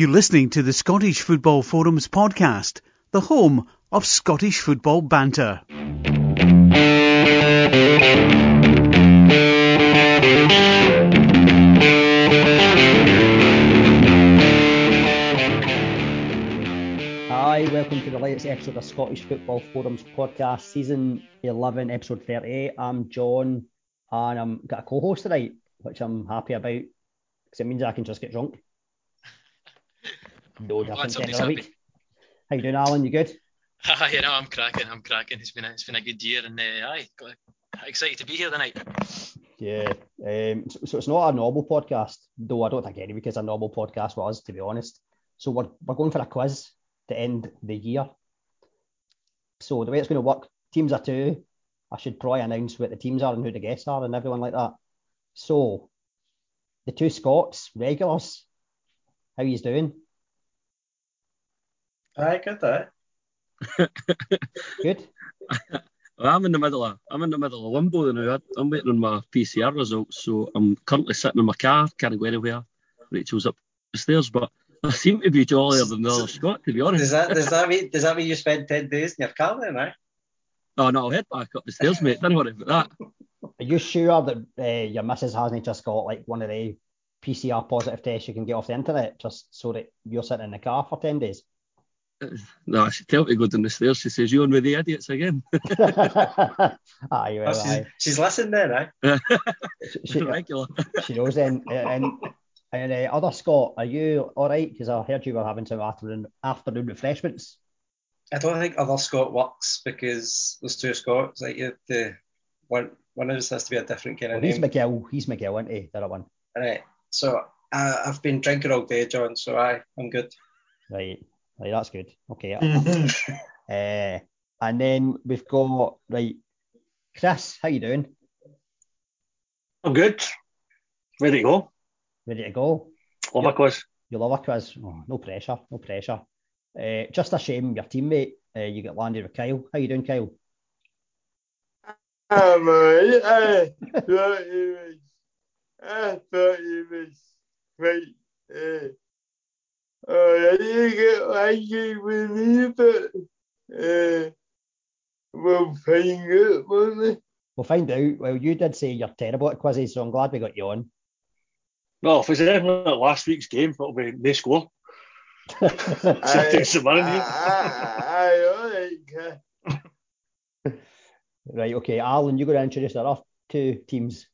You're listening to the Scottish Football Forums podcast, the home of Scottish football banter. Hi, welcome to the latest episode of Scottish Football Forums podcast, season 11, episode 38. I'm John, and I'm got a co-host tonight, which I'm happy about because it means I can just get drunk. No the week. How you doing, Alan? You good? Aye, you know, I'm cracking. I'm cracking. It's been a, it's been a good year, and uh, aye, excited to be here tonight. Yeah. Um, so, so it's not a normal podcast, though. I don't think any because a normal podcast was, to be honest. So we're we're going for a quiz to end the year. So the way it's going to work, teams are two. I should probably announce what the teams are and who the guests are and everyone like that. So the two Scots regulars, how you doing? Aye, good that. Good. Well, I'm in the middle of I'm in the middle of limbo now. I'm waiting on my PCR results, so I'm currently sitting in my car, can't go anywhere. Rachel's up the stairs, but I seem to be jollier than the other Scott, to be honest. Does that does that mean does that mean you spent ten days in your car then, eh? Oh no, I'll head back up the stairs, mate. Don't worry about that. Are you sure that uh, your missus hasn't just got like one of the PCR positive tests you can get off the internet just so that you're sitting in the car for 10 days? No, she tell me to go down the stairs. She says, You're on with the idiots again. aye, well, Oh, she's, aye. she's listening then, eh? She, Regular. she knows then. Uh, And, and uh, other Scott, are you all right? Because I heard you were having some afternoon afternoon refreshments. I don't think other Scott works because there's two Scots. Like you have to one one of us has to be a different kind of he's name. McGill. He's McGill, isn't he? The other one. Right. So I, I've been drinking all day, John. So I I'm good. Right. Right, that's good. Okay. Uh, and then we've got right, Chris. How you doing? I'm good. Ready to go. Ready to go? Love a quiz. You love a quiz? Oh, no pressure. No pressure. Uh, just a shame your teammate. Uh, you get landed with Kyle. How you doing, Kyle? I'm alright. I thought it was. I thought it was quite. Uh, alright, you get lucky with me, but uh, we'll find out, won't we? We'll find out. Well, you did say you're terrible at quizzes, so I'm glad we got you on. Well, if it's anything like last week's game, it'll be no score. I, Take some money. I, I, alright, Kev. Right. Okay, Alan, you're going to introduce our other two teams.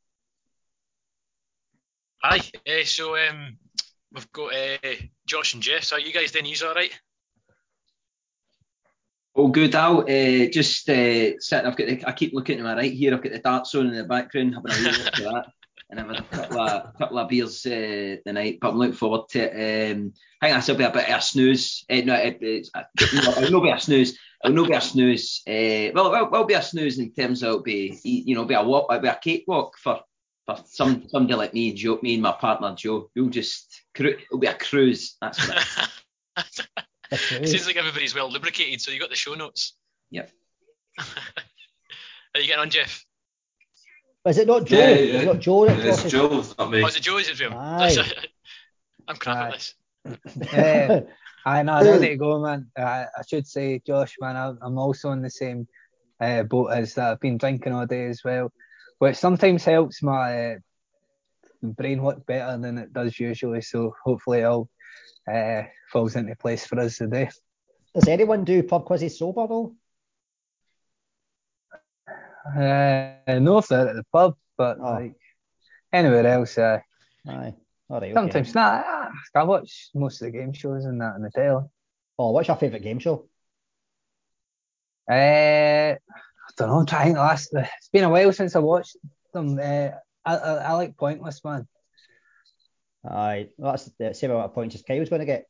Aye, uh, so um, we've got uh, Josh and Jeff. So are you guys doing? You all right? Oh, good, Al. Uh, just uh, sitting. I've got. The, I keep looking to my right here. I've got the dart zone in the background, having a look at that, and I've had a couple of couple of beers uh, the night. But I'm looking forward to it. Um, I think this will be a bit of a snooze. Uh, no, it, it's, uh, no, it'll not be a snooze. It'll not be a snooze. Uh, well, it'll, it'll be a snooze in terms of it'll be, you know, be a walk, it'll be a cakewalk for for some somebody like me Joe, me and my partner Joe. We'll just cru- it'll be a cruise. That's what. It is. The two. Seems like everybody's well lubricated. So you got the show notes. Yep. Are you getting on, Jeff? Is it not Joe? Yeah, Is it not Joe that It's crosses- Joe, it's not me. Oh, is it Joe? Is it Joe? I'm crap Aye. at this. Eh, I know, ready to go, man. I, I should say, Josh, man, I'm, I'm also in the same uh, boat as that. I've been drinking all day as well, which sometimes helps my uh, brain work better than it does usually. So hopefully, it all uh, falls into place for us today. Does anyone do pub quizzes sober though? Uh, no, if they're at the pub, but Oh. like anywhere else, uh, Aye. All right. Okay. sometimes. Nah, I- I watch most of the game shows and that on the telly. Oh, what's your favourite game show? Uh, I don't know. I'm trying to last. It's been a while since I watched them. Uh, I, I, I like Pointless, man. Aye. Well, that's the same amount of points as Kyle's going to get.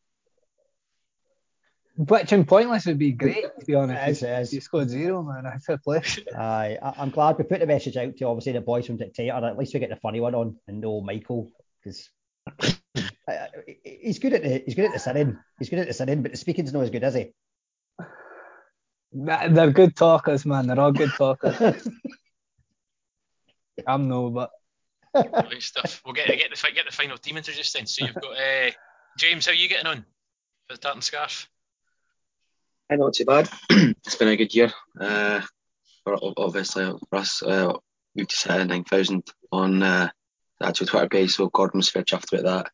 Watching Pointless would be great, to be honest. is, it is. You scored zero, man. I fair play. Aye, I, I'm glad we put the message out to obviously the boys from Dictator. At least we get the funny one on and no Michael because he's good at the he's good at the singing. He's good at the singing, but the speaking's not as good, is he? They're good talkers, man. They're all good talkers. I'm no, but Great stuff. We'll get get the get the final team introduced then. So you've got uh, James, how are you getting on for the tartan scarf? Eh, not too bad. it's been a good year. Uh, for, obviously for us, uh, we've just hit 9,000 on uh, the actual Twitter page, so Gordon was fair chuffed about that.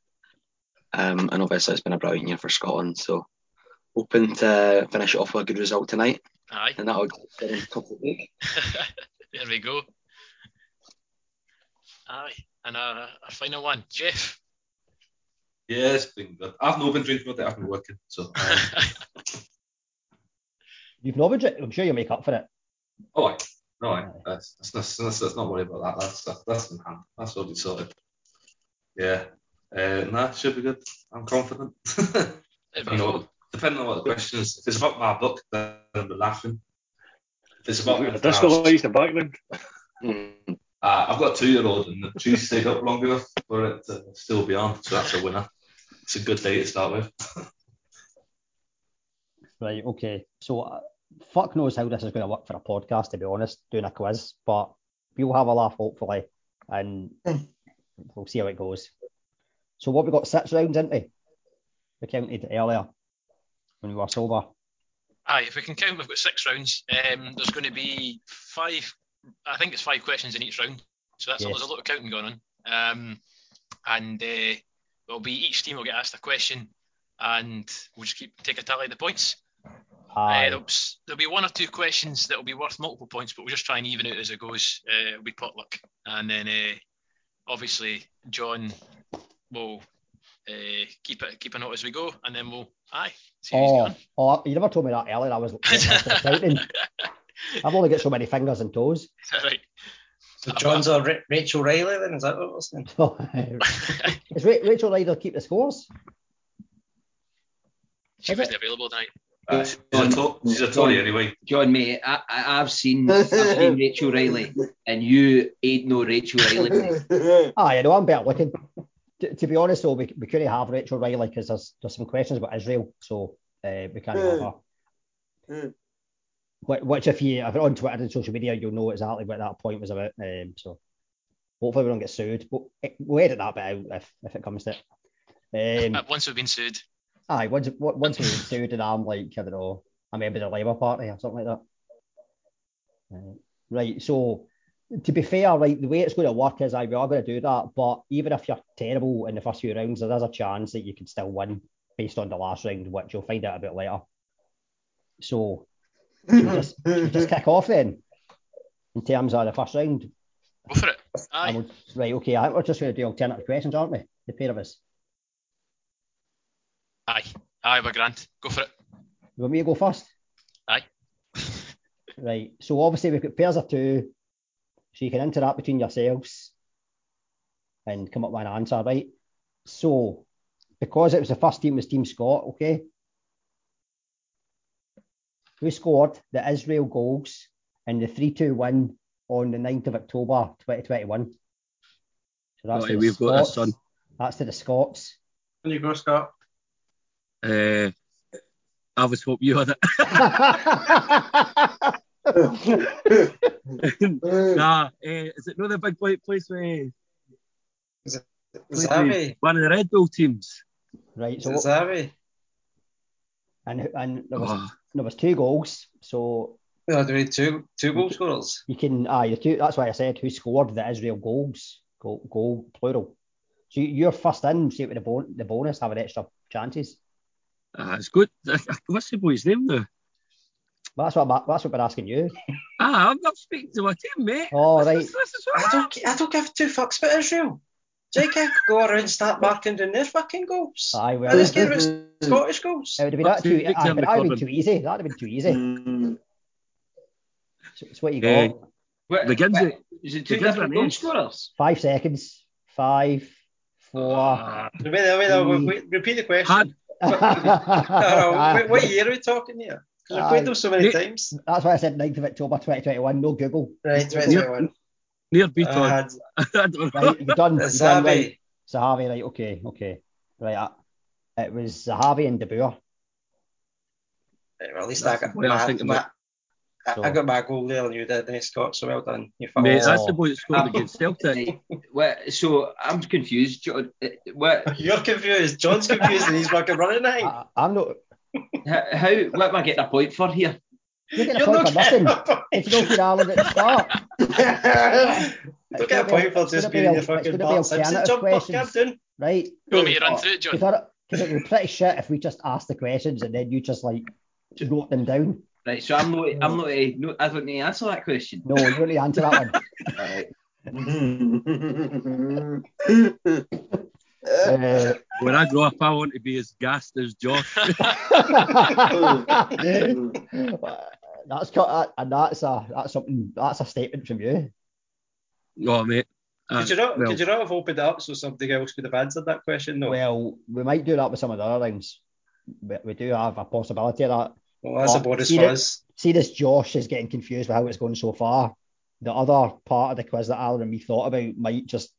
Um, and obviously it's been a brilliant year for Scotland, so hoping to finish it off with a good result tonight, Aye, and that'll get in top of the league. there we go. Aye, and our, our final one, Jeff. Yeah, it's been good. I've not been drinking all day, I've been working. So, uh, You've not been drinking. I'm sure you'll make up for it. oh, aye. no, aye. That's, that's, that's, that's, that's not worry about that. That's, that's, that's in hand. That's already sorted. Yeah. Uh, nah, should be good. I'm confident. Depending, on what, depending on what the question is. If it's about my book, then I'll be laughing. If it's about The disco lights in the background. Uh, I've got a two-year-old, and the tree stayed up long enough for it to still be on, so that's a winner. It's a good day to start with. Right, okay. So, uh, fuck knows how this is going to work for a podcast, to be honest, doing a quiz, but we'll have a laugh, hopefully, and we'll see how it goes. So, what we got six rounds into? We We counted earlier when we were sober. Aye, if we can count, we've got six rounds. Um, there's going to be five. I think it's five questions in each round. So that's Yes. there's a lot of counting going on. Um, and uh, there'll be each team will get asked a question, and we'll just keep take a tally of the points. Uh, there'll, there'll be one or two questions that will be worth multiple points, but we'll just try and even it as it goes. Uh, it'll be potluck, and then uh, obviously John will uh, keep it keep a note as we go, and then we'll aye Oh, oh, you never told me that earlier. I was counting. I've only got so many fingers and toes. right. So John's a Ra- Rachel Riley then, is that what we're saying? Is Ra- Rachel Ryder keep the scores? She wasn't available tonight. Uh, she's, a to- she's a Tory anyway. John, mate, I, I, I've seen I've seen Rachel Riley, and you ain't no Rachel Riley. Ah, you know, I'm better looking. To, to be honest, though, we, we couldn't have Rachel Riley because there's, there's some questions about Israel, so uh, we can't have her. Which, if you if you're on Twitter and social media, you'll know exactly what that point was about. Um, so hopefully we don't get sued. But it- we'll edit that bit out if, if it comes to it. Um, once we've been sued. aye, once once we get sued and I'm like, I don't know, a member of the Labour Party or something like that. Uh, right, so to be fair, right, the way it's going to work is I we are going to do that, but even if you're terrible in the first few rounds, there is a chance that you can still win based on the last round, which you'll find out a bit later. So should we just, should we just kick off then in terms of the first round. Go for it. Aye. And we'll- right, okay, I think we're just going to do alternative questions, aren't we? The pair of us. Aye. Aye, we're grand. Go for it. You want me to go first? Aye. Right. So obviously we've got pairs of two. So you can interact between yourselves and come up with an answer, right? So because it was the first team was Team Scott, okay? Who scored the Israel goals in the 3-2 win on the 9th of October 2021? So that's Right, the we've got this Scots. That's to the Scots. Can you go, Scott? Uh, I was hope you had it. nah, uh, is it not the big white place where Zavi. one of the Red Bull teams? Right. Is So it Zavi? and and there was Oh. There was two goals. So No, do we need two two goal scorers? you can aye the two. That's why I said who scored the Israel goals. Goal, goal plural. So you- you're first in. See with the bon- the bonus having extra chances. Ah, it's good. What's the boy's name now? But that's what I'm, that's what we're asking you. Ah, I'm not speaking to my team, mate. Oh right. This is what I don't I don't give two fucks about Israel. Jake could go around and start marking down their fucking goals. Aye, I well, just care about Scottish goals. it would have been that too. Victor Aye, but that would have been too easy. That would have been too easy. So it's what you got. Eh, What, Begins what- it. is it two begins different goal scorers? Five seconds. Five, four. Ah, Wait, wait, wait, wait, wait, repeat the question. Had- No, no, what, what year are we talking here? Because we've played them so many Aye. times. That's why I said 9th of October 2021. No Google. Right, 2021. Near beat I had I don't know. Right, you done. You done right. Zavi. Zahavi, right, okay, okay. Right, uh, it was Zahavi and Dabbur. Right, well, at least I got Well, I my, think my, about- I, So- I got my goal there and you did, eh, Scott, so well done. You Mate, fucked. that's the boy that scored against Celtic. Right. What, so I'm confused. Jo- uh, What? You're confused. John's confused and he's fucking running it. I, I'm not. How? how what am I getting a point for here? You're getting a You're point not for nothing. getting a point. If you don't get Alan at the start. Don't get a point for just being your fucking Bart Simpson jumper, Captain. Right? You want me to run through it, John? Because it would be pretty shit if we just asked the questions and then you just like wrote them down. Right. So I'm not. I'm not. Uh, no, I don't need to answer that question. No, you don't need to answer that one. All right. Uh, When I grow up, I want to be as gassed as Josh. that's cut, and that's a that's something that's a statement from you. oh, mate. Uh, Could you not? well, could you not have opened it up so somebody else could have answered that question? No. Well, we might do that with some of the other things. We, we do have a possibility of that. Well, that's a But bonus see for us. See this Josh is getting confused with how it's going so far. The other part of the quiz that Alan and me thought about might just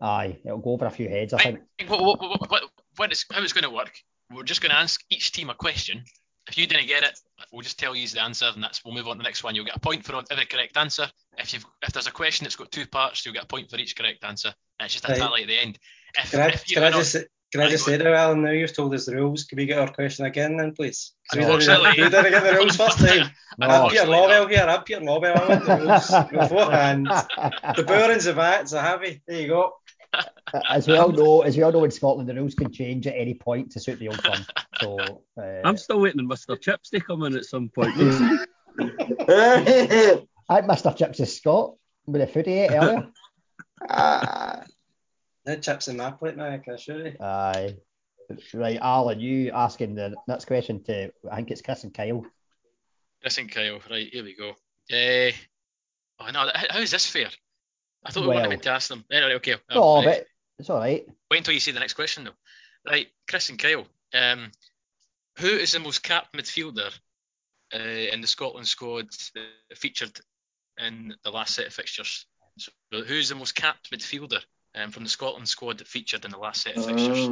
aye, it'll go over a few heads, I I think. think what, what, what, what, what it's, how it's going to work, we're just going to ask each team a question. If you didn't get it, we'll just tell you the answer, and that's we'll move on to the next one. You'll get a point for every correct answer. If you've if there's a question that's got two parts, you'll get a point for each correct answer, and it's just a Right. tally at the end. If, Can I, can I just say- can I just say now, Alan? Now you've told us the rules. Can we get our question again then, please? We didn't, we didn't get the rules first time. I'm Peter Lawwell here. I'm Peter Lawwell. I want the rules beforehand. The Burns of Vats are heavy. There you go. as we all know, as we all know in Scotland, the rules can change at any point to suit the old outcome. So uh, I'm still waiting on Mr. Chips to come in at some point. I think Mr. Chips is Scott with a footy ate earlier. No chips in my plate now, I can assure you. Aye. Right, Alan, you asking the next question to I think it's Chris and Kyle. Chris and Kyle, right, here we go. Uh, oh no, how, how is this fair? I thought we Well- weren't meant to ask them. Anyway, okay. No, but it's all right. Wait until you see the next question though. Right, Chris and Kyle. Um, who is the most capped midfielder uh, in the Scotland squad that featured in the last set of fixtures? So, who's the most capped midfielder um, from the Scotland squad that featured in the last set of fixtures?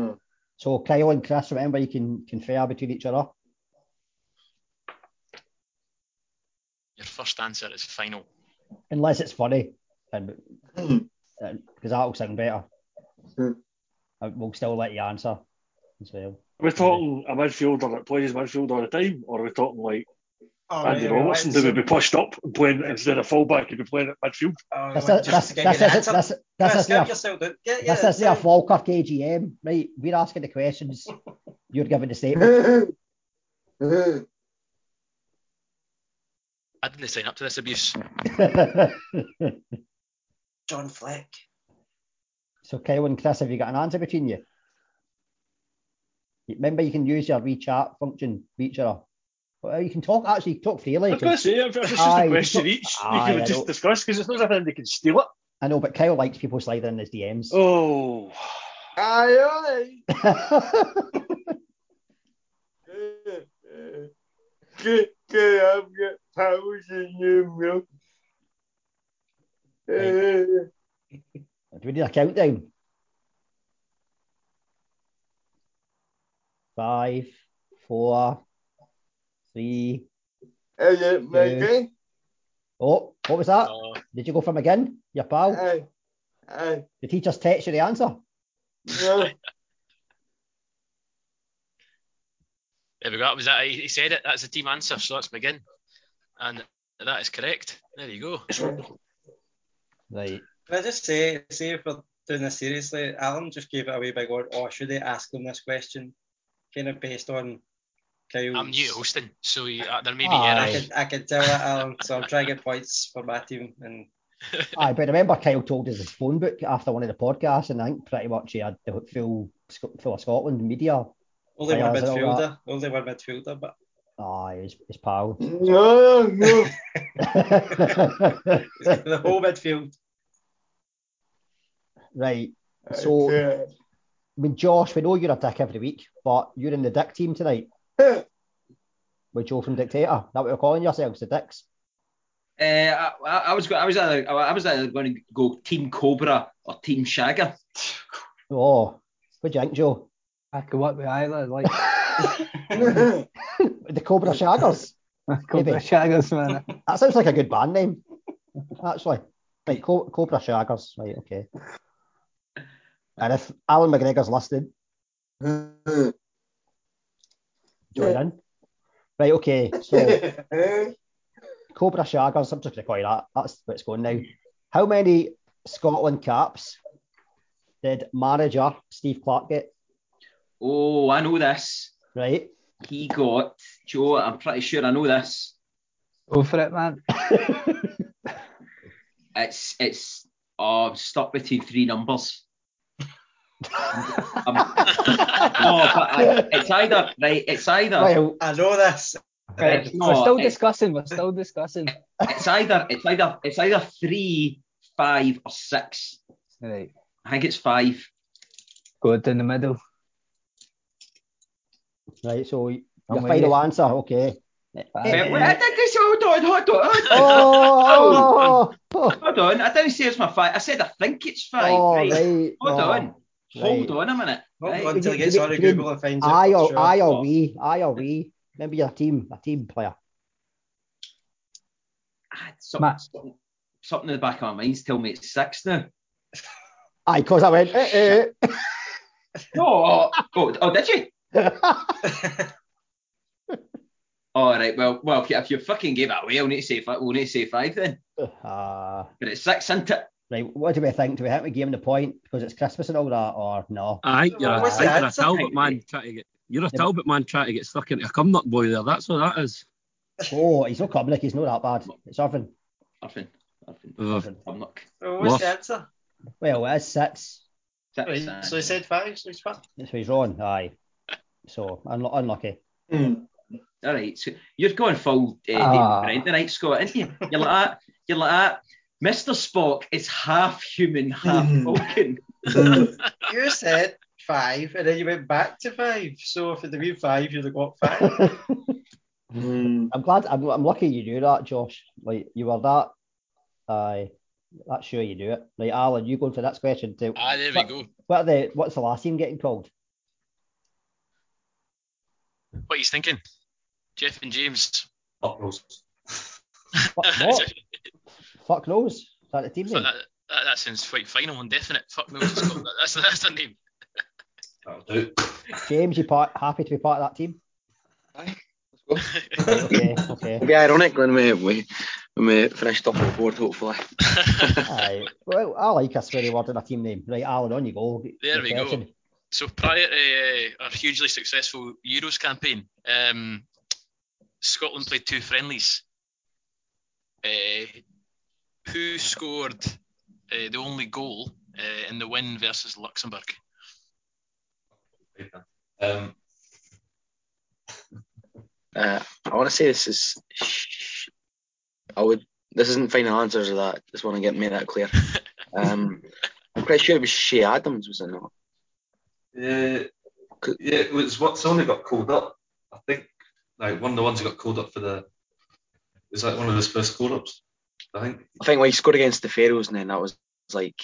So Kyle and Chris, remember you can confer between each other. Your first answer is final. Unless it's funny. And because that'll sound better. Uh, We'll still let you answer as well. Are we talking a midfielder that plays midfield all the time, or are we talking like Oh, Andy right, right, Robertson, who would be pushed up and playing instead of fullback, he'd be playing at midfield? Oh, This well, is- just this- give me this the is- answer. this- this is get your- yourself out. Get This your- is your Falkirk AGM, right? We're asking the questions. You're giving the statement. I didn't sign up to this abuse. John Fleck. so Kyle and Chris, have you got an answer between you? Remember, you can use your WeChat function feature. Well, you can talk actually talk freely. I was going to say, if if it's just Aye, a you question talk- each, Aye, you I just know. discuss because it's not as if they can steal it. I know, but Kyle likes people sliding in his DMs. Oh, Aye, aye. Can, can I get powers in your milk? Uh, Do we need a countdown? Five, four, three. is it Maggie? Oh, what was that? Oh, Did you go from again, your pal? Aye, aye. The teachers text you the answer. No, there we go. That was that. He he said it. That's the team answer. So let's begin. And that is correct. There you go. Right. Can I just say, say if we're doing this seriously, Alan just gave it away by going, oh, should I ask them this question? Kind of based on Kyle's. I'm new hosting, so you, uh, there may be Aye. I errors. can, I can tell that, Alan. So I'm trying to get points for my team. And Aye, but remember Kyle told us his phone book after one of the podcasts, and I think pretty much he had the full Sc- full of Scotland media. only one Players and all that. midfielder. Only one midfielder, but Aye, his, his pal. no, no. the whole midfield. right. So, Okay. I mean, Josh, we know you're a dick every week, but you're in the dick team tonight with Joe from Dictator. That what you're calling yourselves, the dicks? Uh, I, I I was go- I was either, I was either going to go Team Cobra or Team Shagger. Oh, what do you think, Joe? I could work with either. Like, the Cobra Shaggers. Cobra Shaggers, man. That sounds like a good band name, actually. Right, Co- Cobra Shaggers. Right, okay. And if Alan McGregor's listed, mm-hmm. join in. Right, okay. So Cobra Shaggers, I'm just going to call you that. That's where it's going now. How many Scotland caps did manager Steve Clarke get? Oh, I know this. Right. He got Joe. I'm pretty sure I know this. Go for it, man. It's it's oh, I'm stuck between three numbers. I'm- no, oh, but I, it's either right. It's either Well, I know this. Right, It's we're still discussing. We're still discussing. it's either it's either it's either three, five, or six. Right, I think it's five. good in the middle. Right, so your I'm with final you. answer, okay. Five. Wait, wait, I didn't say hold on, hold on, oh, oh, oh, hold on. Oh, oh, Hold on, I didn't say it's my five. I said I think it's five. oh, right. right. Hold oh, on. Hold on a minute. Hold Right. on until he You- gets you- on Google and finds. I for or sure. I or we, I or we. Maybe you're a team, a team player. Ah, Something, Matt. something, something in the back of my mind's telling me it's six now. Aye, because I went, eh, No, oh, oh, oh, did you? All right. Well, well, if you, if you fucking gave it away, I'll need to say five. We'll need to say five then. uh, But it's six, isn't it? right, what do we think? Do we think we give him the point because it's Christmas and all that, or no? I think you're, Well, a, I you're a? Talbot man trying to get. You're a Talbot man trying to get stuck into a cum nut boy there. That's what that is. Oh, he's not coming, he's not that bad. It's Irvin. Nothing. Nothing. Ugh. I'm not. Well, what's What? the answer? Well, it is six. Six, Right, so he said five, so he's fine. So he's wrong. Aye. So unlu- unlucky. All right. So you're going full uh, Ah. David Brent tonight, Scott, aren't you? You're like that. You're like that. Mr. Spock is half human, half Vulcan. You said five, and then you went back to five. So if it'd have been five, you'd have got five. I'm glad. I'm, I'm lucky you do that, Josh. Like you were that. Aye. That's sure you do it. Right, Alan, you going for that question too. Ah, there we go. What are the what's the last team getting called? What he's thinking? Jeff and James. Up knows. What? what? Fuck knows. Is that the team name? that, that, that sounds quite final and definite. Fuck knows. it's called that. That's, that's their name. That'll do. James, you part, happy to be part of that team? Aye, Right, okay, okay. It'll be ironic when we, we when we finish top of the board, hopefully. Aye. Well, I like a sweary word in a team name. Right, Alan, on you go. There Your we go. Question. So prior to uh, our hugely successful Euros campaign, um, Scotland played two friendlies. Uh, who scored uh, the only goal uh, in the win versus Luxembourg? Um, Uh, I want to say this is. sh- I would. This isn't final answers of that. Just want to get made that clear. Um, I'm pretty sure it was Che Adams, was it not? Uh, yeah, yeah, it was what someone got called up. I think like one of the ones who got called up for the. It was like one of his first call ups. I think. I think when he scored against the Faroes, and then that was like.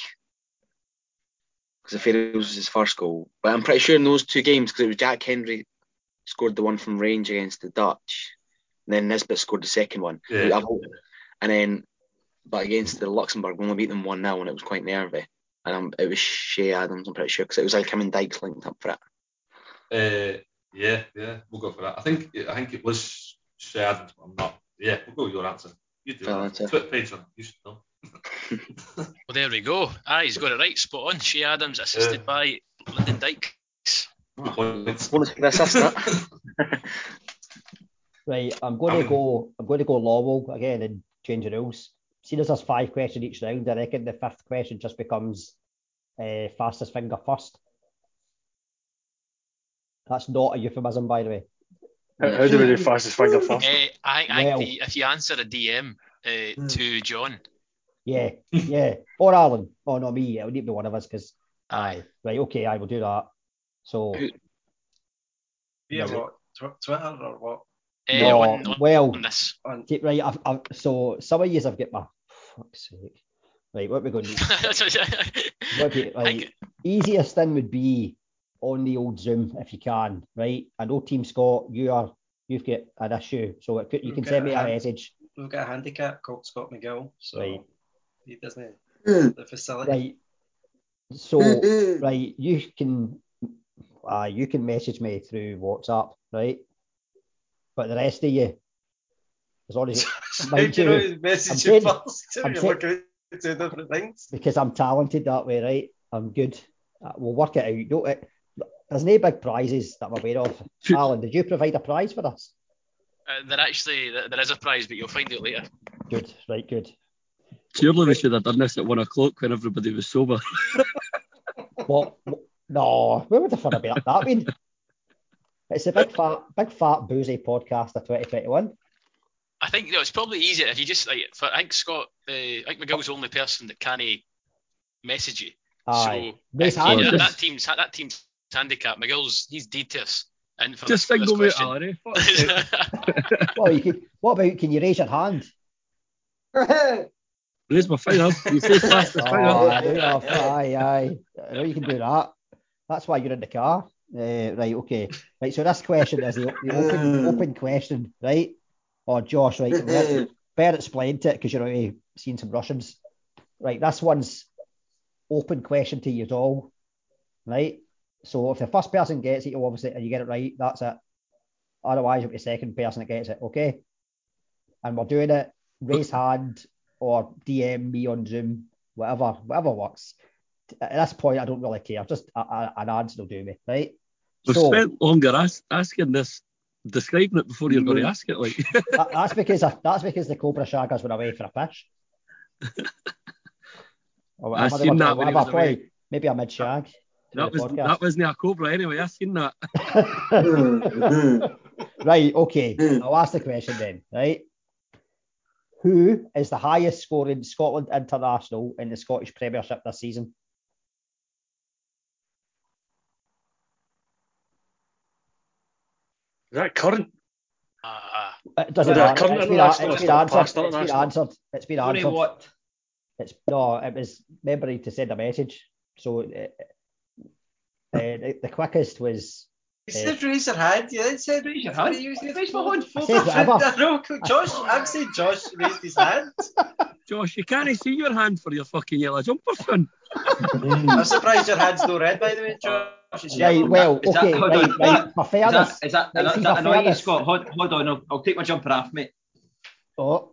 Because the Faroes was his first goal. But I'm pretty sure in those two games, because it was Jack Hendry scored the one from range against the Dutch, and then Nisbet scored the second one. Yeah. And then, but against the Luxembourg, we only beat them 1 0, and it was quite nervy. And um, it was Che Adams, I'm pretty sure, because it was like him and Dykes linked up for it. Uh, yeah, yeah, we'll go for that. I think I think it was Che Adams, but I'm not. Yeah, we'll go with your answer. You do. Fair that. answer. Twitter page on. You should know. Well, there we go. Ah, he's got it right. Spot on. Che Adams, assisted Yeah. by Lyndon Dykes. Points. Bonus for the assist. Right, I'm going I to go. I'm going to go Lawwell again and change the rules. Seeing as there's five questions each round, I reckon the fifth question just becomes uh, fastest finger first. That's not a euphemism, by the way. How, how do we do fastest finger first? Eh, I, I Well. think the, if you answer a DM uh, to John, Yeah, yeah. Or Alan. Oh not me. It would need to be one of us because aye. Right, okay, I will do that. So Yeah, what? Tw- Twitter or what? Uh, No, on, on, well, on this. On right. I've, I've, so some of yous have got my fuck's sake. Right, what are we going to do? Be, like, easiest thing would be on the old Zoom if you can, right? I know Team Scott, you are you've got an issue. So it could, you We've can send me a a hand- message. We've got a handicap called Scott McGill, so Right. he doesn't Mm. the facility. Right. So right, you can uh, you can message me through WhatsApp, right? But the rest of you, as long as you, mind you know, you, message I'm you saying- first. I'm saying- looking at two different things. because I'm talented that way, right? I'm good. Uh, We'll work it out. Don't it? There's no big prizes that I'm aware of. Alan, did you provide a prize for us? Uh, there actually there there is a prize, but you'll find it later. Good, right, good. Surely we should have done this at one o'clock when everybody was sober. What? what- No, where would the fun have been that been? It's a big fat, big fat boozy podcast of 2021. I think you know, it's probably easier if you just like. For, I think Scott, uh, I think McGill's the only person that can message you. Aye. So Raise if you- hands. that, that team's that team's handicap. McGill's he's deed to us. And for Just this, single this me, question. Well, you can, what about? Can you raise your hand? Raise my finger. You say fast as Oh, finger. I know, aye, aye. I know you can do that. That's why you're in the car. Uh, right, okay. Right, so this question is the, the open, open question, right? Or Josh, right? Better, explain it because you're already seeing some Russians. Right, this one's open question to you all, right? So if the first person gets it, you obviously, and you get it right, that's it. Otherwise, it'll be the second person that gets it, okay? And we're doing it, raise hand or DM me on Zoom, whatever, whatever works. At this point, I don't really care. Just a, a, an answer will do me, right? We've So spent longer as- asking this, describing it before you're going to mm. ask it. Like, that, that's because that's because the Cobra Shaggers were away for a fish. Or I whatever they seen that doing, when he was away. probably- Maybe a mid shag. that was that wasn't a cobra anyway. I've seen that. Mm-hmm. right, okay. Mm. I'll ask the question then, right? Who is the highest scoring Scotland international in the Scottish Premiership this season? That current? Ah, it doesn't matter. Current it's been, international it's is been not answered. It's been answered. It's been Tony answered. what? It's no, it was memory to send a message. So uh, uh, the, the quickest was You uh, said raise your hand. You then said raise your hand. You said Raise my hand. I said whatever. No, Josh. I'm saying Josh raised his hand. Josh, you can't see your hand for your fucking yellow jumper, son. I'm surprised your hand's no red, by the way, Josh. It's right. yellow. Well, Is that- okay, hold right, on. right. For Is fairness, that, is that, right, is that annoying you, fairness- Scott? Hold, hold on, I'll, I'll take my jumper off, mate. Oh.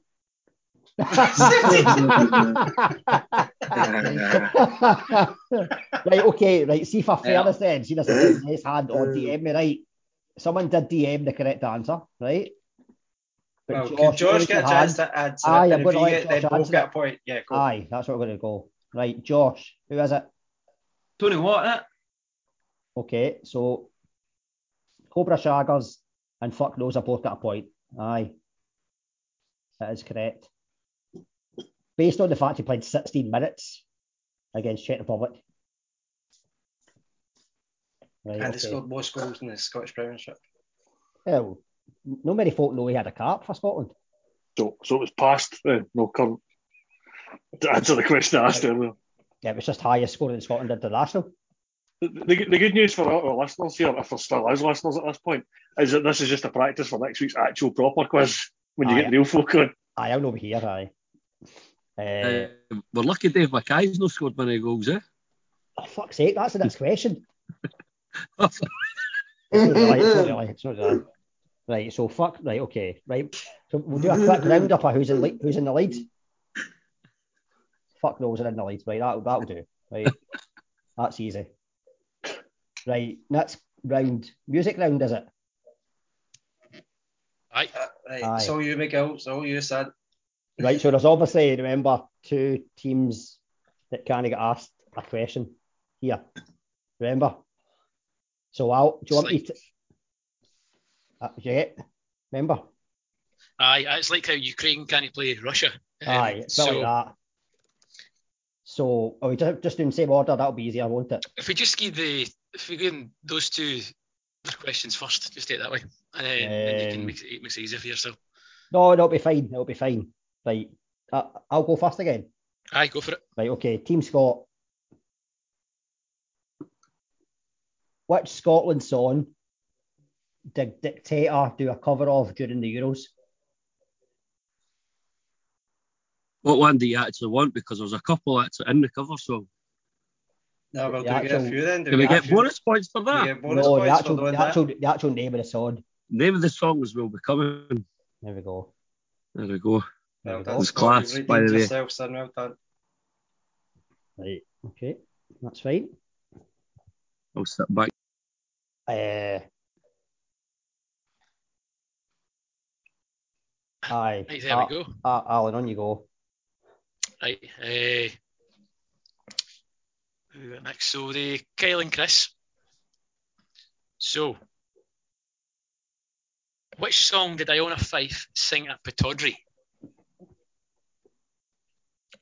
right, okay, right. See for fairness then, see this is his hand on DM me, right? Someone did DM the correct answer, right? But Well, could Josh raise get a your chance to answer Aye, it? I'm going to let get, then Josh both answer get a point. Yeah, go. Aye, that's what we're going to go. Right, Josh, who is it? Tony what, eh? Okay, so Cobra Shaggers and Fuck Knows are both got a point. Aye. That is correct. Based on the fact he played 16 minutes against Czech Republic. Right, And he scored most goals in the Scottish Premiership. Well, no many folk know he had a cap for Scotland. So, so it was past, uh, no current. To answer the question I asked earlier. Yeah, it was just highest scoring in Scotland international. The, the, the good news for our, our listeners here, if there still is listeners at this point, is that this is just a practice for next week's actual proper quiz when you Aye. get real folk on. Aye, I'll over here, aye. Uh, Uh, we're lucky Dave Mackay's no scored many goals, eh? oh, fuck's sake, that's the next question. It's not it's not it's not. Right, so fuck, right, okay, right. So we'll do a quick roundup of who's in, le- who's in the lead. Fuck knows are in the lead, right, that'll, that'll do, right. That's easy. Right, next round, music round, is it? aye. Uh, right, Aye. it's all you, Miguel. It's all you, son. Right, so there's obviously, remember, two teams that kind of get asked a question here. Remember? So I'll, do you want me to? Uh, yeah, remember? Aye, it's like how Ukraine can't play Russia. Um, Aye, it's so like that. So, are we just, just doing the same order? That'll be easier, won't it? if we just give the if we give them those two questions first, just take it that way, and then, then you can Um, make it, it makes it easier for yourself. No, it'll be fine. It'll be fine. Right, uh, I'll go first again. Aye, go for it. Right, okay. Team Scott. Which Scotland song did Dictator do a cover of during the Euros? What one do you actually want? Because there's a couple actually in the cover song. No, well, The do we get a few then? Do Can we get actually- bonus points for that? bonus no, the actual, for doing the that? actual, the actual name of the song. Name of the songs will be coming. There we go. There we go. There Well done, go. It's class, by the way. yourself, son. Well done. Right. Okay. That's fine. I'll sit back. Uh, aye. Right, there Ah, we go. ah, Alan, on you go. Right. Uh, who we got next? So the Kyle and Chris. So, which song did Iona Fyfe sing at Pittodrie?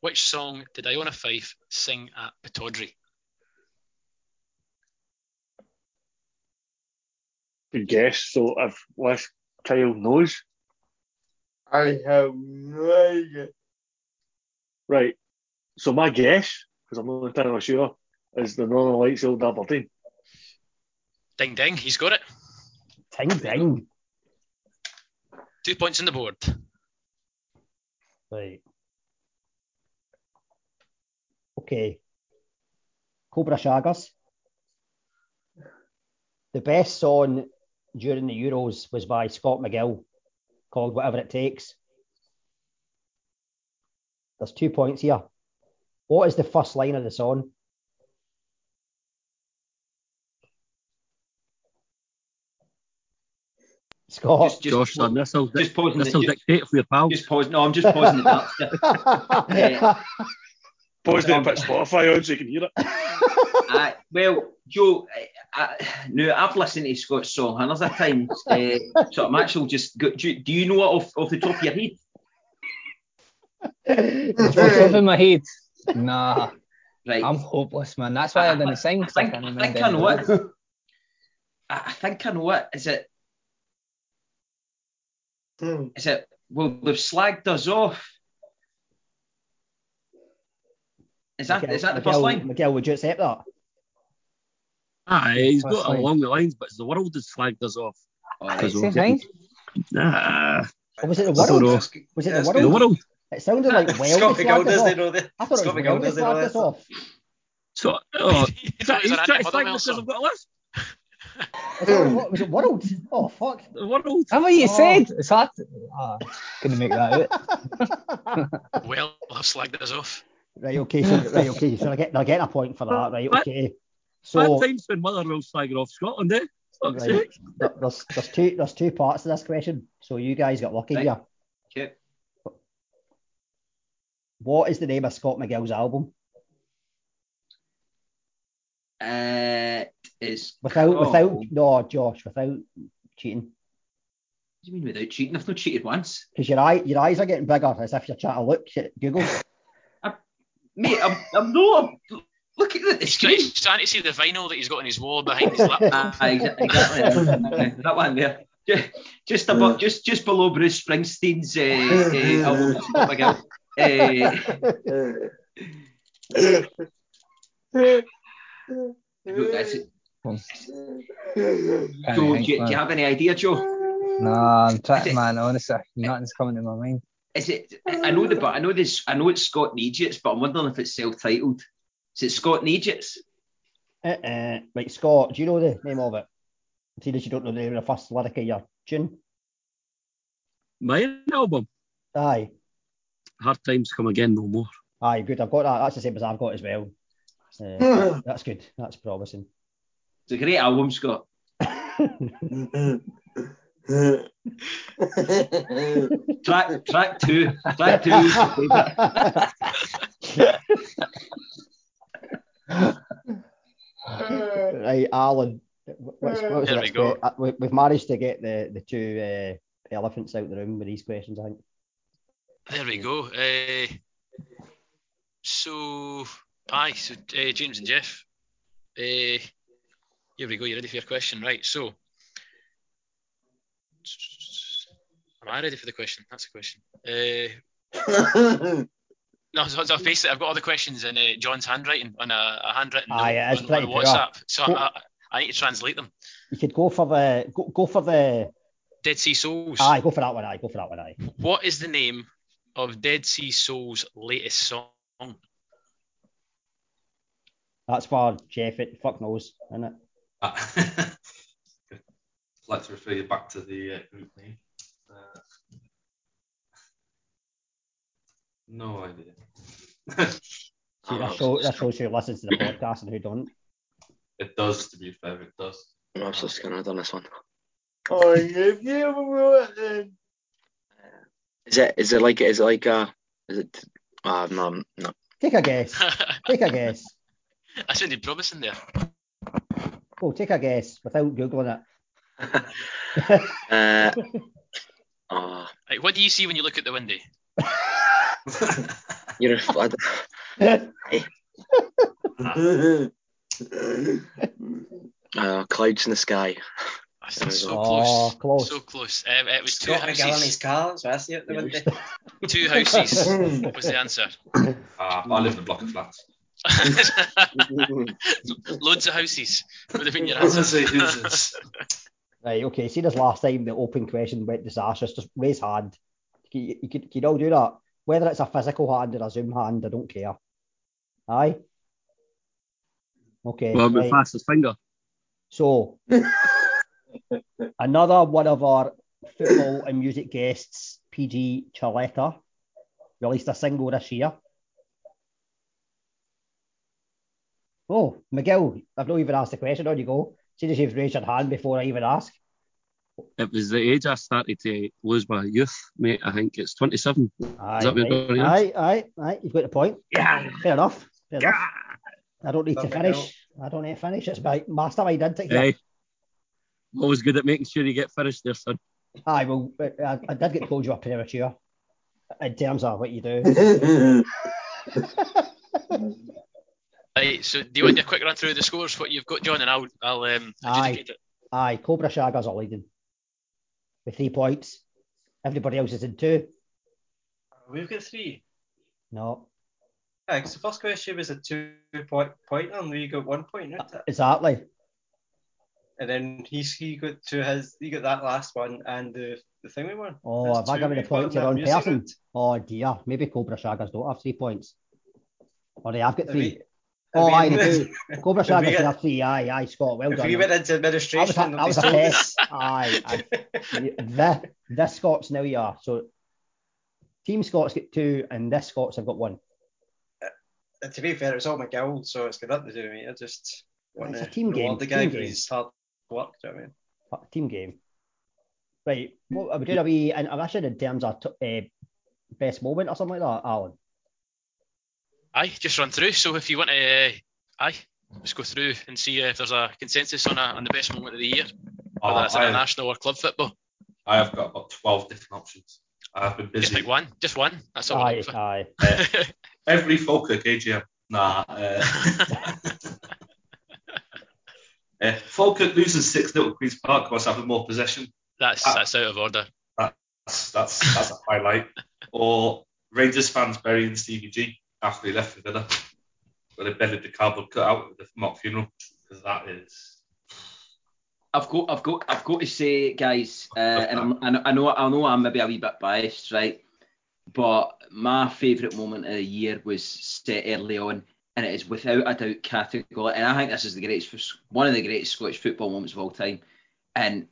Which song did Iona Fyfe sing at Pittodrie? Good guess. So if unless Kyle knows, I have no idea. right. So my guess, because I'm not entirely sure, is the Northern Lights Old Aberdeen. Ding ding, he's got it. Ding ding. Two points on the board. Right. Okay. Cobra Shaggers. The best song during the Euros was by Scott McGill called Whatever It Takes. There's two points here. What is the first line of the song? Scott. Just, just, Josh, son, this'll, just pausing this'll the, just, dictate for your pal. just pause. No, I'm just pausing the darts. there. Pause it Um, and put Spotify on so you can hear it. Uh, well, Joe, uh, uh, no, I've listened to Scott's song hundreds of times, uh, so I'm actually just. Go, do, you- do you know it off, off the top of your head? It's what's up in my head. Nah, Right. I'm hopeless, man. That's why I didn't sing. I 'cause I think, can't I remember think I any know words. it. I, I think I know it. Is it? Hmm. Is it? Well, they've slagged us off. Is that is that the first Miguel, line? Miguel, would you accept that? Aye, he's First got line. along the lines, but it's the world that's flagged us off. Alright. Because Same getting- thing. Nah, Or was it the I don't world? know. Was it That's the good. the world. It sounded like well Scott McGill slagged does they off. know that? I thought Scott it was McGill well they does they know slagged us that? off. So, oh, He he's thought it was trying an to Andy slag Buttermilk because song. I've got a list. Is that was it world? Oh fuck. The world. How what you Oh. said? It's hard. To, ah, couldn't make that out. Well, I've slagged us off. Right, okay, so right, okay, so I get I get a point for that, right? What? Okay. Bad times when Motherwell's slagging off Scotland, eh? Fuck's right, sake. there's there's two there's two parts to this question. So you guys got lucky Right. here. Okay. What is the name of Scott McGill's album? Uh, is Without called- without no, Josh, without cheating. What do you mean without cheating? I've not cheated once, Because your eye your eyes are getting bigger as if you're trying to look at Google. mate. I'm, I'm not. Look at the He's, screen. he's trying to see the vinyl that he's got on his wall behind his laptop. Exa- exactly. Uh, that one there. Ju- Just above, just just below Bruce Springsteen's uh, uh, album. Scott McGill. Uh, that's it. Joe, do, you, do you have any idea, Joe? Nah, I'm trying, man. Honestly, nothing's coming to my mind. Is it? I know the, but I know this. I know it's Scott Nugents, but I'm wondering if it's self-titled. Is it Scott Nugents? Uh-uh. Right, Scott, do you know the name of it? See that you don't know the name of the first lyric of your tune? My album, Aye. Hard Times Come Again No More. Aye, good. I've got that. That's the same as I've got as well. Uh, that's good. That's promising. It's a great album, Scott. Track track two. Track two. is right, Alan. What's, what was the There we next go. que- uh, we- We've managed to get the, the two uh, elephants out of the room with these questions, I think. There we go. Uh, so, aye, so uh, James and Jeff. Uh, here we go. You ready for your question? Right. So, am I ready for the question? That's the question. Uh, no, so, so basically, I've got all the questions in uh, John's handwriting on a, a handwritten Aye, note it is on, pretty on. WhatsApp. So What- I, I need to translate them. you could go for the go, go for the Dead Sea Souls. aye, go for that one. Aye, go for that one. Aye. What is the name of Dead Sea Souls' latest song? That's for Jeff. It fuck knows, isn't it? I'd like to refer you back to the uh, group name. Uh, no idea. See, that, show, that shows who listens to the podcast and who don't. it does, to be fair, it does. I'm absolutely scared on this one. Oh, if you ever wrote it, Is it? Is it like? Is it like? a is it? Uh, no, no. Take a guess. Take a guess. I sounded promising there. Oh, take a guess without googling it. Uh, oh, Right, what do you see when you look at the window? you're a flood. Uh, clouds in the sky. That's so Oh, close. close. So close. Um, it was two Scott McGill in his houses. car, so I see it the Yeah, window. Two houses What was the answer. Ah, I live in a block of flats. Loads of houses would have been your answer. gonna say houses. Right, okay. See this last time the open question went disastrous. Just raise hand. You, you, could, you can all do that. Whether it's a physical hand or a Zoom hand, I don't care. Aye. Okay. Well, my right. fastest finger. So another one of our football and music guests, PG Chaleta, released a single this year. Oh, Miguel, I've not even asked the question. On you go. See as you've raised your hand before I even ask. It was the age I started to lose my youth, mate. I think it's 27. Aye, that what right. you're going to aye, aye, aye. You've got the point. Yeah. Fair enough. Fair enough. I don't need to Lovely finish. I don't need to finish. It's my mastermind, isn't it? Hey, always good at making sure you get finished there, son. Aye, well, I, I did get told you were premature in terms of what you do. Right, so do you want to do a quick run through the scores, what you've got, John, and I'll I'll um, Aye. it. Aye, Cobra Shaggers are leading with three points. Everybody else is in two. We've got three. No, Yeah, 'cause the first question was a two point pointer, and we got one point, didn't it? exactly. And then he he got to his he got that last one and the the thing we won. Oh, have I given the got point to the wrong person? Oh dear, maybe Cobra Shaggers don't have three points. Or they have got three. we- Oh, aye, they do. Cobra we Shaggers have three. Aye, aye, Scott. Well If done. we man. went into That was administration, a, that was a test. Aye, aye. the, this Scots now you are. So Team Scots get two and this Scots have got one. Uh, to be fair, it's all McGill, so it's got nothing to do with me. I just want It's a to team game, the guy team game. hard work. Do you know what I mean? Team game. Right. What are we doing? Are we and I'm actually in terms of t- uh, best moment or something like that, Alan? Aye, just run through. So if you want to, uh, aye, let's go through and see if there's a consensus on a, on the best moment of the year, whether Oh, that's I, international or club football. I have got about 12 different options. I've been Just pick one, just one. That's all. Aye, aye. Uh, every Falkirk AGM. Nah. Uh, uh, Falkirk loses 6 0 Queen's Park whilst having more possession. that's Ah. that's out of order. That's, that's, that's a highlight. Or Rangers fans burying Stevie G after he left for Villa. Where they buried the cardboard cutout at the mock funeral. Because that is. I've got, I've got, I've got to say, guys, uh, and I'm, know- I know, I know, I'm maybe a wee bit biased, right? But my favourite moment of the year was set early on, and it is without a doubt categorical. And I think this is the greatest, one of the greatest Scottish football moments of all time. And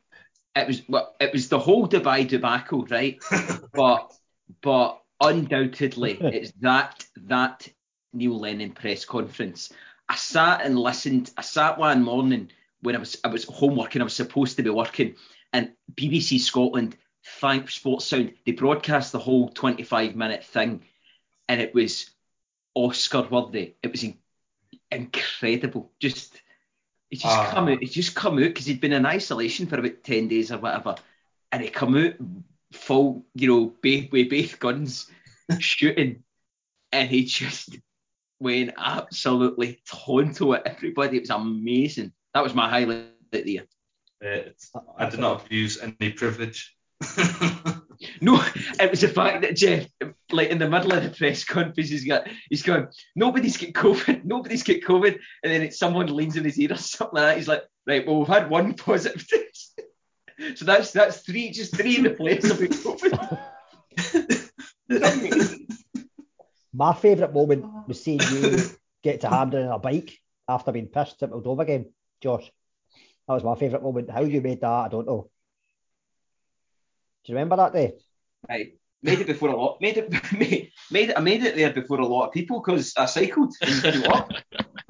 it was, well, it was the whole Dubai debacle, right? but, but undoubtedly, it's that that Neil Lennon press conference. I sat and listened. I sat one morning when I was I was homework and I was supposed to be working, and BBC Scotland, thank Sports Sound, they broadcast the whole 25 minute thing, and it was Oscar worthy. It was in- incredible. Just it just Ah. come out. It just come out because he'd been in isolation for about 10 days or whatever, and he come out full, you know, with both guns shooting, and he just went absolutely tonto at everybody. It was amazing. That was my highlight of the year. Uh, I did not abuse any privilege. No, it was the fact that Jeff, like in the middle of the press conference, he's got he's going, nobody's got COVID, nobody's got COVID, and then it's someone leans in his ear or something like that. He's like, right, well we've had one positive test, so that's that's three, just three in the place of COVID. My favourite moment was seeing you get to Hampden on a bike after being pissed at Moldova game, Josh. That was my favourite moment. How you made that, I don't know. Do you remember that day? Right. Made it before a lot. Made it. Made, made it. I made it there before a lot of people because I cycled and.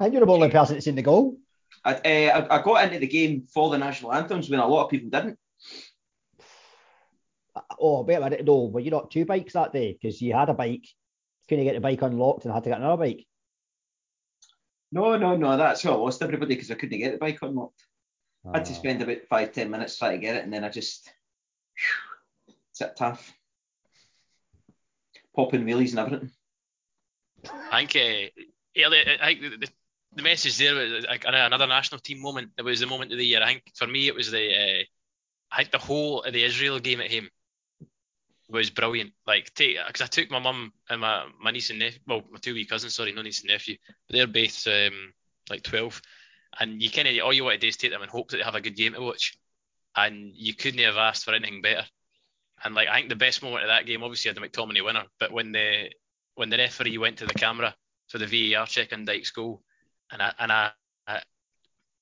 And you're the only person that's seen the goal. I, uh, I, I got into the game for the national anthems when a lot of people didn't. Oh, wait a minute. No, were you not two bikes that day? Because you had a bike, couldn't get the bike unlocked and had to get another bike. No, no, no. That's how I lost everybody because I couldn't get the bike unlocked. I had to Ah. spend about five, ten minutes trying to get it, and then I just sit tough, popping wheelies and everything. I think uh, I think the, the, message there was like another national team moment. It was the moment of the year. I think for me it was the uh, I think the whole of the Israel game at home was brilliant. Like take because I took my mum and my, my niece and nephew, well my two wee cousins, sorry, no niece and nephew, but they're both um, like twelve, and you kind of all you want to do is take them and hope that they have a good game to watch, and you couldn't have asked for anything better. And like I think the best moment of that game, obviously, had the McTominay winner, but when the when the referee went to the camera for the VAR check on Dykes' goal, and I and I, I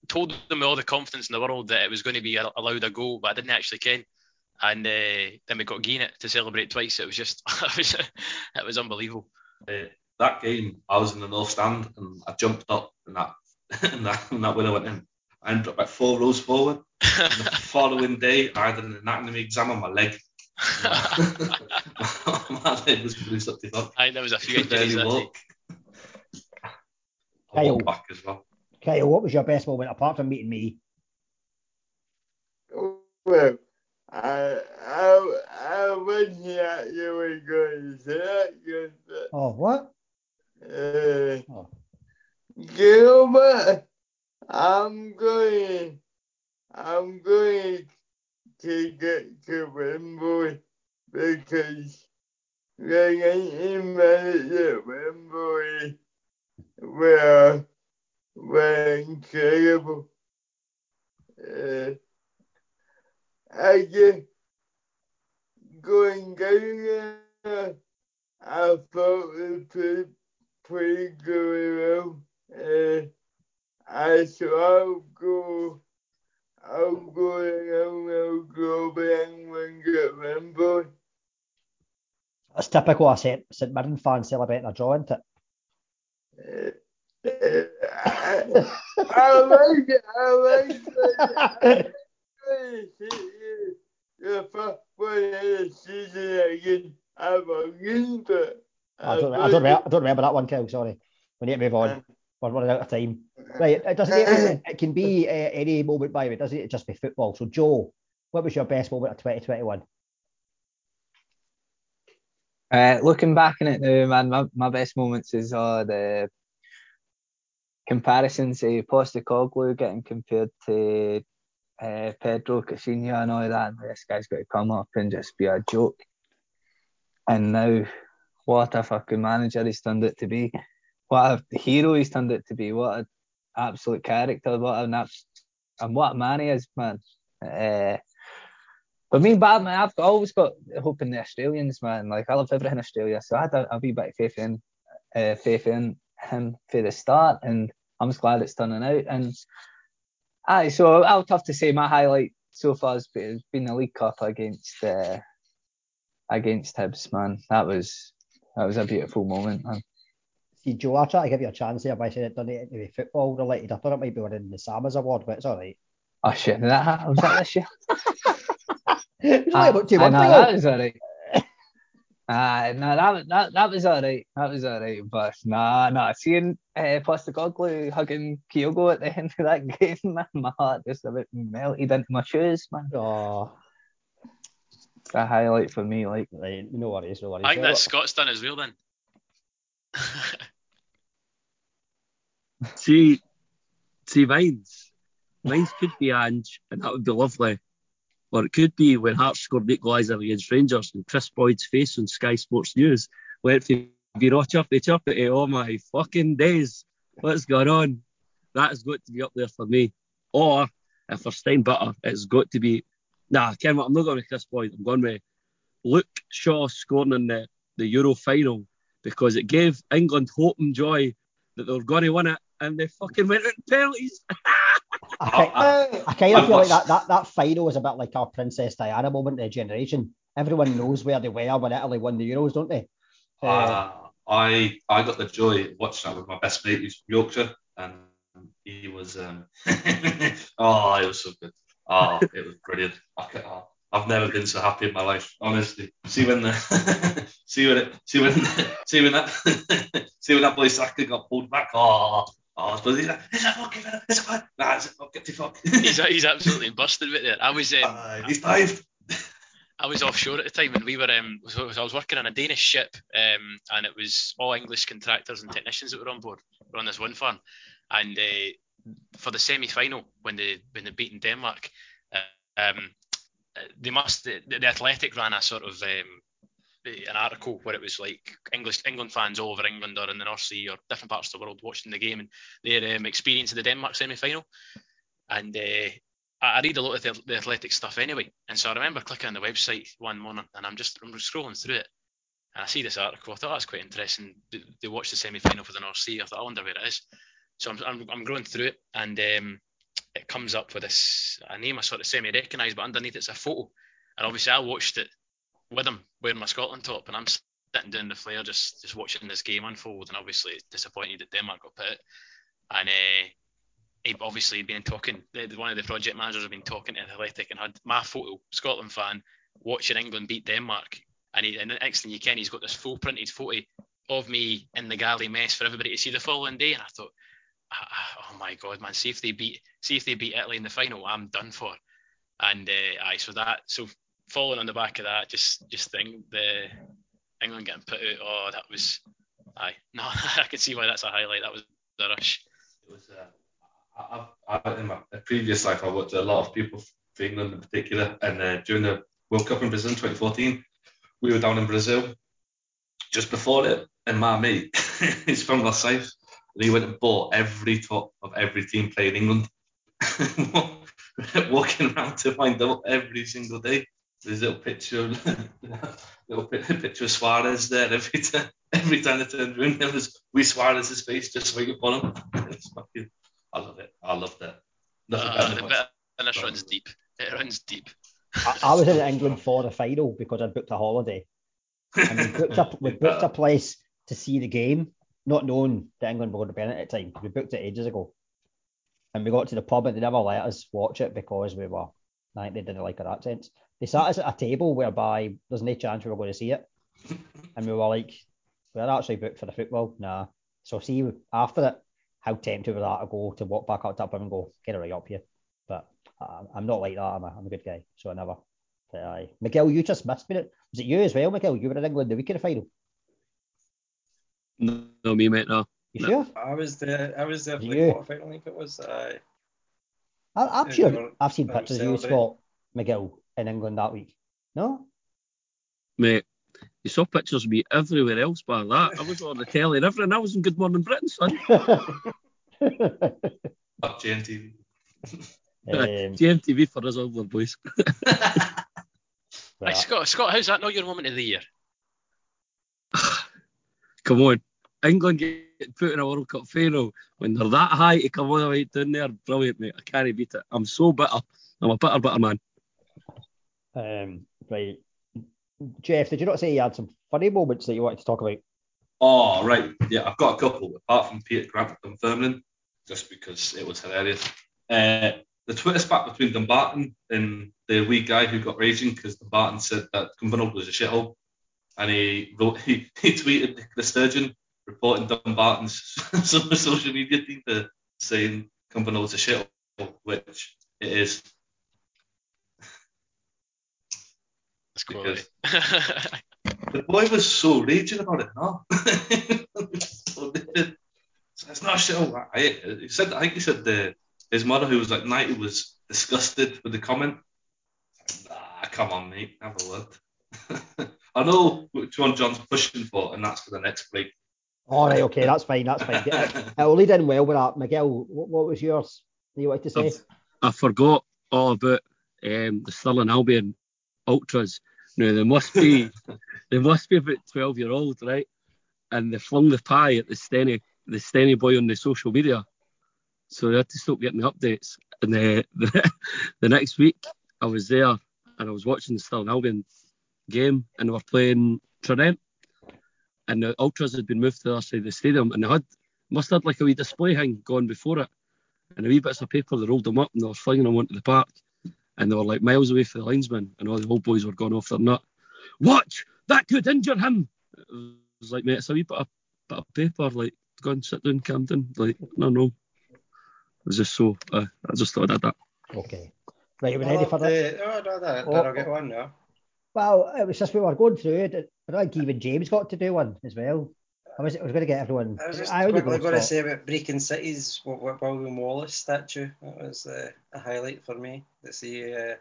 told them with all the confidence in the world that it was going to be allowed a goal, but I didn't actually ken. And uh, then we got gain to celebrate twice. It was just, it was, it was unbelievable. Uh, that game, I was in the north stand and I jumped up and that and that, and that winner went in. I ended up about four rows forward. The following day, I had an anatomy exam on my leg. my leg was bruised up to front. I think there was a few injuries that day. walk. I Kyle. walked back as well. Kyle, what was your best moment apart from meeting me? Well, I, I, I wasn't actually going to say that because, Oh, what? uh, Oh. Gilbert, I'm going, I'm going to get to Wembley because the 90 minutes at Wembley were, were incredible. Uh, I just going down there, I thought we played pretty good well. Uh, I so I'll go, I'll go around, I'll go behind when get Wembley. It's typical of St. St. Mirren fans celebrating a draw, isn't it? I, I like it, I like it. The first one of the season again, I'm against it. I don't, I don't, remember, I don't remember that one, Kyle. Sorry. We need to move on. Uh, We're running out of time. Right. It doesn't. It, it can be uh, any moment by it. Doesn't it just be football? So, Joe, what was your best moment of 2021? Uh, looking back on it now, man, my, my best moments is uh, the comparisons of Postecoglou getting compared to uh, Pedro Caixinha and all that. And this guy's got to come up and just be a joke. And now, what a fucking manager he's turned it to be. What a hero he's turned out to be. What an absolute character. What an and what a man he is, man. Uh, but me, Batman, I've always got hope in the Australians, man. Like I love everything in Australia, so I had a, a wee bit of faith in, uh, faith in him for the start, and I'm just glad it's turning out. And aye, so I'll have to say my highlight so far has been, been the League Cup against uh, against Hibs, man. That was that was a beautiful moment, man. See, Joe, I try to give you a chance here by saying it doesn't need to be football related. I thought it might be winning the Samas Award, but it's all right. Oh shit, that ha- was that this year? It was only about two Ah, months no, ago. that was alright. Ah, no, that, that that was alright. That was alright. But nah, nah. Seeing uh, Postecoglou hugging Kyogo at the end of that game, man, my heart just about melted into my shoes, man. Oh, It's a highlight for me. Like, right. No worries, no worries. I think Well, that's Scott's done as well then. See, see, mine's mine's could be Ange, and that would be lovely. or it could be when Hearts scored the equaliser against Rangers and Kris Boyd's face on Sky Sports News went from all chirpy chirpy to eh? oh my fucking days, what's going on? That has got to be up there for me. Or if we're staying better, it's got to be nah, Ken, I'm not going with Kris Boyd. I'm going with Luke Shaw scoring in the, the Euro final because it gave England hope and joy that they were going to win it, and they fucking went out in penalties. I, ki- I kind of feel like that, that that final was a bit like our Princess Diana moment of the generation. Everyone knows where they were when Italy won the Euros, don't they? Uh, Uh, I I got the joy of watching that with my best mate who's from Yorkshire, and he was um, oh, it was so good. Oh, it was brilliant. I ca- oh, I've never been so happy in my life, honestly. See when the see when it see when see when that see when that boy Saka got pulled back. Oh, oh, but he's like, is that fucking is it fuck? Nah, is it fuck? Get the fuck. he's, he's absolutely busted with it. I was um, Uh, he's dived. I was offshore at the time, and we were um, so I was working on a Danish ship, um, and it was all English contractors and technicians that were on board. We were on this one farm, and uh, for the semi-final when they when they beaten Denmark, uh, um, they must the, the Athletic ran a sort of um, an article where it was like English England fans all over England or in the North Sea or different parts of the world watching the game and their um, experience of the Denmark semi-final, and. Uh, I read a lot of the, the athletic stuff anyway, and so I remember clicking on the website one morning, and I'm just I'm scrolling through it, and I see this article. I thought that's quite interesting. They, they watched the semi-final for the North Sea. I thought I wonder where it is. So I'm I'm, I'm going through it, and um, it comes up with this a name I sort of semi-recognise, but underneath it's a photo, and obviously I watched it with him wearing my Scotland top, and I'm sitting down the flare just just watching this game unfold, and obviously disappointed that Denmark got put, and. Uh, he'd obviously been talking. One of the project managers had been talking to Athletic and had my photo, Scotland fan, watching England beat Denmark. And, he, and the next thing you can, he's got this full printed photo of me in the galley mess for everybody to see the following day. And I thought, ah, ah, oh my god, man, see if they beat, see if they beat Italy in the final, I'm done for. And uh, aye, so that, so following on the back of that, just just think the England getting put out. Oh, that was, aye, no, I can see why that's a highlight. That was the rush. It was. Uh, I, I, in my previous life, I worked with a lot of people for England in particular, and uh, during the World Cup in Brazil in 2014, we were down in Brazil just before it, and my mate, he's from Rosyth, and he went and bought every top of every team playing England, walking around to find out every single day. There's a little picture, little picture of Suarez there every time. Every time they turned around, there was wee Suarez's face just waiting for him. Fucking I love it. I love that. Nothing Uh, better than and this runs deep. It runs deep. I, I was in England for the final because I'd booked a holiday. And we booked a, we booked a place to see the game, not knowing that England were going to be in it at the time. We booked it ages ago. And we got to the pub and they never let us watch it because we were, I think they didn't like our accents. They sat us at a table whereby there's no chance we were going to see it. And we were like, we're actually booked for the football. Nah. So see after that, how tempted we were to go to walk back up to the pub and go, get it right up here. But uh, I'm not like that. I'm a, I'm a good guy. So I never. But, aye. Miguel, you just missed me. Was it you as well, Miguel? You were in England the week of the final. No, no me, mate, no. You No. sure? I was there. I was there for the Yeah. quarter. I think it was. Uh, I, I'm sure I've seen they pictures of you, celebrating. Scott McGill, in England that week. No? Mate, you saw pictures of me everywhere else by that. I was on the telly and everything. I was in Good Morning Britain, son. Up JNTV. Um, GMTV for us older boys. Right, Scott, Scott, how's that not your moment of the year? Come on. England get put in a World Cup final when they're that high to come all the way down there. Brilliant, mate. I can't beat it. I'm so bitter. I'm a bitter, bitter man. Um, right. Jeff, did you not say you had some funny moments that you wanted to talk about? Oh, right. Yeah, I've got a couple, apart from Peter Grant confirming, just because it was hilarious. Uh, the Twitter spat between Dumbarton and the wee guy who got raging because Dumbarton said that Cumbernauld was a shithole. And he wrote, he, he tweeted the Sturgeon reporting Dumbarton's social media thing for saying Cumbernauld was a shithole, which it is. That's quality. The boy was so raging about it, no? so it's not a shithole. I, he said, I think he said the, his mother, who was like 90, was disgusted with the comment. Nah, come on, mate, have a word. I know which one John's pushing for, and that's for the next break. All right, okay, that's fine, that's fine. It, will lead in well with that. Miguel, what, what was yours? That you wanted to say? I forgot all about um, the Stirling Albion ultras. Now they must be they must be about twelve year old, right? And they flung the pie at the Stenny the Stenny boy on the social media. So they had to stop getting the updates. And the, the, the next week I was there and I was watching the Stirling Albion game and they were playing Trident. And the ultras had been moved to the other side of the stadium and they had must have had like a wee display thing going before it. And a wee bits of paper, they rolled them up and they were flinging them onto the park. And they were like miles away from the linesman, and all the old boys were going off their nut. Watch! That could injure him! It was like, mate, it's a wee bit of, bit of paper, like, go and sit down, Camden. Like, no, no. It was just so, uh, I just thought I did that. Okay. Right, you ready for that? Oh, no, that, Oh, that'll get one now. Well, it was just we were going through it. I think even James got to do one as well. I was, I was going to get everyone. I was just I quickly going to say about Brechin City's Wi- Wi- William Wallace statue. That was uh, a highlight for me. To see uh,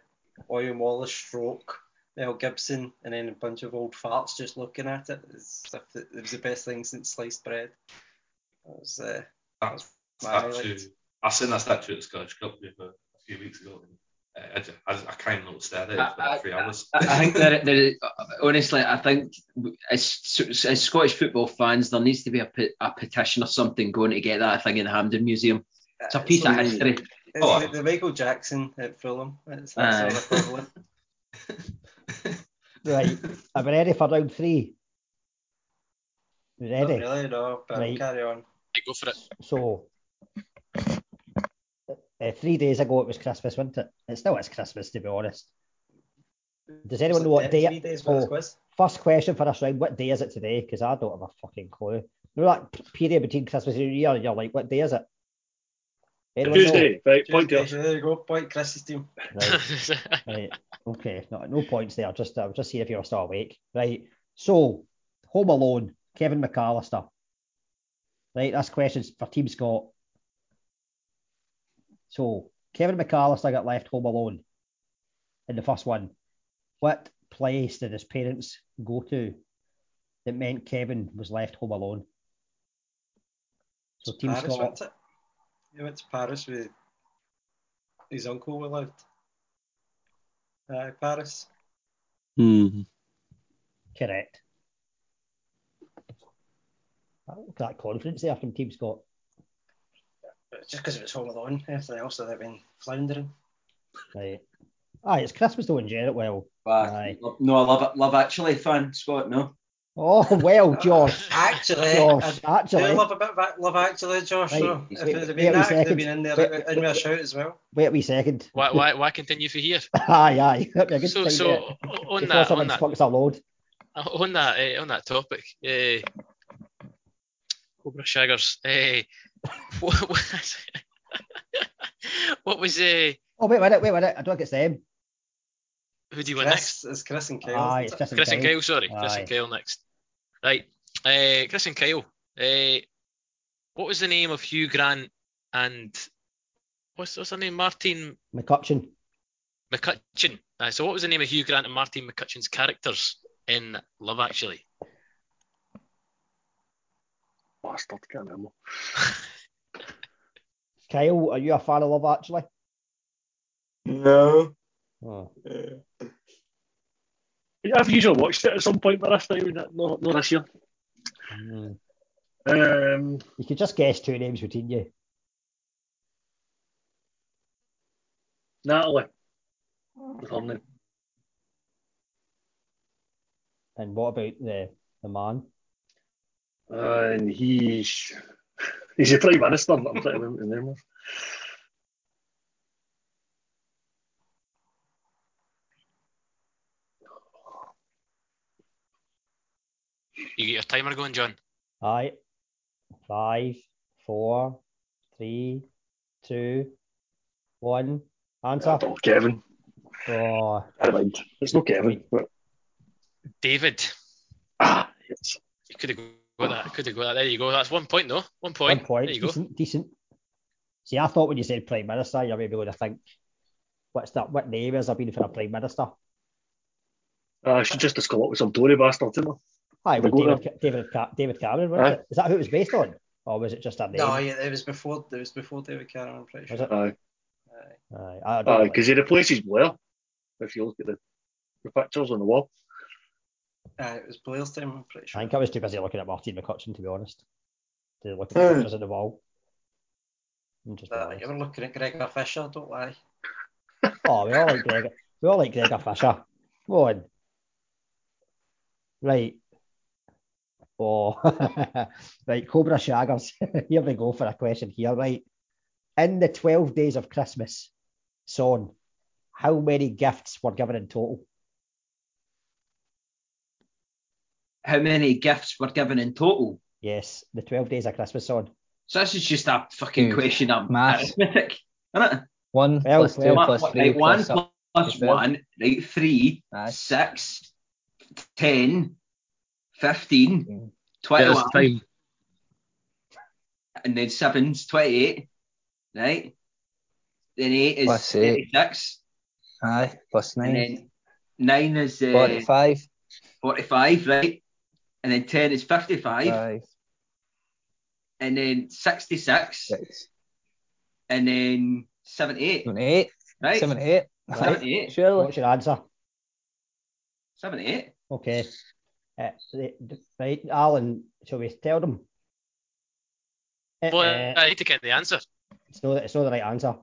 William Wallace stroke Mel Gibson and then a bunch of old farts just looking at it. It's, it was the best thing since sliced bread. That was, uh, that was my statue. highlight. I seen that statue at the Scottish Cup with, a few weeks ago. Uh, I, just, I, I can't not stare at it for like three hours. I I think that there, honestly, I think as, as Scottish football fans, there needs to be a, a petition or something going to get that thing in the Hampden Museum. It's a piece of It's history. It's Oh. the, the Michael Jackson at Fulham. It's Aye. that's sort of equivalent. Right, are we ready for round three? We Not ready? really, no, but Right. carry on. I go for it. So, uh, three days ago it was Christmas, wasn't it? It still is Christmas, to be honest. Does anyone know what day? Three days for this oh, first question for this round: What day is it today? Because I don't have a fucking clue. You know that period between Christmas and New Year, you're like, what day is it? Anyone know? Tuesday, right, point to Tuesday, us. There you go, point Chris's team. Right. Right. Okay. No, no points there. Just I was just seeing if you were still awake. Right. So, Home Alone, Kevin McAllister. Right. That's questions for Team Scott. So, Kevin McAllister got left home alone in the first one. What place did his parents go to that meant Kevin was left home alone? So, Team Paris, Scott. wasn't it? He went to Paris with his uncle we lived. Aye, Paris. Hmm. Correct. That confidence there from Team Scott. Just because it was home alone, everything else would have been floundering. Right. Aye, it's Christmas though in general. Well, aye. No, I love it. Love Actually fan, Scott. No. Oh well, Josh. Actually, Josh, I actually. do love a bit of love actually, Josh. Right. So if it had been wee that, it would have been in there, Wait- in with a shout as well. Wait a wee second. Why, why, why continue for here? aye, aye. Be a good So, time so there. on Before that, on that, fucks a load. on that, uh, on that topic, uh, Cobra Shaggers, uh, what, what, what was uh, Oh wait a minute, wait a minute. I don't think it's them. who do you want next? it's Chris and Kyle. Aye, it's? Chris and Chris and Kyle. Kyle, sorry, Chris and Kyle next. Right, uh, Chris and Kyle. Uh, what was the name of Hugh Grant and what's what's her name? Martine McCutcheon. McCutcheon. Uh, so what was the name of Hugh Grant and Martine McCutcheon's characters in Love Actually? Bastard, can't remember. Kyle, are you a fan of Love Actually? No. Oh. Uh, I've usually watched it at some point but this time, not, not this year. Hmm. Um, You could just guess two names between you. Natalie. With her name. And what about the the man? And he's he's a prime minister. I'm trying to remember the name. You get your timer going, John. Aye. Five, four, three, two, one. Answer. Oh, Kevin. Oh, Never mind. It's not Kevin. But, David. ah, yes. You could have got that. Could have got that. There you go. That's one point, though. One point. one point. There you go. Decent, decent. See, I thought when you said Prime Minister, you're maybe going to think, what's that? What name has there been for a Prime Minister? Uh, she just has come up with some Tory bastard, didn't her? Aye, They well, David, David, David Cameron, wasn't it? Is that who it was based on? Or was it just a name? No, yeah, it was before. It was before David Cameron. I'm pretty Was sure. it? Aye. Aye, don't Aye, know. because he replaces Blair. If you look at the, the pictures on the wall. Aye, it was Blair's time. I'm pretty I think I was too busy looking at Martine McCutcheon, to be honest. To look at Hmm. the pictures on the wall. I'm just being Uh, you were looking at Gregor Fisher, don't lie. Oh, we all like Gregor. We all like Gregor Fisher. Go on. Right. Oh, right. Cobra Shaggers. here we go for a question here. Right. In the 12 days of Christmas, Son, how many gifts were given in total? How many gifts were given in total? Yes, the 12 days of Christmas, Son. So this is just a fucking Dude, question of maths. arithmetic, isn't it? One Well, plus two well, plus Right, three one plus up. plus to twelve. one, right? Three, Aye. six, ten, fifteen, Mm. There's 21, time. and then seven's 28, right? Then eight is Plus eight. 36, Aye, plus and nine. then nine is uh, 45. 45, right? And then 10 is 55, Five, and then 66, six, and then 78, seven, eight. right? Seven, eight. Aye, 78, Surely. What's your answer? 78. Okay. Uh, the- the- right, Alan, shall we tell them? Well, uh, I need to get the answer. it's, not, it's not the right answer.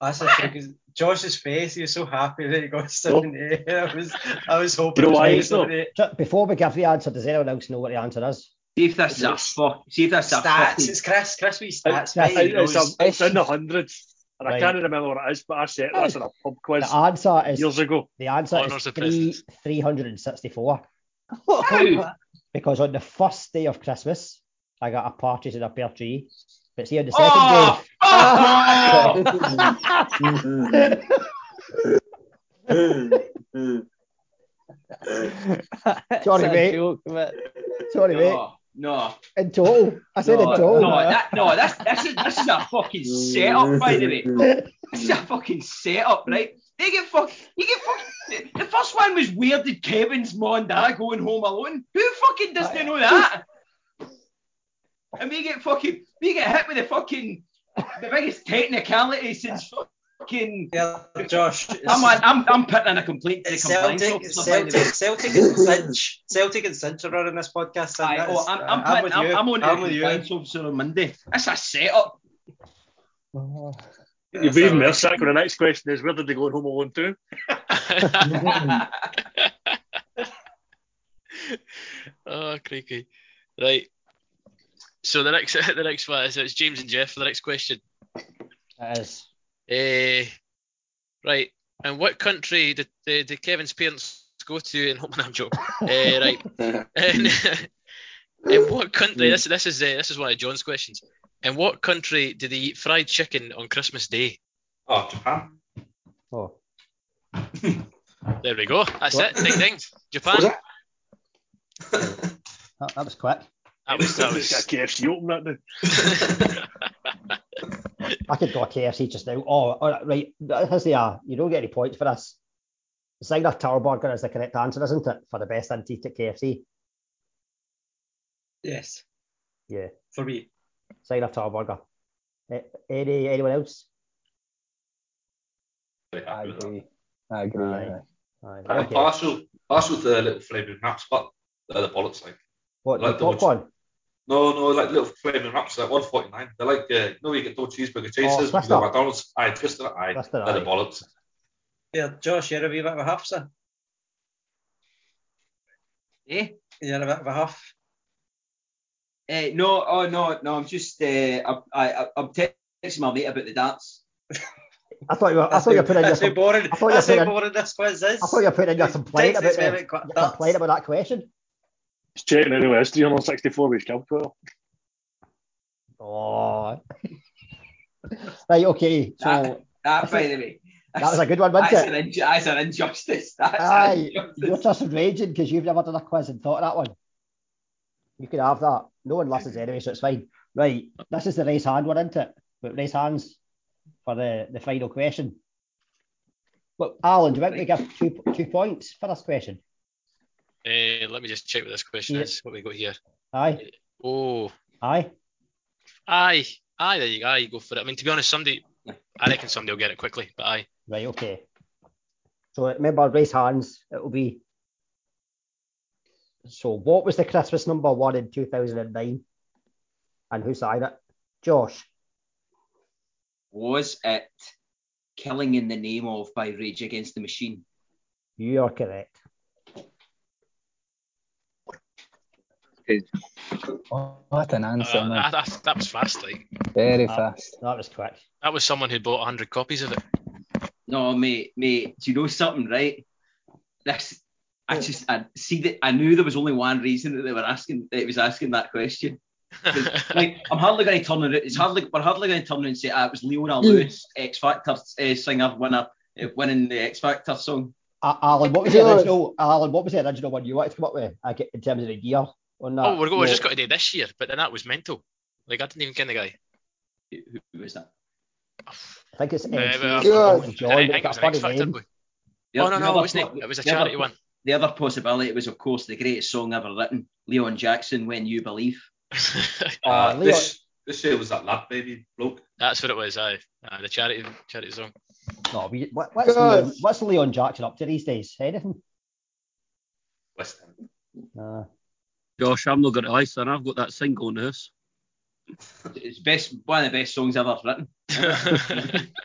That's the thing. 'cause Josh's face, he was so happy that he got 78. I was, I was hoping You know it was why right, not? Before we give the answer, does anyone else know what the answer is? See if this is a fuck. See if this is a Stats. fucking. It's Chris. Chris, we It's, stats. mate, he it's, knows. it's in the hundreds. And I can't remember what it is, but I said that's in a pub quiz The answer is years ago. the answer Honours is three, 364. How? Because on the first day of Christmas, I got a partridge in a pear tree. But see, on the second Oh, day. Oh. Sorry, It's a mate. joke, mate. Sorry, mate. no, no, In total. I said no, in total. no, that, no. This, this is this is a fucking setup, by the way. This is a fucking setup, right? They get fuck. You get fucking. The first one was where did Kevin's mom and dad going home alone? Who fucking doesn't know that? And we get fucking. We get hit with a fucking. The biggest technicality since fucking. Yeah, Josh. I'm, I'm, I'm putting in a complaint to the it's Celtic, officer, by the way. Celtic, Celtic and Cinch. Celtic and Cinch are running this podcast. Aye, oh, is- I'm, I'm, I'm putting, with I'm, you. I'm on I'm the with you. officer on Monday. That's a setup. You've even more sick the next question is where did they go home alone to? oh, creaky. Right. So the next the next one is it's James and Jeff for the next question. It is. Uh, right. And what country did, did, did Kevin's parents go to in Home? No, I'm joking. Uh, right. And, in what country? This this is uh, this is one of John's questions. In what country did they eat fried chicken on Christmas Day? Oh, Japan. Oh. There we go. That's it. Ding ding. Japan. Was it? That, that was quick. That was that It's got. KFC open that now. I could go a KFC just now. Oh, all right, right. Has the, uh, you don't get any points for this. Zinger Tower Burger is the correct answer, isn't it? For the best antique at KFC. Yes, Yeah. for me. Zinger Tower Burger. Eh, Any, anyone else? I happy with agree. I agree. Aye. aye. Aye, I'm okay. partial, partial to the little flaming wraps, but they're the bollocks like. What, like the the popcorn? No, no, like little flaming wraps, like 149. They're like, uh, you know, you get double cheeseburger chasers, Twister. you go McDonald's, aye, twister, aye, Twister, they're the bollocks. Yeah, Josh, you're a wee bit of a huff, sir. Eh? You're a bit of a huff. Eh, no, oh no, no. I'm just. Uh, I, I, I'm texting my mate about the darts. I thought you were, I thought you were putting in your, that's how boring. I thought you That's were how putting- boring this quiz is. I thought you were putting in your complaint about, Texas the, Velvet Qu- your complaint about that question. It's checking anyway. It's 364 with calculator. Oh. right, okay. So That, that by the way, that was a good one, wasn't that's it? an, inju- that's an injustice. That's Aye, an you're just raging because you've never done a quiz and thought of that one. You can have that. No one listens anyway, so it's fine. Right, this is the raise hand one, isn't it? But raise hands for the, the final question. Look, Alan, do you want me to give two two points for this question? Uh, let me just check what this question Yeah. is. What we got here? Aye, Oh, aye. aye, aye. There you go. Aye, you go for it. I mean, to be honest, somebody, I reckon somebody will get it quickly. But aye, Right, okay. So remember, raise hands. It'll be. So, what was the Christmas number one in 2009? And who signed it? Josh. Was it Killing in the Name of by Rage Against the Machine? You are correct. Oh, what an answer, uh, man. that, that, that was fast. Like Very Ah. fast. That was quick. that was someone who bought hundred copies of it. No, mate, mate, do you know something, right? This, I just, I see that I knew there was only one reason that they were asking, that it was asking that question. 'Cause, like, I'm hardly going to turn it. It's hardly, we're hardly going to turn and say, ah, it was Leona Lewis, X Factor uh, singer, winner, uh, winning the X Factor song. A- Alan, what was the original? Alan, what was the original one you wanted to come up with? I get in terms of the year on that. oh, we're, go- we're just got to do this year, but then that was mental. Like I didn't even ken the guy. Who, who was that? I think it's Uh, MC well, Josh. and I think it was an X Factor The Oh oth- no, no, other it wasn't. po- It was a the other- charity one. The other possibility was, of course, the greatest song ever written, Leon Jackson, When You Believe. Uh, Uh, Leon, this this year was that lad baby bloke. That's what it was. Aye, aye the charity charity song. no, we, what, what's, Leon, what's Leon Jackson up to these days? Anything? West Ham. Uh, Josh, I'm not going to lie, son. I've got that single in the house. It's best, one of the best songs I've ever written.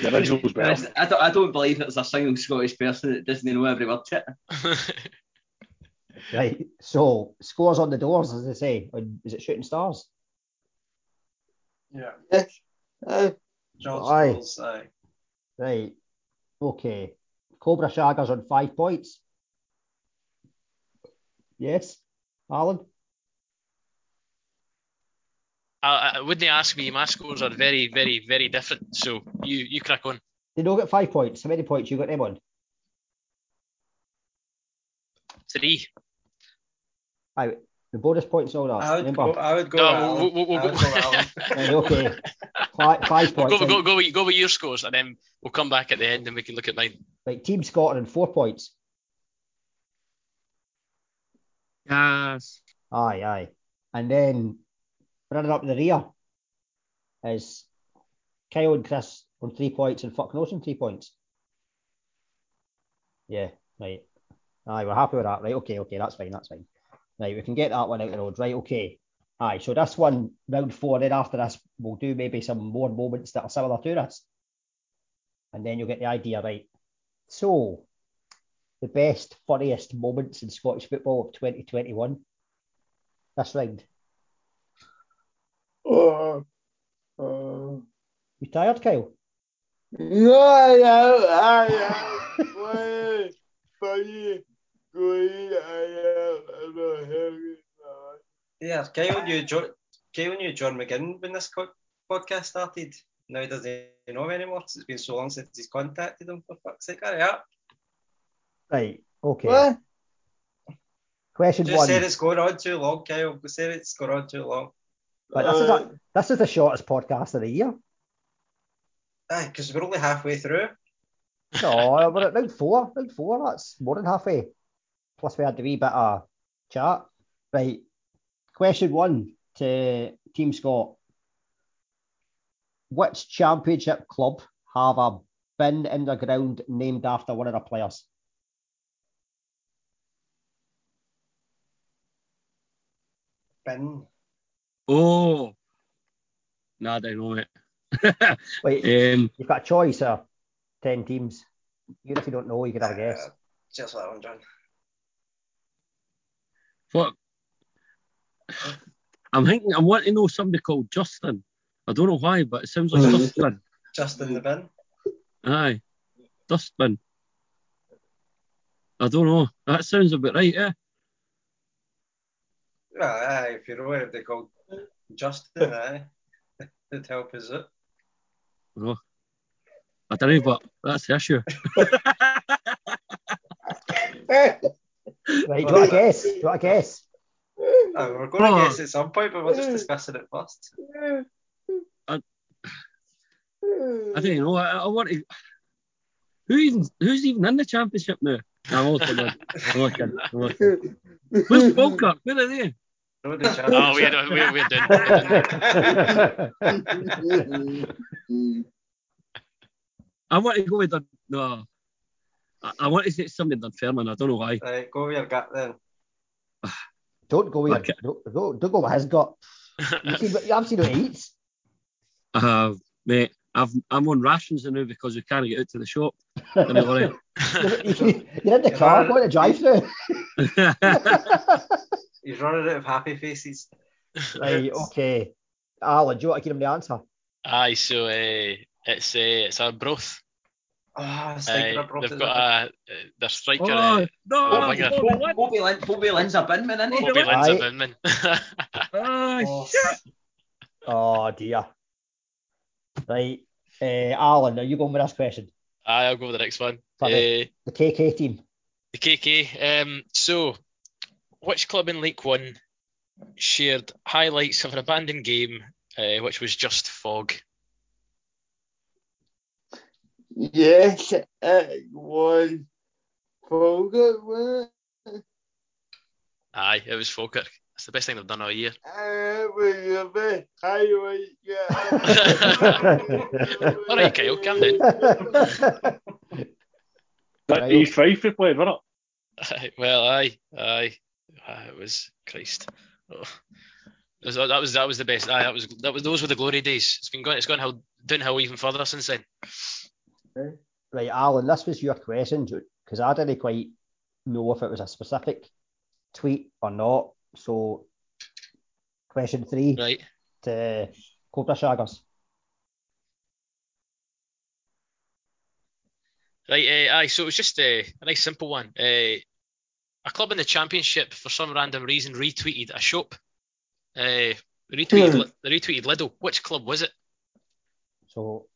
The original's better. I don't, I don't believe that there's a single Scottish person that doesn't know every word to it. right. So scores on the doors, as they say. On- Is it Shooting Stars? Yeah. Yes. Uh, George Aye. Knowles, aye. Right. Okay. Cobra Shaggers on five points. Yes. Alan? I, uh, I wouldn't ask me. My scores are very, very, very different. So you you crack on. Did you get five points? How many points you got them on? Three. Aye, the bonus points all that. I would Remember? go. I would go. No, Alan. we'll- we'll- we'll- go with Alan. Okay. Five, five Go, points. go, go, right. go, with, go with your scores, and then we'll come back at the end and we can look at mine. Right, Team Scotland, four points. Yes. Aye, aye. And then running up the rear is Kyle and Chris on three points and fucking Ocean three points. Yeah, right. Aye, we're happy with that. Right, okay, okay, that's fine, that's fine. Right, we can get that one out the road. Right, okay. Aye, so this one, round four, then after this, we'll do maybe some more moments that are similar to this. And then you'll get the idea, right? So, the best, funniest moments in Scottish football of 2021. This round. uh, uh, You tired, Kyle? no, I am. I am. Why? Funny. Going. I am. I'm not having. Yeah, Kyle knew John. Kyle knew John McGinn when this co- podcast started. Now he doesn't know him anymore 'cause it's been so long since he's contacted him. For fuck's sake, hurry up! Right, okay. What? Question Just one. said it's going on too long, Kyle. We said it's going on too long. But this, is Uh, a, this is the shortest podcast of the year. Aye, because we're only halfway through. No, we're at round four. Round four, that's more than halfway. Plus, we had the wee bit of chat. Right. Question one to Team Scott. Which championship club have a bin in the ground named after one of the players? Bin. Oh. Nah, I don't know it. Wait, um, you've got a choice of 10 teams. Even if you don't know, you could have a guess. Uh, just that one, John. what? I'm thinking, I want to know somebody called Justin. I don't know why, but it sounds like Dustbin. Just in the bin. Aye. Dustbin. I don't know. That sounds about right, eh? Well, aye, eh, if you're aware of they called Justin, eh, aye. It'd help us out. Oh. I don't know, but that's the issue. Right, do you want a guess? Do you want a guess? Aye, we're going to Oh. guess at some point, but we're just discussing it first. I don't know. I, I want to. Who even, who's even in the championship now? I'm looking. I'm looking. I'm looking. Where's Falkirk? Where are they? No, Oh, we're, championship. we're, we're doing. I want to go with Dun. No. I, I want to say something Dunfermline. I don't know why. Right, go with your gut then. Don't go with Okay. don't, don't, don't go with his gut. You see, what- I've seen what he eats. Uh, mate, I've, I'm on rations now because we can't get out to the shop. Don't worry. You're, you're in the car going to drive through. He's running out of happy faces. Right, okay. Alan, do you want to give him the answer? Aye, so uh, it's uh, it's Arbroath. Oh, I was thinking Aye, I brought they've got a uh, their striker. oh, uh, no, Oh my God. Bobby Linn. Bobby, Lin, Bobby Linn's a binman, isn't he? Bobby Lindsay Aye. Vinman. Oh, Oh, shit. Oh dear. Right. Uh, Alan, are you going with this question? Aye, I'll go with the next one. Uh, Sorry. The KK team. the KK. Um, so, which club in League One shared highlights of an abandoned game, uh, which was just fog? Yes, it was Falkirk, wasn't it? Aye, it was Falkirk. It's the best thing they've done all year. Uh, It was the best highlight. Yeah. All right, Kyle, calm down. That Right. East Fife we played, wasn't it? Well, aye, aye. Aye, it was Christ. Oh. It was- that was that was the best. Aye, that was that was those were the glory days. It's been going it's gone how downhill even further since then. Right, Alan, this was your question because I didn't quite know if it was a specific tweet or not. So, question three Right. to Cobra Shaggers. Right, uh, aye, so it was just uh, a nice simple one. Uh, a club in the championship, for some random reason, retweeted a shop. Uh, retweeted, Li- they retweeted Lidl. Which club was it? So,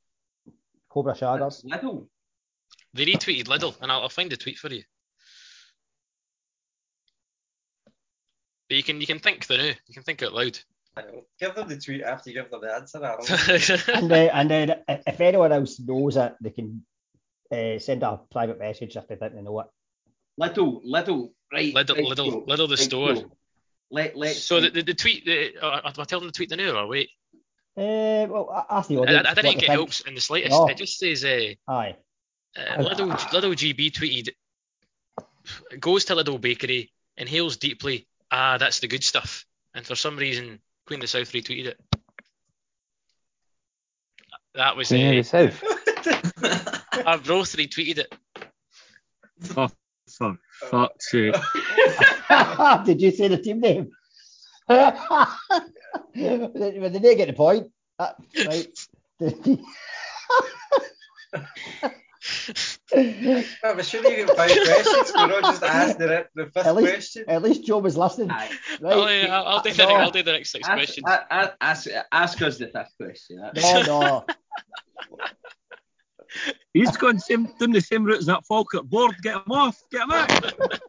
Cobra Shaggers. Little. They retweeted Lidl, and I'll, I'll find the tweet for you. But you can you can think the new. You can think out loud. Give them the tweet after you give them the answer. And then, and then if anyone else knows it, they can uh, send a private message if they didn't know it. Little, little, right. Lidl, right, Lidl, so- Lidl the right, store. so Let, let's. So the, the, the tweet, the, uh, I tell them to tweet the new or wait? Uh, well, ask the I, audience. I, I didn't what think it helps in the slightest. No. It just says uh, Aye. uh, Lidl, Lidl GB tweeted, goes to Lidl Bakery, inhales deeply. Ah, that's the good stuff. And for some reason, Queen of the South retweeted it. That was Queen uh, of the South. I've both retweeted it. Oh, for fuck's sake. Did you say the team name? Well, they they didn't get the point. Uh, right. I'm sure you get five questions. We're not just asking the, the fifth at, least, question. at least Joe was listening. Aye. Right. I'll, uh, I'll, I'll, do the, No. I'll do the next six Ask, questions. a- a- ask, ask us the fifth question. No, no. He's gone same, down the same route as that Falkirk board. Get him off. Get him out.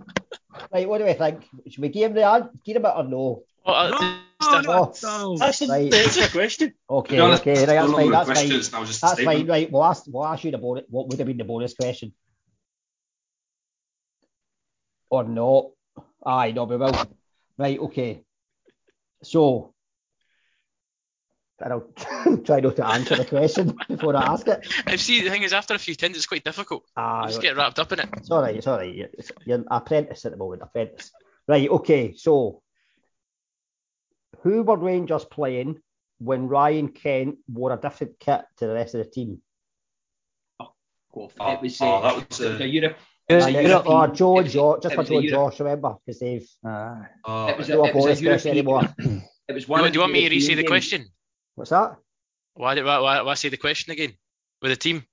Right, what do we think? Should we give him the an- give him it or no? Well, uh, No, no, no. That's the, Right. that's the question. Okay, honest, okay, right, that's longer fine. That's question, fine. it's now That's fine. Right, we'll ask, we'll ask you the bonus. What would have been the bonus question? Or not? Aye, no, we will. Right, okay. So, and I'll try not to answer the question before I ask it. I see the thing is, after a few tins, it's quite difficult. Ah, You just get wrapped up in it. It's all right. It's all right. You're, you're an apprentice at the moment. Apprentice. Right. Okay. So, who were Rangers playing when Ryan Kent wore a different kit to the rest of the team? Go for Oh, it. was, oh, uh, that was, it was uh, a Europe. Europe- And then- European- oh, Joe it and Josh, just it for was a Joe and Josh, remember? Because they've Ah. Oh, It was a, it was a European. anymore. It was Do one you, of do you want me to the re-say the question? What's that? Why did why, why, why say the question again with the team?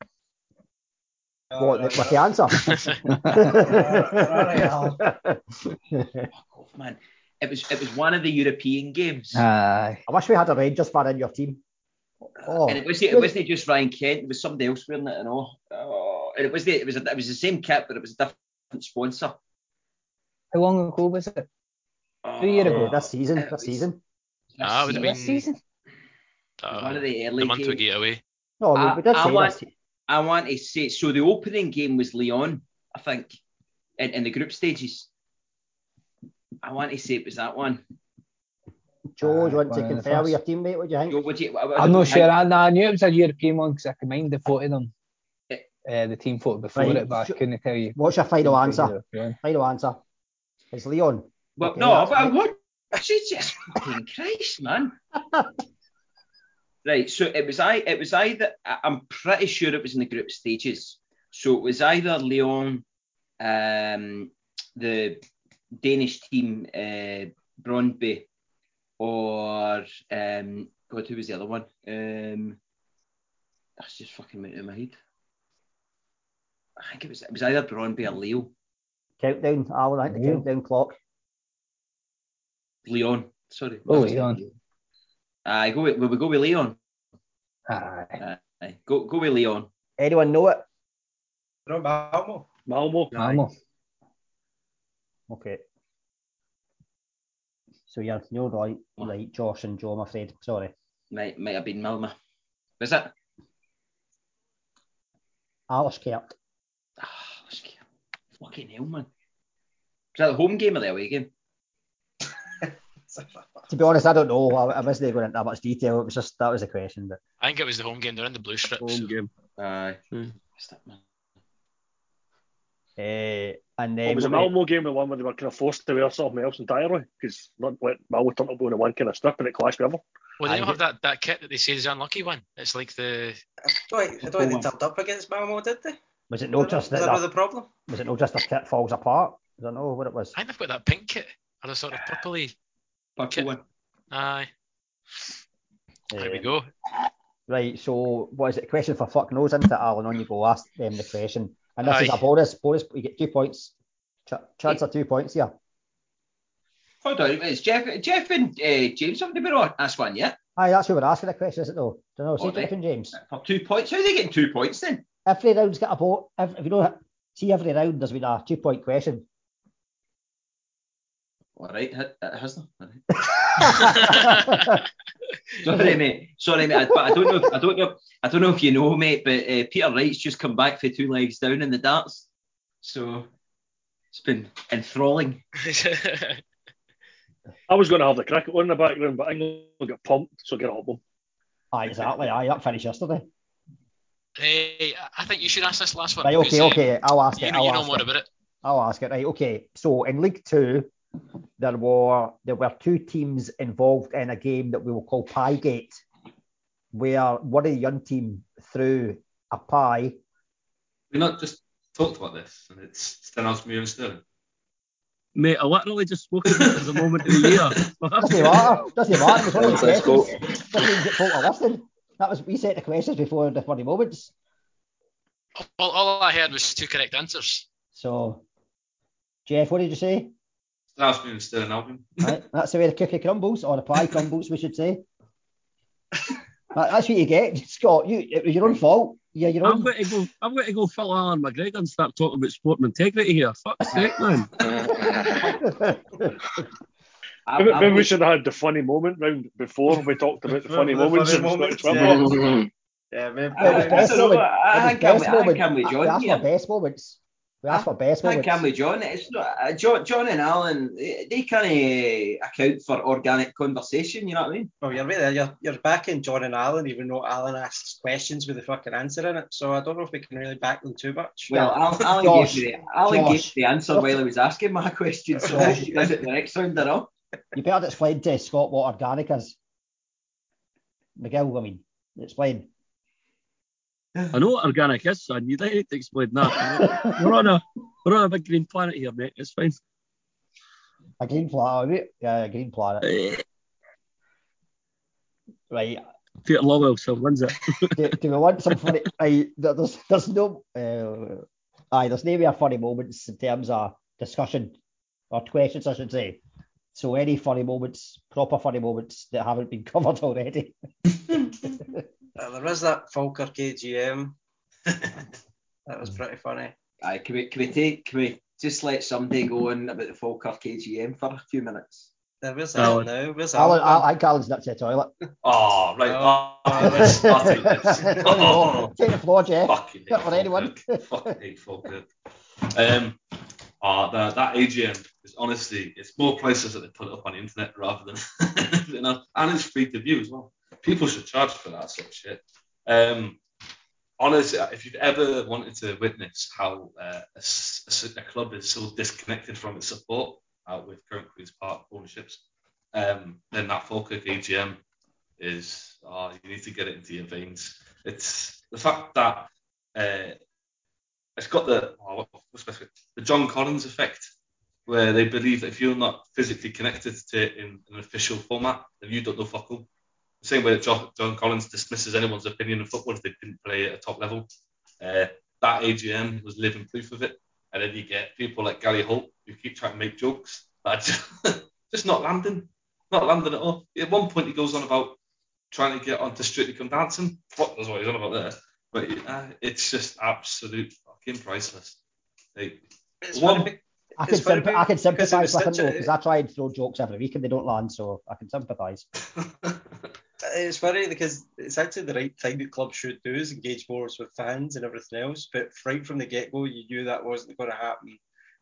what? the- What's the answer? Oh, man. It was it was one of the European games. Aye. I wish we had a Rangers fan in your team. Oh, And it wasn't it wasn't just Ryan Kent, it was somebody else wearing it and all. Oh, and it was the it was a, it was the same kit, but it was a different sponsor. How long ago was it? Oh, Two years uh, ago. this season. it This was- season. Ah, it would have This season? It uh, one of the early the month we games. get away. No, we, I- we did I say want- this. I want to say so. The opening game was Lyon, I think, in, in the group stages. I want to say it was that one. Joe, do you want one to of the confer with your teammate? What do you think? Joe, would you, I- I I'm don't sure. I, nah, I knew it was a European one because I could mind the photo of them. Uh, the team photo before Right, it, but I sure. couldn't tell you. What's your final answer? European. Final answer. It's Lyon. Well, Okay, no, that's but fine. what? Jesus fucking Christ, man. right, so it was I. It was either. I- I'm pretty sure it was in the group stages. So it was either Lyon, um, the Danish team, uh, Brøndby, or um, God, who was the other one? Um, that's just fucking went in my head. I think it was. It was either Brøndby or Leo. Countdown, Alan. I think the Leo. countdown clock. Lyon. Sorry. Oh, I was Lyon. Thinking- Aye, go with, will we go with Lyon? Aye. Aye, go go with Lyon. Anyone know it? No, Malmo. Malmo. Malmo. Okay. So you're you're right, right, Josh and Joe. I'm afraid. Sorry. Might might have been Malmo. Was it? Alice Kert. Ah, let's get- fucking hell, man. Was that the home game or the away game? To be honest, I don't know. I, I wasn't going into that much detail. It was just that was the question. But I think it was the home game. They're in the blue strips. Home game. Aye. Hmm. What's that, man? uh, and then It was a what we- Malmo game, the one where they were kind of forced to wear something else entirely because not let Malmo turn up in one kind of strip and it clashed with everyone. Well, they don't have that, that kit that they say is the unlucky one. It's like the I don't, I don't think they turned up against Malmo, did they? was it no just Is that, that that the problem? was it no just their kit falls apart? I don't know what it was. I think they've got that pink kit or the sort of purpley. Purple one. Aye, there we Um, go. Right, so what is it? Question for fuck knows, isn't it, Alan? On you go, ask them the question. And this is a bonus. Bonus, you get two points. Ch- chance of two points here. Hold on, it's Jeff, Jeff and uh, James haven't been on. That's one, yeah. Aye, that's who we're asking the question, is it though? Don't know. See, Oh, they- Jeff and James. For two points. How are they getting two points then? Every round's got a vote. If, if you know, see, every round there's been a two point question. All right, it it has them. All right. Sorry, mate. Sorry, mate. I, but I don't know. If, I don't know. I don't know if you know, mate. But uh, Peter Wright's just come back for two legs down in the darts, so it's been enthralling. I was going to have the cricket on in the background, but England got pumped, so get up them. Aye, exactly. Aye, that finished yesterday. Hey, I think you should ask this last one. Right, okay, uh, okay. I'll ask You, it. know- I'll you know ask more it. about it. I'll ask it. Right, okay. So in League Two, there were there were two teams involved in a game that we will call Piegate, where one of the young team threw a pie. We not just talked about this, and it's Stenhouse and Stirling. Mate, I literally just spoke about it as a moment of the year. Doesn't matter. Doesn't matter. It was one of the Let's go. questions. Doesn't mean that folk are. That was we set the questions before the funny moments. All, all I heard was two correct answers. So, Jeff, what did you say? Stenhouse and Stirling Albion. Right, that's the way the cookie crumbles, or the pie crumbles, we should say. That- That's what you get, Scott. You, it was your own fault. Yeah, your I'm going to go. I'm going to go Phil Allan McGregor and start talking about sport and integrity here. Fuck's sake, man. I, Maybe, I maybe we should have had the funny moment round before we talked about the The funny funny moments in moments, Scottish yeah. Yeah, maybe. Well, it was I best don't know, moment. I It was think I'm- I think. I'm with John asked here. for best moments. We asked for best I think moments. I'm with John. It's not, uh, John, John and Alan. They, they kind of account for organic conversation. You know what I mean? Well, you're right there. You're, you're backing John and Alan, even though Alan asks questions with the fucking answer in it. So I don't know if we can really back them too much. Well, Alan, Alan, Josh, gave, me the, Alan Josh. gave the answer while he was asking my question, so Josh. he does it the next round around. You better explain to Scott what organic is. Miguel, I mean, explain. I know what organic is, son. You don't need to explain that. we're on a we're on a big green planet here, mate. It's fine. A green planet, right? Yeah, a green planet. Eh, Right. Peter Lawwell still wins it. do, do we want some funny? Aye, there's there's no uh, aye, there's no a funny moments in terms of discussion or questions, I should say. So any funny moments, proper funny moments that haven't been covered already. Uh, there was that Falkirk AGM. that was pretty funny. Aye, can we can we take can we just let somebody go on about the Falkirk AGM for a few minutes? There, where's Alan. Alan now? Where's Alan, Alan? I, I think Alan's nipped to the toilet. Oh, right. Oh. Oh, let's, I'll take this. You go. Oh, Take the floor, Jeff. fucking hate Or anyone. Falkirk. Fucking hate Falkirk. Um, that, that AGM is honestly, it's more places that they put it up on the internet rather than anything else. And it's free to view as well. People should charge for that sort of shit. Um, honestly, if you've ever wanted to witness how uh, a, s- a club is so disconnected from its support out with current Queen's Park ownerships, um, then that Falkirk AGM is, oh, you need to get it into your veins. It's the fact that uh, it's got the, oh, the John Collins effect, where they believe that if you're not physically connected to it in an official format, then you don't know fuck all. The same way that John, Collins dismisses anyone's opinion of football if they didn't play at a top level. Uh, that AGM was living proof of it. And then you get people like Gary Holt who keep trying to make jokes that just, just not landing, not landing at all. At one point, he goes on about trying to get onto Strictly Come Dancing. Fuck knows what he's on about there. But uh, it's just absolute fucking priceless. Like, It's one, funny, I can, symp- I can sympathise with him such though, because I try and throw jokes every week and they don't land, so I can sympathise. it's funny because it's actually the right thing that clubs should do is engage more with fans and everything else. But right from the get go, you knew that wasn't going to happen.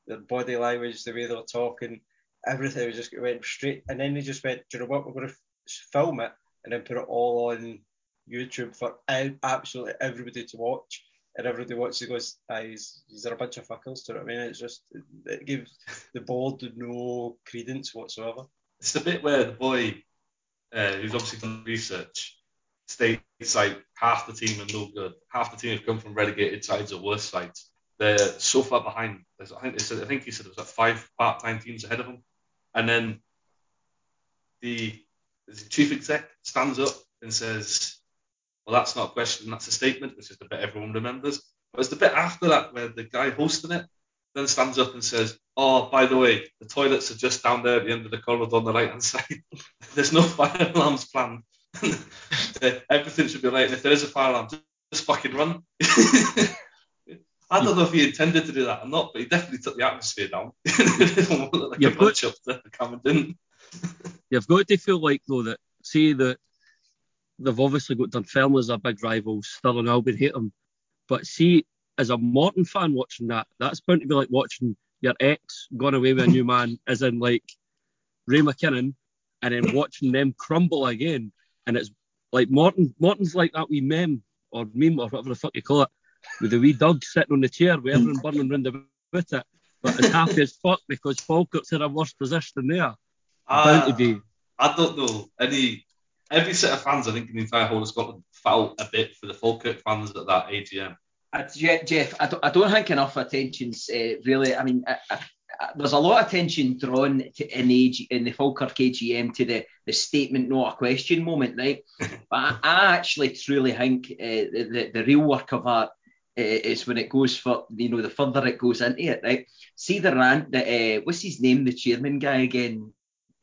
Their body language, the way they were talking, everything was just went straight. And then they just went, do you know what? We're going to film it and then put it all on YouTube for a- absolutely everybody to watch. And everybody watches goes, ah, he's, he's a bunch of fuckers. Do you know what I mean? It's just, it gives the board no credence whatsoever. it's the bit where the boy, uh, who's obviously done research, states like half the team are no good, half the team have come from relegated sides or worse sides. They're so far behind. I think said, I think he said it was like five part-time teams ahead of them, and then the, the chief exec stands up and says, "Well, that's not a question, that's a statement," which is the bit everyone remembers. But it's the bit after that where the guy hosting it then stands up and says, "Oh, by the way, the toilets are just down there at the end of the corridor on the right hand side. There's no fire alarms planned. Everything should be right. And if there is a fire alarm, just fucking run." I don't know if he intended to do that or not, but he definitely took the atmosphere down. like You've got- bunch up there, didn't. You've got to feel like though that say that they've obviously got Dunfermline as a big rival, Stirling Albion hate them, but see as a Morton fan watching that, that's bound to be like watching your ex gone away with a new man, as in like Ray McKinnon, and then watching them crumble again, and it's like Morton, Morton's like that wee meme or meme or whatever the fuck you call it, with the wee dog sitting on the chair with everyone burning round the with it, but as happy as fuck because Falkirk's in a worse position there. Bound to ah, be. I don't know any every set of fans I think in the entire whole of Scotland felt a bit for the Falkirk fans at that AGM. Uh, Jeff, I don't, I don't think enough attention's uh, really. I mean, I, I, I- there's a lot of attention drawn to in the AG, in the Falkirk AGM to the the statement, not a question moment, right? but I, I actually truly think uh, the, the the real work of art uh, is when it goes for you know the further it goes into it, right? See the rant that uh, what's his name, the chairman guy again.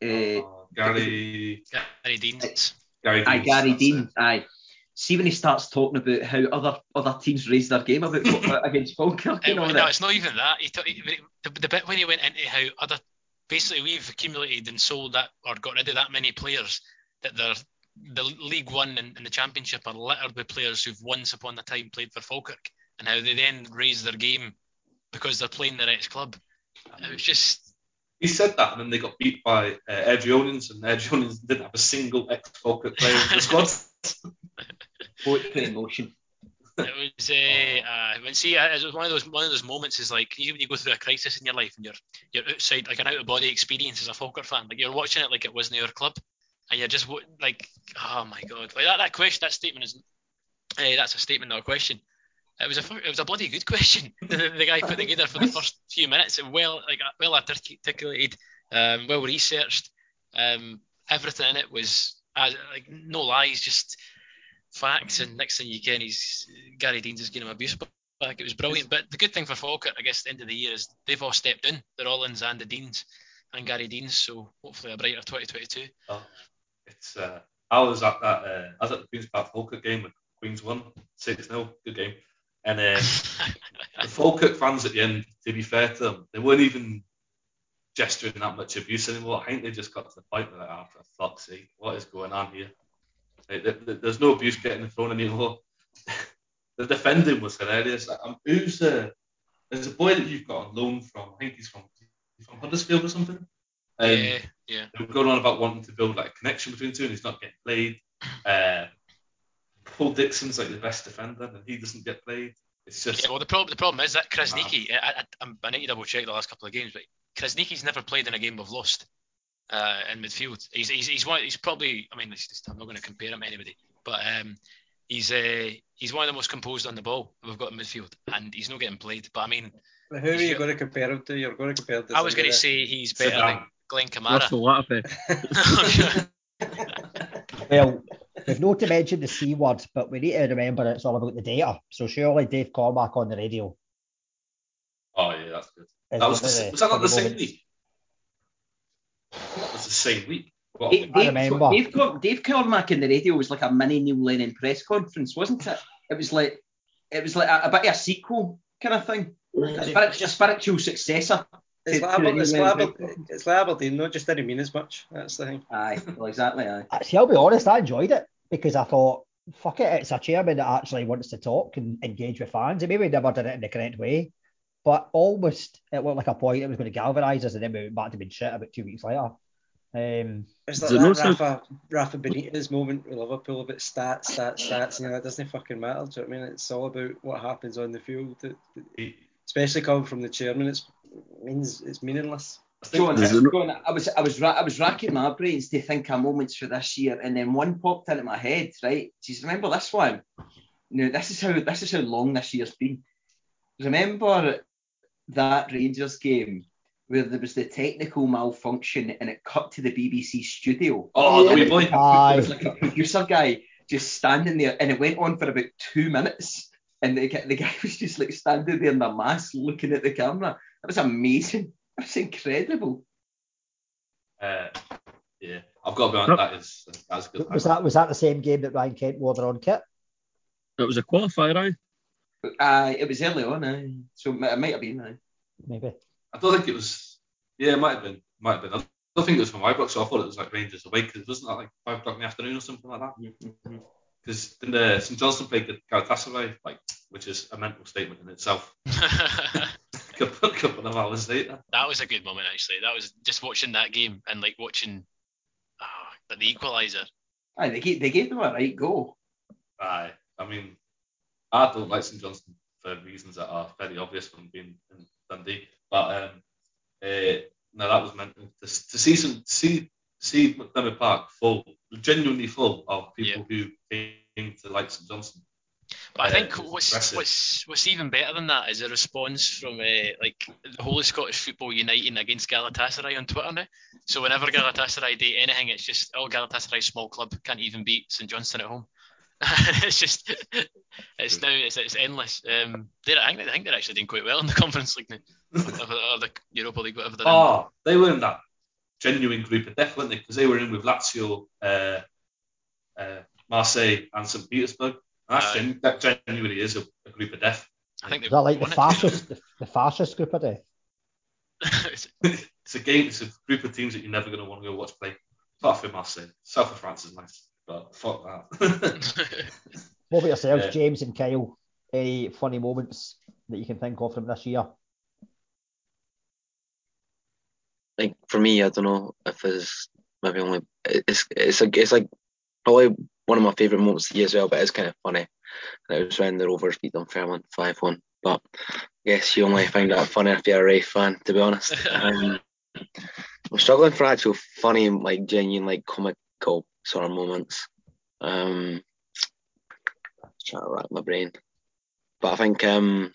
Uh, Oh, Gary Gary Deans. Gary Aye, Gary Deans. Aye. See when he starts talking about how other other teams raise their game about against Falkirk and all no, that. it's not even that. He t- the, the bit when he went into how other basically we've accumulated and sold that or got rid of that many players that they're the League One and, and the Championship are littered with players who've once upon a time played for Falkirk and how they then raise their game because they're playing their ex club. It was just He said that, and then they got beat by uh, Edgeonians, and Edgeonians didn't have a single ex-Falkirk player in the squad. Poetry in motion. it was uh, uh when see uh, it was one of those one of those moments is like you when you go through a crisis in your life and you're you're outside like an out of body experience as a Falkirk fan like you're watching it like it wasn't your club and you're just like oh my god like that, that question that statement is uh, that's a statement not a question it was a it was a bloody good question the, the guy put together for the first few minutes well like uh, well articulated um, well researched um, everything in it was uh, like no lies just facts, and next thing you can, he's Gary Dean's is getting him abuse back. It was brilliant. But the good thing for Falkirk, I guess, at the end of the year is they've all stepped in. The Rollins and the Deans and Gary Deans. So hopefully a brighter 2022. Oh, it's uh, I was at that uh, I was at the Queens Park Falkirk game Queens won six 0 good game, and uh, the Falkirk fans at the end, to be fair to them, they weren't even gesturing that much abuse anymore. I think they just got to the point where, like, oh, for fuck's sake, what is going on here? Like, th- th- there's no abuse getting thrown anymore. the defending was hilarious. Like, um, who's the there's a boy that you've got on loan from? I think he's from he's from Huddersfield or something. Um, yeah, yeah. They were going on about wanting to build like a connection between the two, and he's not getting played. Uh, Paul Dixon's like the best defender, and he doesn't get played. It's just Yeah, well, the problem the problem is that Krasniki. I, I, I'm- I need to double check the last couple of games, but Krasniki's never played in a game we've lost uh, in midfield. He's he's he's one. He's probably. I mean, it's just, I'm not going to compare him to anybody, but um, he's uh, he's one of the most composed on the ball we've got in midfield, and he's not getting played. But I mean, But who are you going to compare him to? You're going to compare him to I was going to say he's better Zidane. than Glenn Kamara. Russell Latifi. Well, we've not to mention the C word, but we need to remember it's all about the data. So surely Dave Cormack on the radio. oh yeah, that's good. That was, the, the was that not funny the same moments. week? That was the same week. What, Dave, I Dave, remember. Dave, Cor- Dave Cormack in the radio was like a mini Neil Lennon press conference, wasn't it? It was like it was like a, a bit of a sequel kind of thing, a, spirit, a spiritual successor. It's to- like, to it's, like Lennon Aber- press conference. it's like Aberdeen, not just didn't mean as much. That's the thing. Aye, well, exactly. Aye. See, I'll be honest, I enjoyed it because I thought, fuck it, it's a chairman that actually wants to talk and engage with fans. And maybe he never did it in the correct way, but almost it looked like a point that was going to galvanise us and then we went back to being shit about two weeks later. Um, It's Is like that so- Rafa, Rafa Benitez moment with Liverpool about stats, stats, stats. You know, that doesn't fucking matter. Do you know what I mean? It's all about what happens on the field. It- it- he- especially coming from the chairman, it's means it's meaningless. I John, Is it not- John, I was I was I was racking my brains to think of moments for this year, and then one popped into my head. Right, just remember this one. Now this is how this is how long this year's been. Remember that Rangers game where there was the technical malfunction and it cut to the BBC studio. Oh, oh the wee boy. There was like a producer guy just standing there, and it went on for about two minutes. And the, guy- the guy was just like standing there in the mask looking at the camera. That was amazing. That was incredible. Uh, yeah, I've got to be honest. That is that's good. was that was that the same game that Ryan Kent wore their own kit? It was a qualifier, aye. Uh, it was early on, aye. so it might have been. Aye. Maybe. I don't think it was. Yeah, it might have been. Might have been. I don't think it was from Ibrox, so I thought it was like Rangers away because wasn't that like five o'clock in the afternoon or something like that? Because then the St Johnstone played the Galatasaray, like, which is a mental statement in itself. that a couple, couple of hours later. That was a good moment actually. That was just watching that game and like watching oh, the equaliser. Aye, they gave, they gave them a right go. Aye, I mean, I don't like St Johnstone for reasons that are very obvious from being in Dundee. But um, uh, no, that was meant to, to see some see see McDiarmid Park full, genuinely full of people who came to like St Johnstone. But I Uh, think what's impressive. what's what's even better than that is a response from uh, like the whole of Scottish football uniting against Galatasaray on Twitter now. So whenever Galatasaray do anything, it's just oh Galatasaray small club can't even beat St Johnstone at home. it's just it's now it's, it's endless. Um, they're, I think I think they're actually doing quite well in the Conference League now, or, or the Europa League, whatever they're in. Oh, they were in that genuine group of death, weren't they? Because they were in with Lazio, uh, uh, Marseille, and St Petersburg. And that's gen- that genuinely is a, a group of death. I think Is they've that like the won it. fascist the, the fascist group of death? It's a game. It's a group of teams that you're never going to want to go watch play. Apart from Marseille, eh? south of France is nice, but fuck that. What about yourselves, Yeah. James and Kyle? Any funny moments that you can think of from this year? like for me, I don't know if it's maybe only it's it's like it's like probably one of my favourite moments of the year as well, but it's kind of funny. And it was when the Rovers beat Dunfermline five one. But I guess you only find that funny if you're a Ray fan, to be honest. Um, I'm struggling for actual funny, like genuine, like comical sort of moments. Um, trying to rack my brain, but I think um,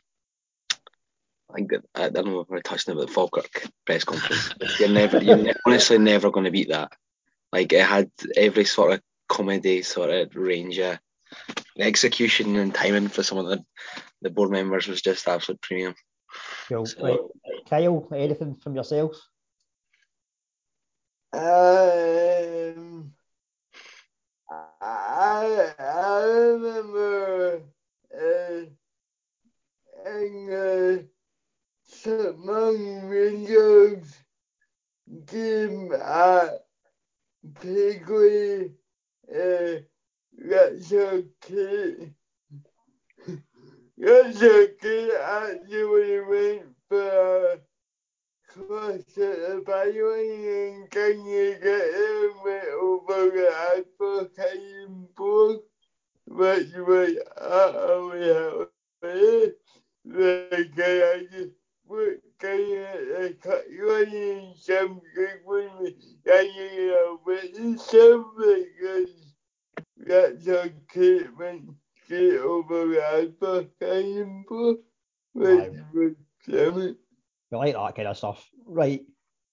I think that- I don't know if we're touching about the Falkirk press conference. you're never, you're honestly never going to beat that. Like it had every sort of comedy sort of range. Yeah. The execution and timing for some of the, the board members was just absolute premium. Cool. So- Right. Kyle, anything from yourselves? Um, I, I remember uh, in uh, St. Rangers game at Pigley. Uh, that's okay. That's okay. Actually went for a cross at the byline and can you get helmet over the advertising board? Which was utterly. The guy I just put guy at the cut line and some good one hanging out with some because that's a statement the advertising board. Which was brilliant. We like that kind of stuff. Right.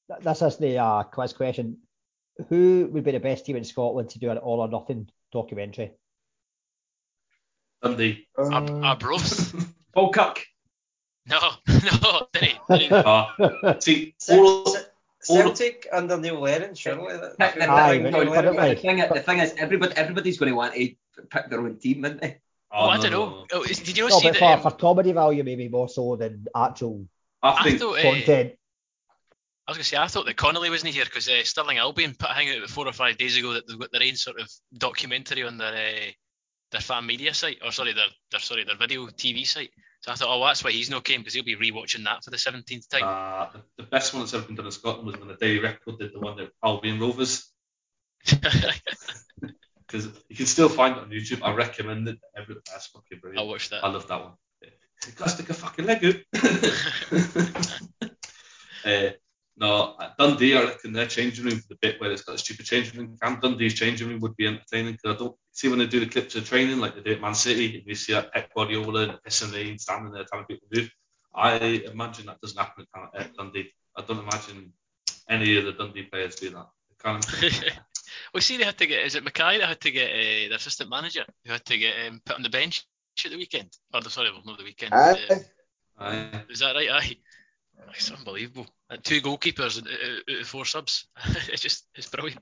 th- This is the uh, quiz question. Who would be the best team in Scotland to do an all or nothing documentary? Dundee. Ab- Arbroath. Falkirk. No, no, didn't he? Didn't he? Uh, see, Ce- all, Ce- Celtic under Neil Lennon, surely. That, Pick their Aye, own but- team. but- but- the, thing, the thing is, everybody, everybody's going to want to pick their own team, isn't they? Oh, I no, don't know. no. Oh, did you not No, see but that? for, um, for comedy value, maybe more so than actual I I think thought, uh, content. I was going to say, I thought that Connolly wasn't here because uh, Stirling Albion put a thing out about four or five days ago that they've got their own sort of documentary on their uh, their fan media site, or sorry, their, their sorry their video TV site. So I thought, oh, that's why he's not came because he'll be rewatching that for the seventeenth time. uh, the, the best one that's ever been done in Scotland was when the Daily Record did the one that Albion Rovers. Because you can still find it on YouTube. I recommend it. Every, that's fucking brilliant. I'll watch that. I love that one. You gotta stick a fucking leg out. uh, no, Dundee, I reckon their changing room, for the bit where it's got a stupid changing room, Camp Dundee's changing room would be entertaining because I don't see when they do the clips of training like they do at Man City, and you see that Pep Guardiola and pissing rain standing there telling people to move. I imagine that doesn't happen at, at Dundee. I don't imagine any of the Dundee players do that. They can't. well, see, they had to get. Is it Mackay that had to get uh, the assistant manager who had to get um, put on the bench at the weekend? Or the sorry, well, not the weekend. Aye. uh, Aye. is that right? Aye. It's unbelievable. And two goalkeepers out out- out of four subs. it's just it's brilliant.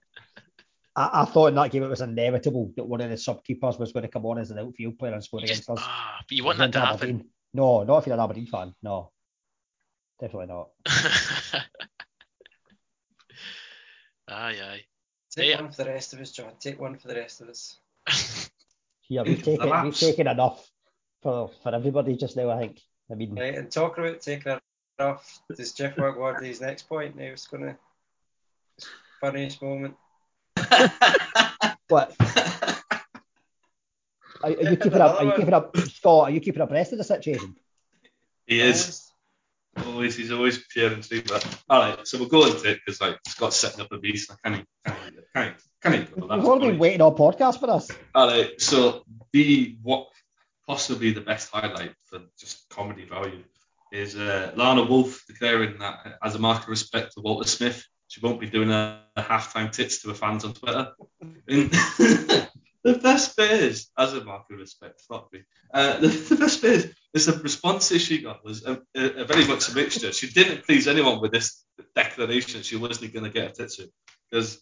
I, I thought in that game it was inevitable that one of the sub keepers was going to come on as an outfield player and score You just, against us. ah, but you want that to happen. Aberdeen. No, not if you're an Aberdeen fan. No, definitely not. aye, aye. Take Yeah. one for the rest of us, John. Take one for the rest of us. Here we've taken we've taken enough for for everybody just now. I think. I mean, Right, and talk about taking it off. Does Jeff Wagwardy's next point now is going to funniest moment? what? Are, are you keeping up? Are you keeping up, Scott? Are you keeping abreast of the situation? He is. Always, he's always pure and true. But all right, so we'll go into it because like Scott's setting up a beast. I can't, can't, can't, can't go We've all been waiting on podcast for us. All right, so the what possibly the best highlight for just comedy value is uh, Lana Wolf declaring that as a mark of respect to Walter Smith, she won't be doing a, a halftime tits to her fans on Twitter. The best bit is, as a mark of respect, fuck me. Uh, the, the best bit is, is the responses she got was a, a, a very much a mixture. She didn't please anyone with this declaration she wasn't going to get a tits to because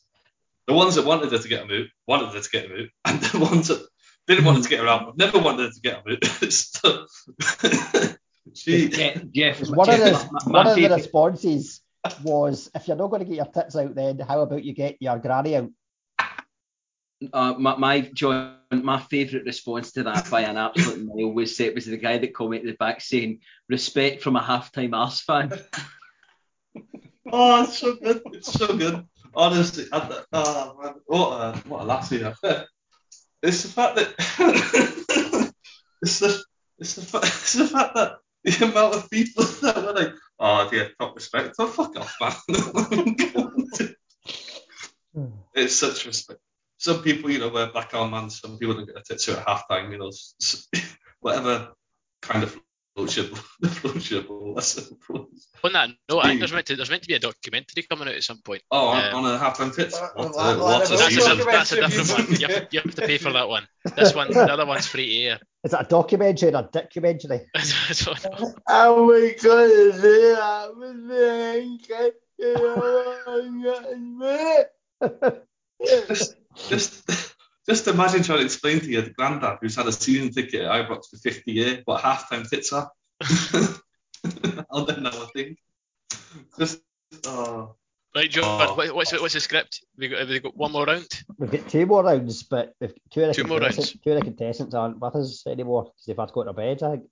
the ones that wanted her to get a move wanted her to get a move, and the ones that didn't want her to get her out never wanted her to get a move. so, she, Jeff, Jeff, One of the my- my one of the responses was, if you're not going to get your tits out, then how about you get your granny out? uh, my, my John, my favourite response to that by an absolute male was it was the guy that commented in the back saying respect from a halftime arse fan. oh, it's so good. It's so good. Honestly, I, oh, man, what a what a lassie. It's the fact that it's the it's the, fa- it's the fact that the amount of people that were like, oh dear, top respect. Oh fuck off, man. Hmm. it's such respect. Some people, you know, wear black arm bands. Some people don't get a out at half time. You know, whatever kind of floats your floats your boat. That's On that note, I think there's meant to there's meant to be a documentary coming out at some point. Oh, on, Um, on a half time tits. Uh, What, well, a- well, what a well, that's, a, that's a different one. You have, you have to pay for that one. This one, the other one's free to air. Is it a documentary or a documentary? I don't know. Oh my god, is it happening? Just, just, just imagine trying to explain to your granddad who's had a season ticket at Ibrox for 50 years what halftime tits are. I'll then know a thing. Just, oh, Right, John. Oh. What's the, what's the script? Have we got, have we got one more round? We've got two more rounds, but we've two of the, Two more contestants, rounds. two of the contestants aren't with us anymore because they've had to go to bed. I think.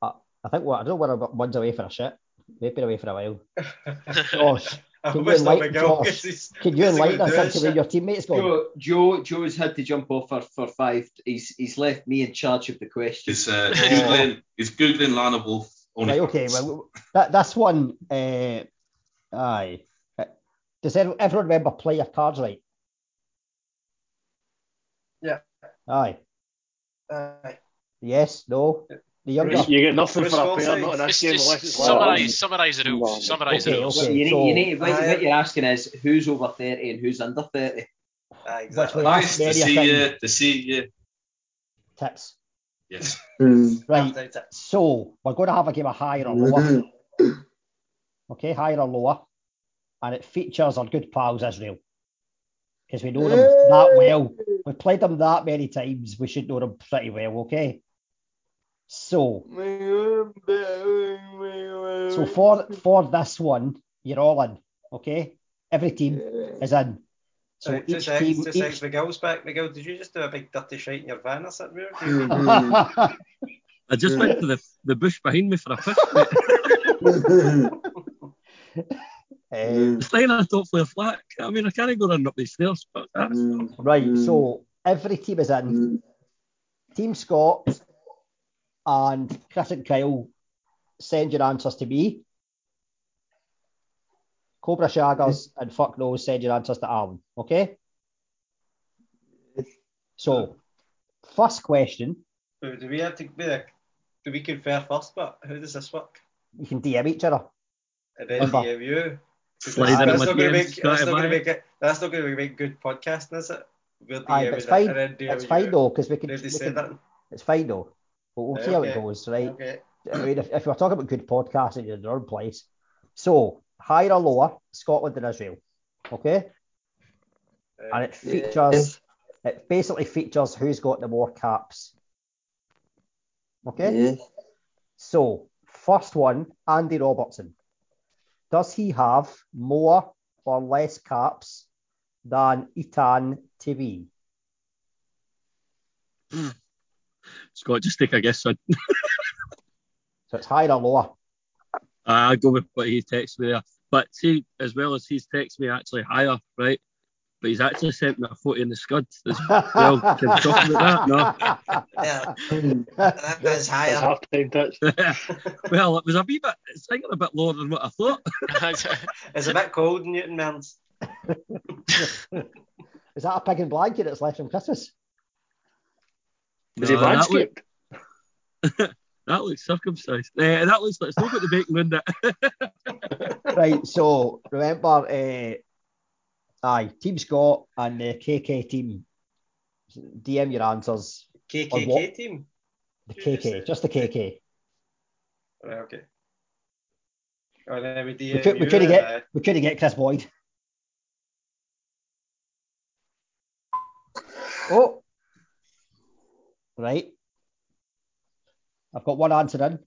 I, I think what I don't know whether one's away for a shit. They've been away for a while. Josh, I can you enlighten, Miguel, Josh, 'cause he's- can you enlighten us do into where shit. your teammates gone? Joe, Joe, Joe's had to jump off for, for five. He's he's left me in charge of the questions. He's uh, googling. He's googling Lana Wolf. Only Right, okay, well, that, this one, uh, aye. Does everyone everyone remember play your cards right? Yeah. Aye. Aye. Yes, no. The younger. You get nothing Bruce for a Wilson. pair, not in this game unless it's summarise, summarise the rules. Summarise Okay, the rules. okay. you, need, so- you need what, Aye. what you're asking is who's over thirty and who's under thirty. Ah, Aye, Which exactly. Nice to see you. To see you. Tips. Yes. Hmm. Right. Right. So we're going to have a game of higher or lower. Mm-hmm. Okay, higher or lower. And it features our good pals Israel. Because we know them that well. We've played them that many times. We should know them pretty well, okay? So so for for this one, you're all in, okay? Every team is in. So Right, two each seconds, team two each seconds. Miguel's back. Miguel, did you just do a big dirty shite in your van or something? weird? I just went to the the bush behind me for a fish. mate. Um, It's fine, I don't flare flat. I mean, I can't go running up these stairs, but that's Right, so every team is in. Team Scott and Chris and Kyle send your answers to me. Cobra Shaggers and Fuck Knows send your answers to Alan. Okay? So, first question, Do do we have to be like, do we confer first? But how does this work? you can DM each other. And then Remember. DM you. That's not going to DMs, make. That's not going to make it. That's not going to make good podcasting, is it? We're Aye, but it's fine. and It's fine you. though, because we can. Did they we can- It's fine though. But we'll see how it goes, right? Okay. I mean, if, if we're talking about good podcasting, you're in the wrong place. So, higher or lower, Scotland and Israel. Okay? And it features, it basically features who's got the more caps. Okay? So, first one, Andy Robertson. Does he have more or less caps than Eitan Tibi? Scott, just take a guess, son. So it's higher or lower. Ah, I go with what he texted me there. But see, as well as he's texted me actually higher, right? But he's actually sent me a photo in the scud as well. Can we talk about that? No. Yeah. That, that's That's higher. half time touch. Well, it was a wee bit, it's thinking a bit lower than what I thought. It's a bit cold in Newton Mearns. Is that a pig and blanket that's left from Christmas? Is he No, that, manscaped? look, that looks circumcised. Uh, that looks like it's still got the bacon in it. right, so remember, uh, aye, Team Scott and the KK team. DM your answers. On what? KKK team. The KK, just the KK. Right, okay. Oh, then we We DM could, we could uh, get we could get Kris Boyd. Oh, right. I've got one answer in.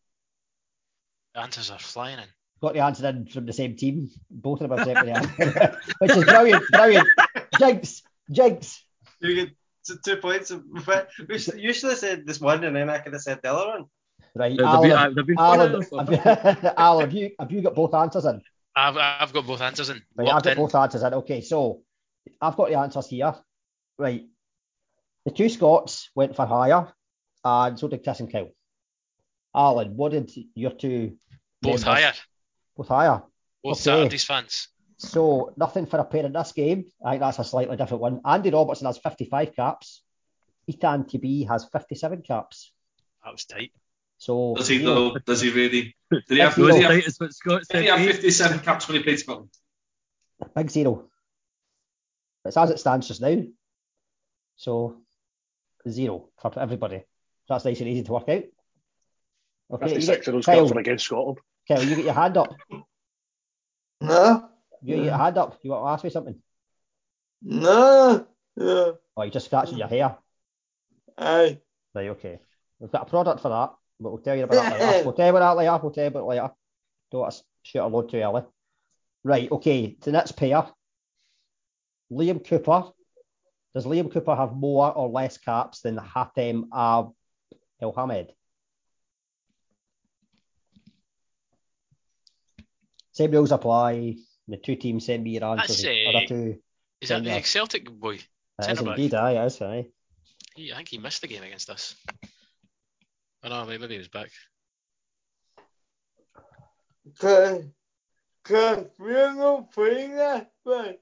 The answers are flying in. Got the answer in from the same team. Both of them have sent me the answer, which is brilliant, brilliant. Jinx, jinx. You get two points. But we should- you should have said this one, and then I could have said the other one. Right, Alan, they've been- they've been Alan, have, Alan, have you have you got both answers in? I've, I've got both answers in. Right, I've got in. both answers in. Okay, so I've got the answers here. Right. The two Scots went for higher, and so did Chris and Kyle. Alan, what did your two Both members- higher. Both higher. Both Okay. Saturdays fans. So nothing for a pair in this game. I think that's a slightly different one. Andy Robertson has 55 caps. Eitan Tibi has 57 caps. That was tight. So Does he zero. though? Does he really? Did he have, Zero. did he have, Tight as did he have 57 caps when he played Scotland? big zero. It's as it stands just now. So zero for everybody. So That's nice and easy to work out. Okay, you 56 get, of those Kyle, against Scotland. Kyle, you get your hand up. No, You get your hand up. You want to ask me something? no, no. Oh, you're just scratching your hair. Aye. Right, okay. We've got a product for that, but we'll tell you about that later. We'll tell you about that later. We'll tell you about it later. Don't want to shoot a load too early. Right, okay. The next pair. Liam Cooper. Does Liam Cooper have more or less caps than Hatem Ab El Hamed? Same rules apply. The two teams send me your answers. That's, uh, two. Is that the your- Celtic boy? It is centre back? indeed, aye, it is, aye. He, I think he missed the game against us. Oh no, maybe he was back. Can, can we're not playing that, but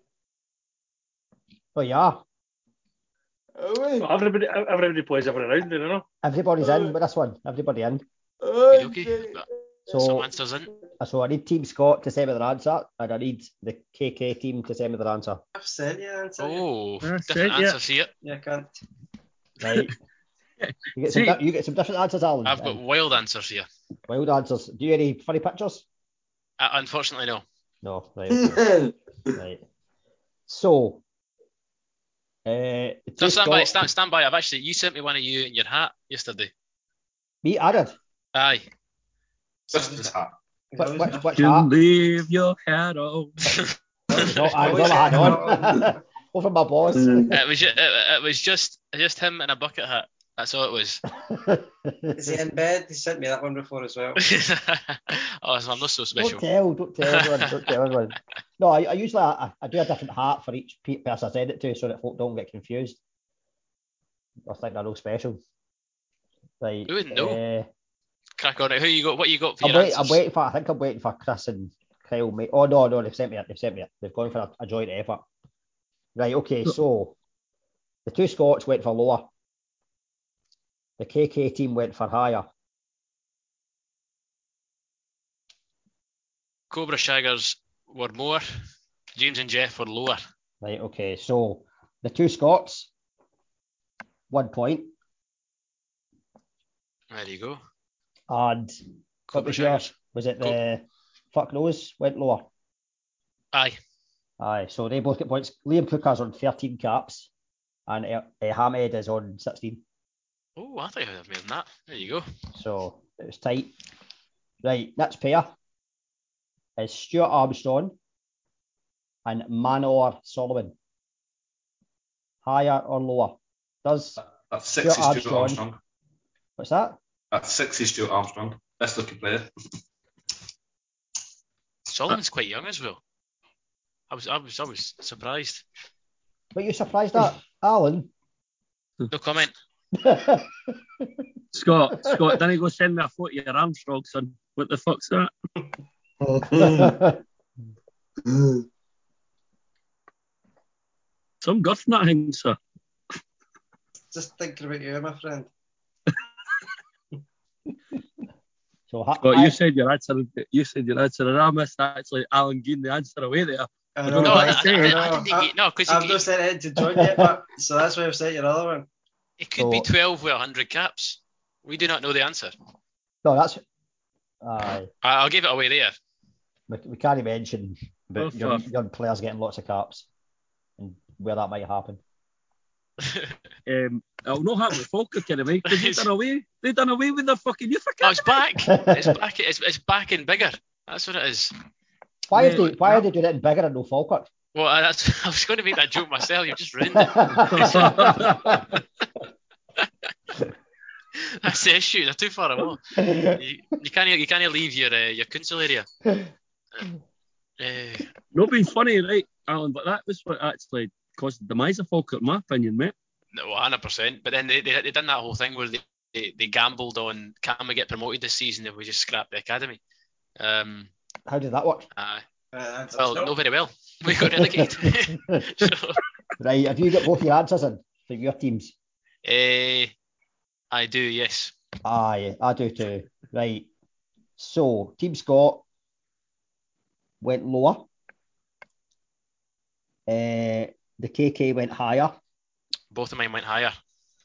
Oh, yeah. Well, everybody, everybody plays every round, you know. Everybody's in with this one. Everybody in. Okay. But some So, answers in. so I need Team Scott to send me their answer, and I need the KK team to send me their answer. I've sent you an answer. Oh, That's different it, yeah. answers here. Yeah, I can't. Right. You get, some, See- di- you get some different answers, Alan. I've got and wild answers here. wild answers. Do you have any funny pictures? Uh, unfortunately, no. No. Right. okay. right. So. Uh, So two stand by, stand, stand by. I've actually you sent me one of you in your hat yesterday. Me, I did. Aye. Just his hat. Which, which, which You hat? leave your hat on. No, I was all I had on. Over my boss. It was just, it, it was just just him in a bucket hat. That's all it was. Is he in bed? He sent me that one before as well. oh, so I'm not so special. Don't tell, don't tell everyone, don't tell everyone. No, I, I usually I, I do a different hat for each person I send it to, so that folk don't get confused. I think they're all special. Right. We wouldn't know. uh, Crack on it. Who you got? What you got for I'm, your wait, I'm waiting for. I think I'm waiting for Chris and Kyle. Mate. Oh no, no, they've sent me it. They've sent me it. They've gone for a, a joint effort. Right. Okay. So the two Scots went for lower. The KK team went for higher. Cobra Shaggers were more. James and Jeff were lower. Right. Okay. So the two Scots, one point, There you go. and Cobra was yours? Shaggers. Was it the fuck knows went lower? Aye. Aye. So they both get points. Liam Cook has on 13 caps, and uh, Hamed is on 16. Oh, I thought you had more than that. There you go. So it was tight. Right, next pair is Stuart Armstrong and Manor Solomon. Higher or lower? Does That's sexy Stuart Armstrong. Armstrong. what's that? That's sexy Stuart Armstrong. Best looking player. Solomon's quite young as well. I was I was I was surprised. What you surprised at, Alan? No comment. Scott, Scott, didn't go send me a photo of your Armstrong, son. What the fuck's that? Some guff in that thing, sir. Just thinking about you, my friend. so ha- Scott, I- you said your answer. You said your answer, and I missed actually Alan giving the answer away there. I I know. don't No, I, I, I. I, I didn't think he, no, because I've not sent it to John yet, but so that's why I've sent you another one. It could be 12 with 100 caps. We do not know the answer. no, that's. Aye, I, I'll give it away there. we, we can't even mention Oh, about young, young players getting lots of caps and where that might happen. Um, it'll not happen with Falkirk anyway, because they done away. They done away with their fucking youth Oh, it's back. It's back. It's, it's back and bigger. That's what it is. Why Yeah, have they, why that. are they doing it in bigger and no Falkirk? Well, I, that's, I was going to make that joke myself. You've just ruined it. That's the issue. They're too far away. You, you can't you can't leave your uh, your council area. Uh, Not being funny, right, Alan, but that was what actually caused the demise of Falkirk, in my opinion, mate. no, 100%. But then they, they, they done that whole thing where they, they, they gambled on can we get promoted this season if we just scrap the academy. Um, How did that work? uh, Uh, well, no. not very well. We got relegated. so, Right, have you got both your answers in for your teams? uh, I do, yes. Aye, I do too. Right. So, Team Scott went lower. Uh, the KK went higher. Both of mine went higher.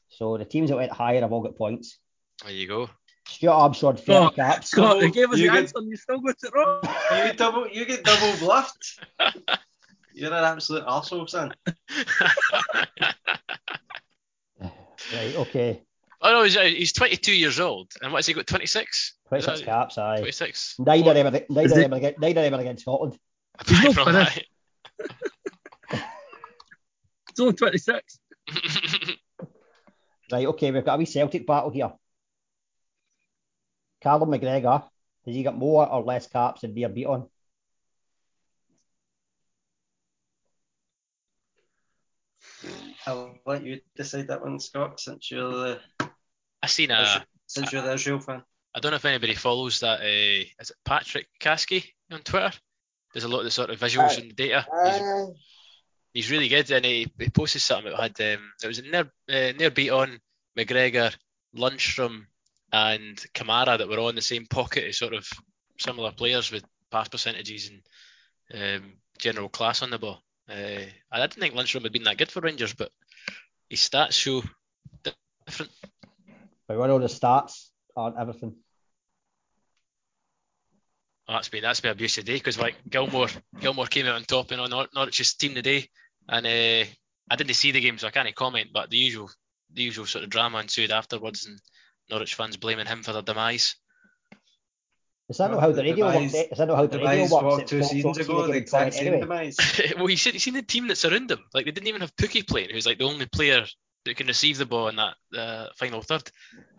So, the teams that went higher have all got points. There you go. Stuart Armstrong, 30 Oh, caps. Scott, they gave us You the get- answer and you still got it wrong. You double, you get double bluffed. You're an absolute arsehole, son. Right, okay. Oh no, he's, uh, he's 22 years old, and what's he got? 26. 26 caps, aye. 26. Nine of them, are, nine, of Is them are against, nine of them are against Scotland. He's not From finished. It's only 26. that. Right, okay, we've got a wee Celtic battle here. Callum McGregor, has he got more or less caps than Nir Bitton? I'll let you decide that one, Scott, since you're the I seen a. since you're the Israel fan. I don't know if anybody follows that. Uh, is it Patrick Kasky on Twitter? There's a lot of the sort of visuals and data. He's, he's really good, and he, he posted something that had um, it was near uh, Nir Bitton McGregor, Lundstram, and Kamara that were all in the same pocket as sort of similar players with pass percentages and um, general class on the ball. Uh, I didn't think Lundstram had been that good for Rangers, but his stats show different. We run all the stats on everything. Oh, that's been that's been abuse today because like Gilmour Gilmour came out on top in on Nor- Norwich's team today, and uh, I didn't see the game so I can't comment. But the usual the usual sort of drama ensued afterwards, and Norwich fans blaming him for their demise. Is that not Well, how the the radio demise- works? Is that not how the radio Demise works? walked It two folks seasons don't see ago, the the exact same anyway. demise. well, you seen you seen the team that surround him. Like they didn't even have Pukki playing, who's like the only player that can receive the ball in that uh, final third,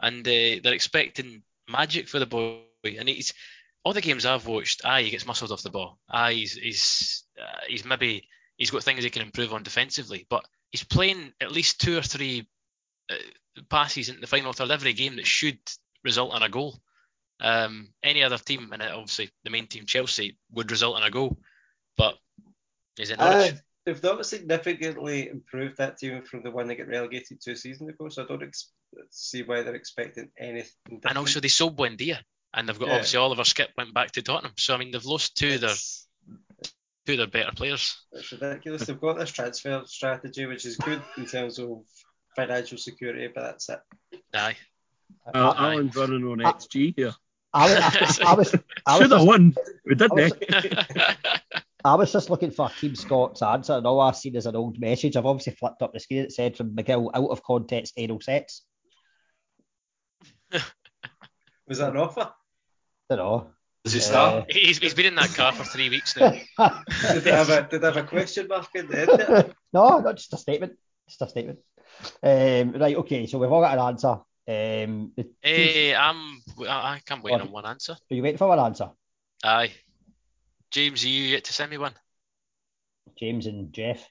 and uh, they're expecting magic for the boy. And he's all the games I've watched. Aye, he gets muscled off the ball. Aye, he's he's uh, he's maybe he's got things he can improve on defensively, but he's playing at least two or three uh, passes in the final third every game that should result in a goal. Um, any other team, and obviously the main team Chelsea, would result in a goal, but is it Norwich? uh, They've not significantly improved that team from the one that got relegated two seasons ago, so I don't ex- see why they're expecting anything different. and also they sold Buendia, and they've got Yeah. obviously Oliver Skipp went back to Tottenham. So I mean they've lost two of their two of their better players. It's ridiculous. They've got this transfer strategy, which is good in terms of financial security, but that's it. Aye. Uh, Aye. Alan's running on Uh, XG here. I was, I, I was, I was Should have just, won. We did, I eh? I was just looking for Team Scott's answer, and all I've seen is an old message. I've obviously flipped up the screen. It said from McGill out of context anal sex. Was that an offer? I don't know. Does he start? he's, he's been in that car for three weeks now. Did they have a, did they have a question mark in the end? of no, not just a statement. Just a statement. Um, right, okay, so we've all got an answer. Um, the hey, I'm I, I can't wait on one answer. Are you waiting for one answer? Aye. James, are you yet to send me one? James and Jeff.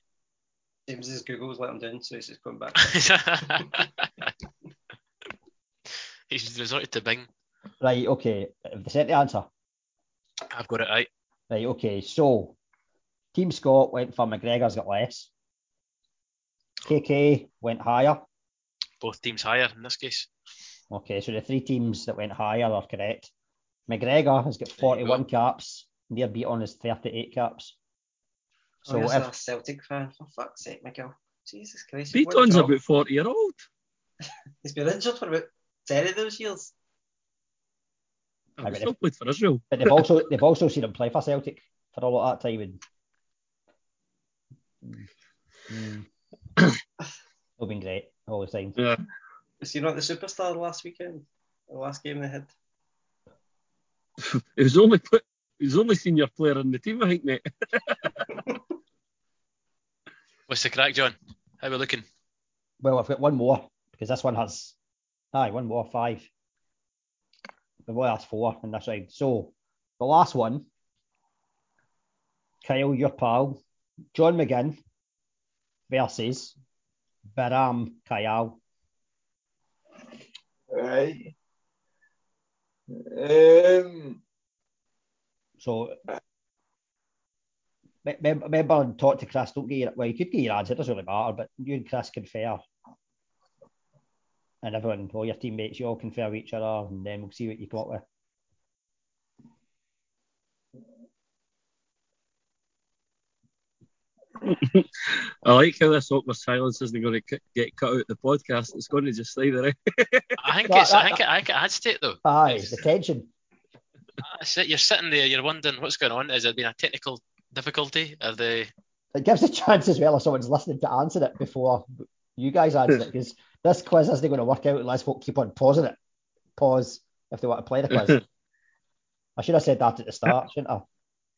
James's Google's let him down, so he's just going back. he's resorted to Bing. Right, okay. Have they sent the answer? I've got it right. Right, okay. So, Team Scott went for McGregor's got less. KK went higher. Both teams higher in this case. Okay, so the three teams that went higher are correct. McGregor has got There you 41 caps. Nir Bitton is 38 caps. So So oh, if a Celtic fan, for fuck's sake, Miguel. Jesus Christ. Bitton's what a job. about 40 year old. He's been injured for about 10 of those years. I I've mean, still played for Israel. But they've also they've also seen him play for Celtic for all of that time. And, mm, it's been great all the time. Yeah. Was he not the superstar last weekend? The last game they had? He was only put, he was only senior player in the team, I think, mate. What's the crack, John? How are we looking? Well, I've got one more because this one has aye one more five. The boy has four on this side. So the last one, Kyle, your pal, John McGinn versus Beram Kayal. right. Um, So me- me- remember and talk to Chris. Don't get your, well, you could get your answer. It doesn't really matter, but you and Chris confer, and everyone, all your teammates, you all confer with each other, and then we'll see what you come up with. I like how this awkward silence isn't going to get cut out of the podcast. It's going to just stay there. I think That- it's I that- think it, I think it adds to it though. Aye, the tension. You're sitting there, you're wondering what's going on. Has there been a technical difficulty? Are they? It gives a chance as well if someone's listening to answer it before you guys answer it, because this quiz isn't going to work out unless folk keep on pausing it. Pause if they want to play the quiz. I should have said that at the start, shouldn't I?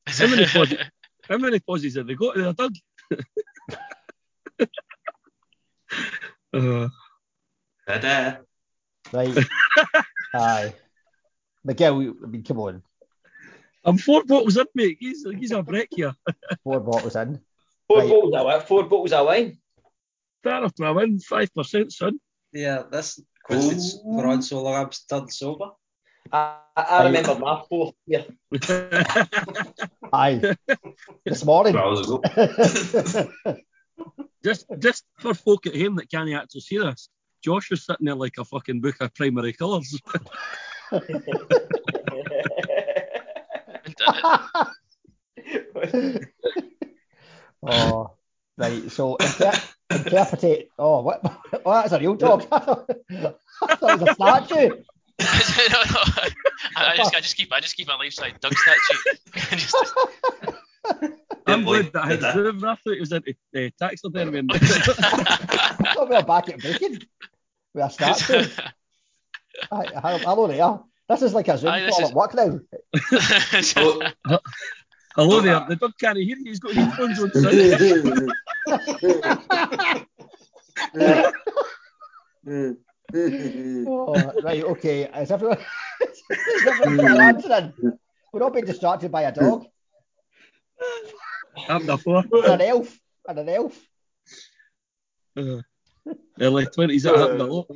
How many, pod- How many pauses have they got there, Doug? uh, Ta-da. Right. Aye. Miguel, we- I mean, come on. I'm four bottles in, mate. He's, he's a break here. Four bottles in. Four Right. bottles of what? Four bottles of wine. Fair enough, I win 5%, son. Yeah, this quiz that's we're on so long, I'm turned sober. I, I I remember my fourth year. Aye. This morning. Two hours ago. just just for folk at home that can't actually see this, Josh was sitting there like a fucking book of primary colours. oh, right. So inter- interpretate. Oh, what? Oh, that's a real dog. I thought it was a statue. No, no. I just, I just keep, I just keep my life side Doug statue. Just- I'm boy, glad that I did that. observed. I thought it was into uh, taxidermy. And I thought we're back at bacon We're statue. Aye, hello hello there. This is like a Zoom Aye, call is- at work now. Oh, Hello there. The dog can't hear you. He's got headphones on. son. Oh, right, okay. Is everyone, is everyone got an? We're not being distracted by a dog I'm the four. an elf and an elf. Uh, early 20s, that happened a lot.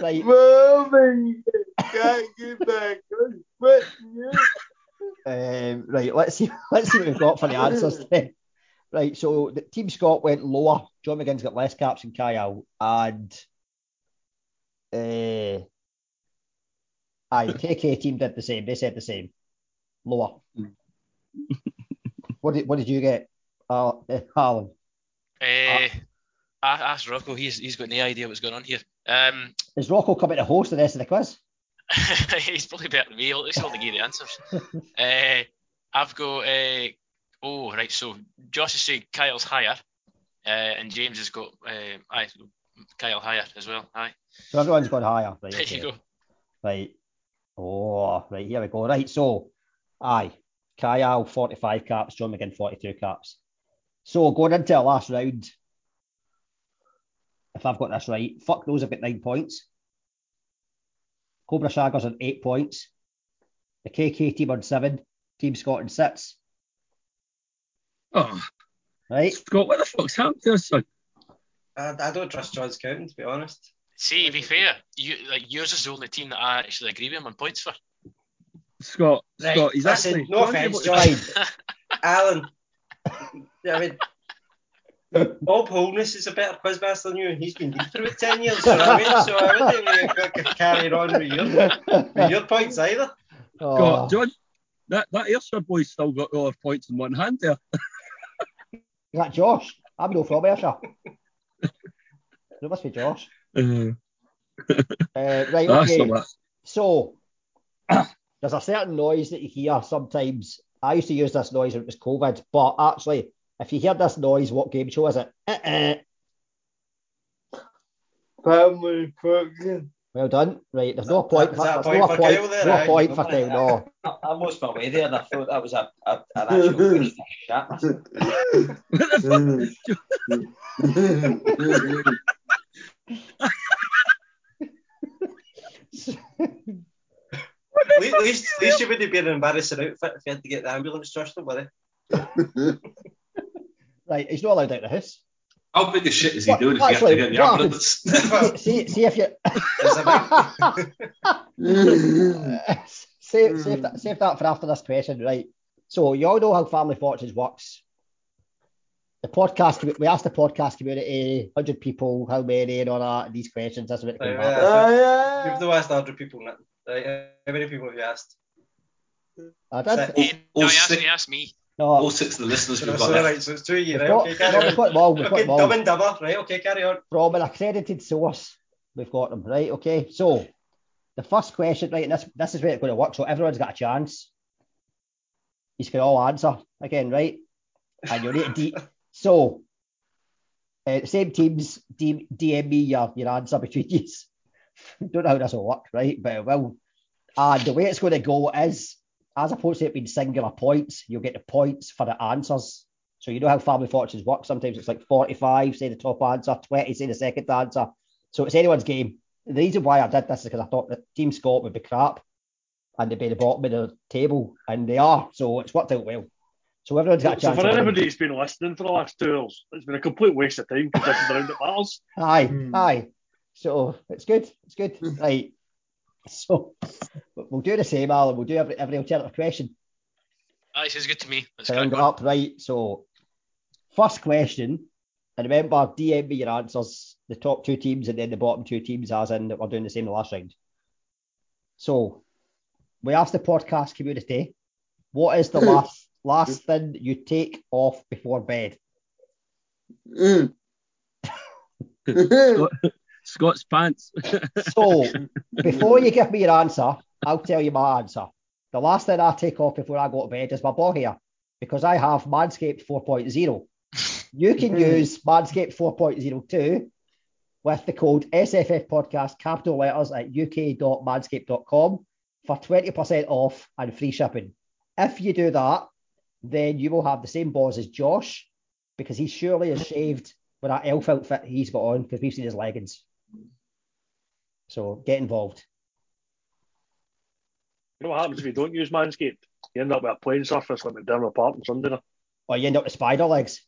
Right, Mom, can't get back on foot yet. um, right. Let's see. Let's see what we've got for the answers. Then. Right. So the team Scott went lower. John McGinn's got less caps than Kyle, and uh, aye, the KK team did the same. They said the same. Lower. what did What did you get, uh, uh, Harlan? Eh, I asked Rocco. He's he's got no idea what's going on here. Um, Is Rocco coming to host the rest of the quiz? he's probably better than me. He'll, he'll give the answers. uh, I've got. Uh, oh, right. So Josh has said Kyle's higher, uh, and James has got. Uh, aye, Kyle higher as well. Aye. So everyone's gone higher. Right, There okay. you go. Right. Oh, right, here we go. Right, so, aye, Kyle, 45 caps, John McGinn, 42 caps. So, going into the last round, if I've got this right, fuck those have got nine points. Cobra Shaggers on eight points. The KK team on seven. Team Scott on six. Oh, Right? Scott, what the fuck's happened to us, son? I, I don't trust John's counting, to be honest. See, to be fair, you like yours is the only team that I actually agree with him on points for. Scott, Right, Scott, he's listen, actually. no offence, what- John. Alan, I mean, Bob Holness is a better quizmaster than you, and he's been deep through it 10 years. So I mean, so I wouldn't be carrying on with your, with your points either. Oh, Scott, John, that, that Ayrshire boy's still got all our points in one hand there. is that Josh? I'm no from Ayrshire. It must be Josh. Uh, Uh, right, okay. So there's a certain noise that you hear sometimes. I used to use this noise when it was COVID, but actually, if you hear this noise, what game show is it? Uh-uh. Family fucking. Well done. Right, there's no point. is that a there's point no for point. Kyle there, no aye? point for Kyle. No. I, I lost my way there and I thought that was a, a, an actual shit. At least, at least, you wouldn't be an embarrassing outfit if you had to get the ambulance trust, don't worry. Right, he's not allowed out of the house. How big a shit is he What- doing if you have to get the what ambulance? see, see if you save, save, that, save that for after this question, right? So you all know how Family Fortunes works. The podcast, commu- we asked the podcast community, hundred people, how many, and all that. and These questions, that's what it came Right, back. yeah. You've no asked 100 people, Nick. Right, how many people have you asked? I did. Six. Eh, no, all he asked, six- he asked me. No, All six of the listeners So, we've got left. right, so it's two of you, we've right? got, Okay, no, carry we've on. got them all. We've got Okay, them all. dumb and dumber, right? Okay, carry on. from an accredited source. We've got them, right? Okay, so the first question, right, and this, this is where it's going to work. So everyone's got a chance. You can all answer again, right? And you'll need to de- so uh, same teams DM me your, your answer between you. Don't know how this will work, right? But it will. And the way it's going to go is as opposed to it being singular points, you'll get the points for the answers. So you know how family fortunes work. Sometimes it's like 45, say the top answer, 20, say the second answer. So it's anyone's game. The reason why I did this is because I thought that Team Scott would be crap and they'd be the bottom of the table, and they are. So it's worked out well. So everyone's got a So for anybody who's been listening for the last two hours, it's been a complete waste of time because this is the round that matters. Aye, hmm. aye. So it's good. It's good. Hmm. right. So we'll do the same, Alan. We'll do every, every alternative question. Aye, sounds good to me. Let's to crack round it up, right? So, first question, and remember, DM me your answers, the top two teams and then the bottom two teams, as in that we're doing the same the last round. So, we asked the podcast community, what is the last last thing you take off before bed? Mm. Scott, Scott's pants. So, before you give me your answer, I'll tell you my answer. The last thing I take off before I go to bed is my ball hair because I have Manscaped 4.0. You can use Manscaped 4.02 with the code SFF podcast, capital letters at uk.manscaped.com for 20% off and free shipping. If you do that, then you will have the same balls as Josh because he surely has shaved with that elf outfit he's got on because we've seen his leggings. So get involved. You know what happens if you don't use Manscaped? You end up with a plane surface like McDiarmid Park on Sunday. night. Or you end up with spider legs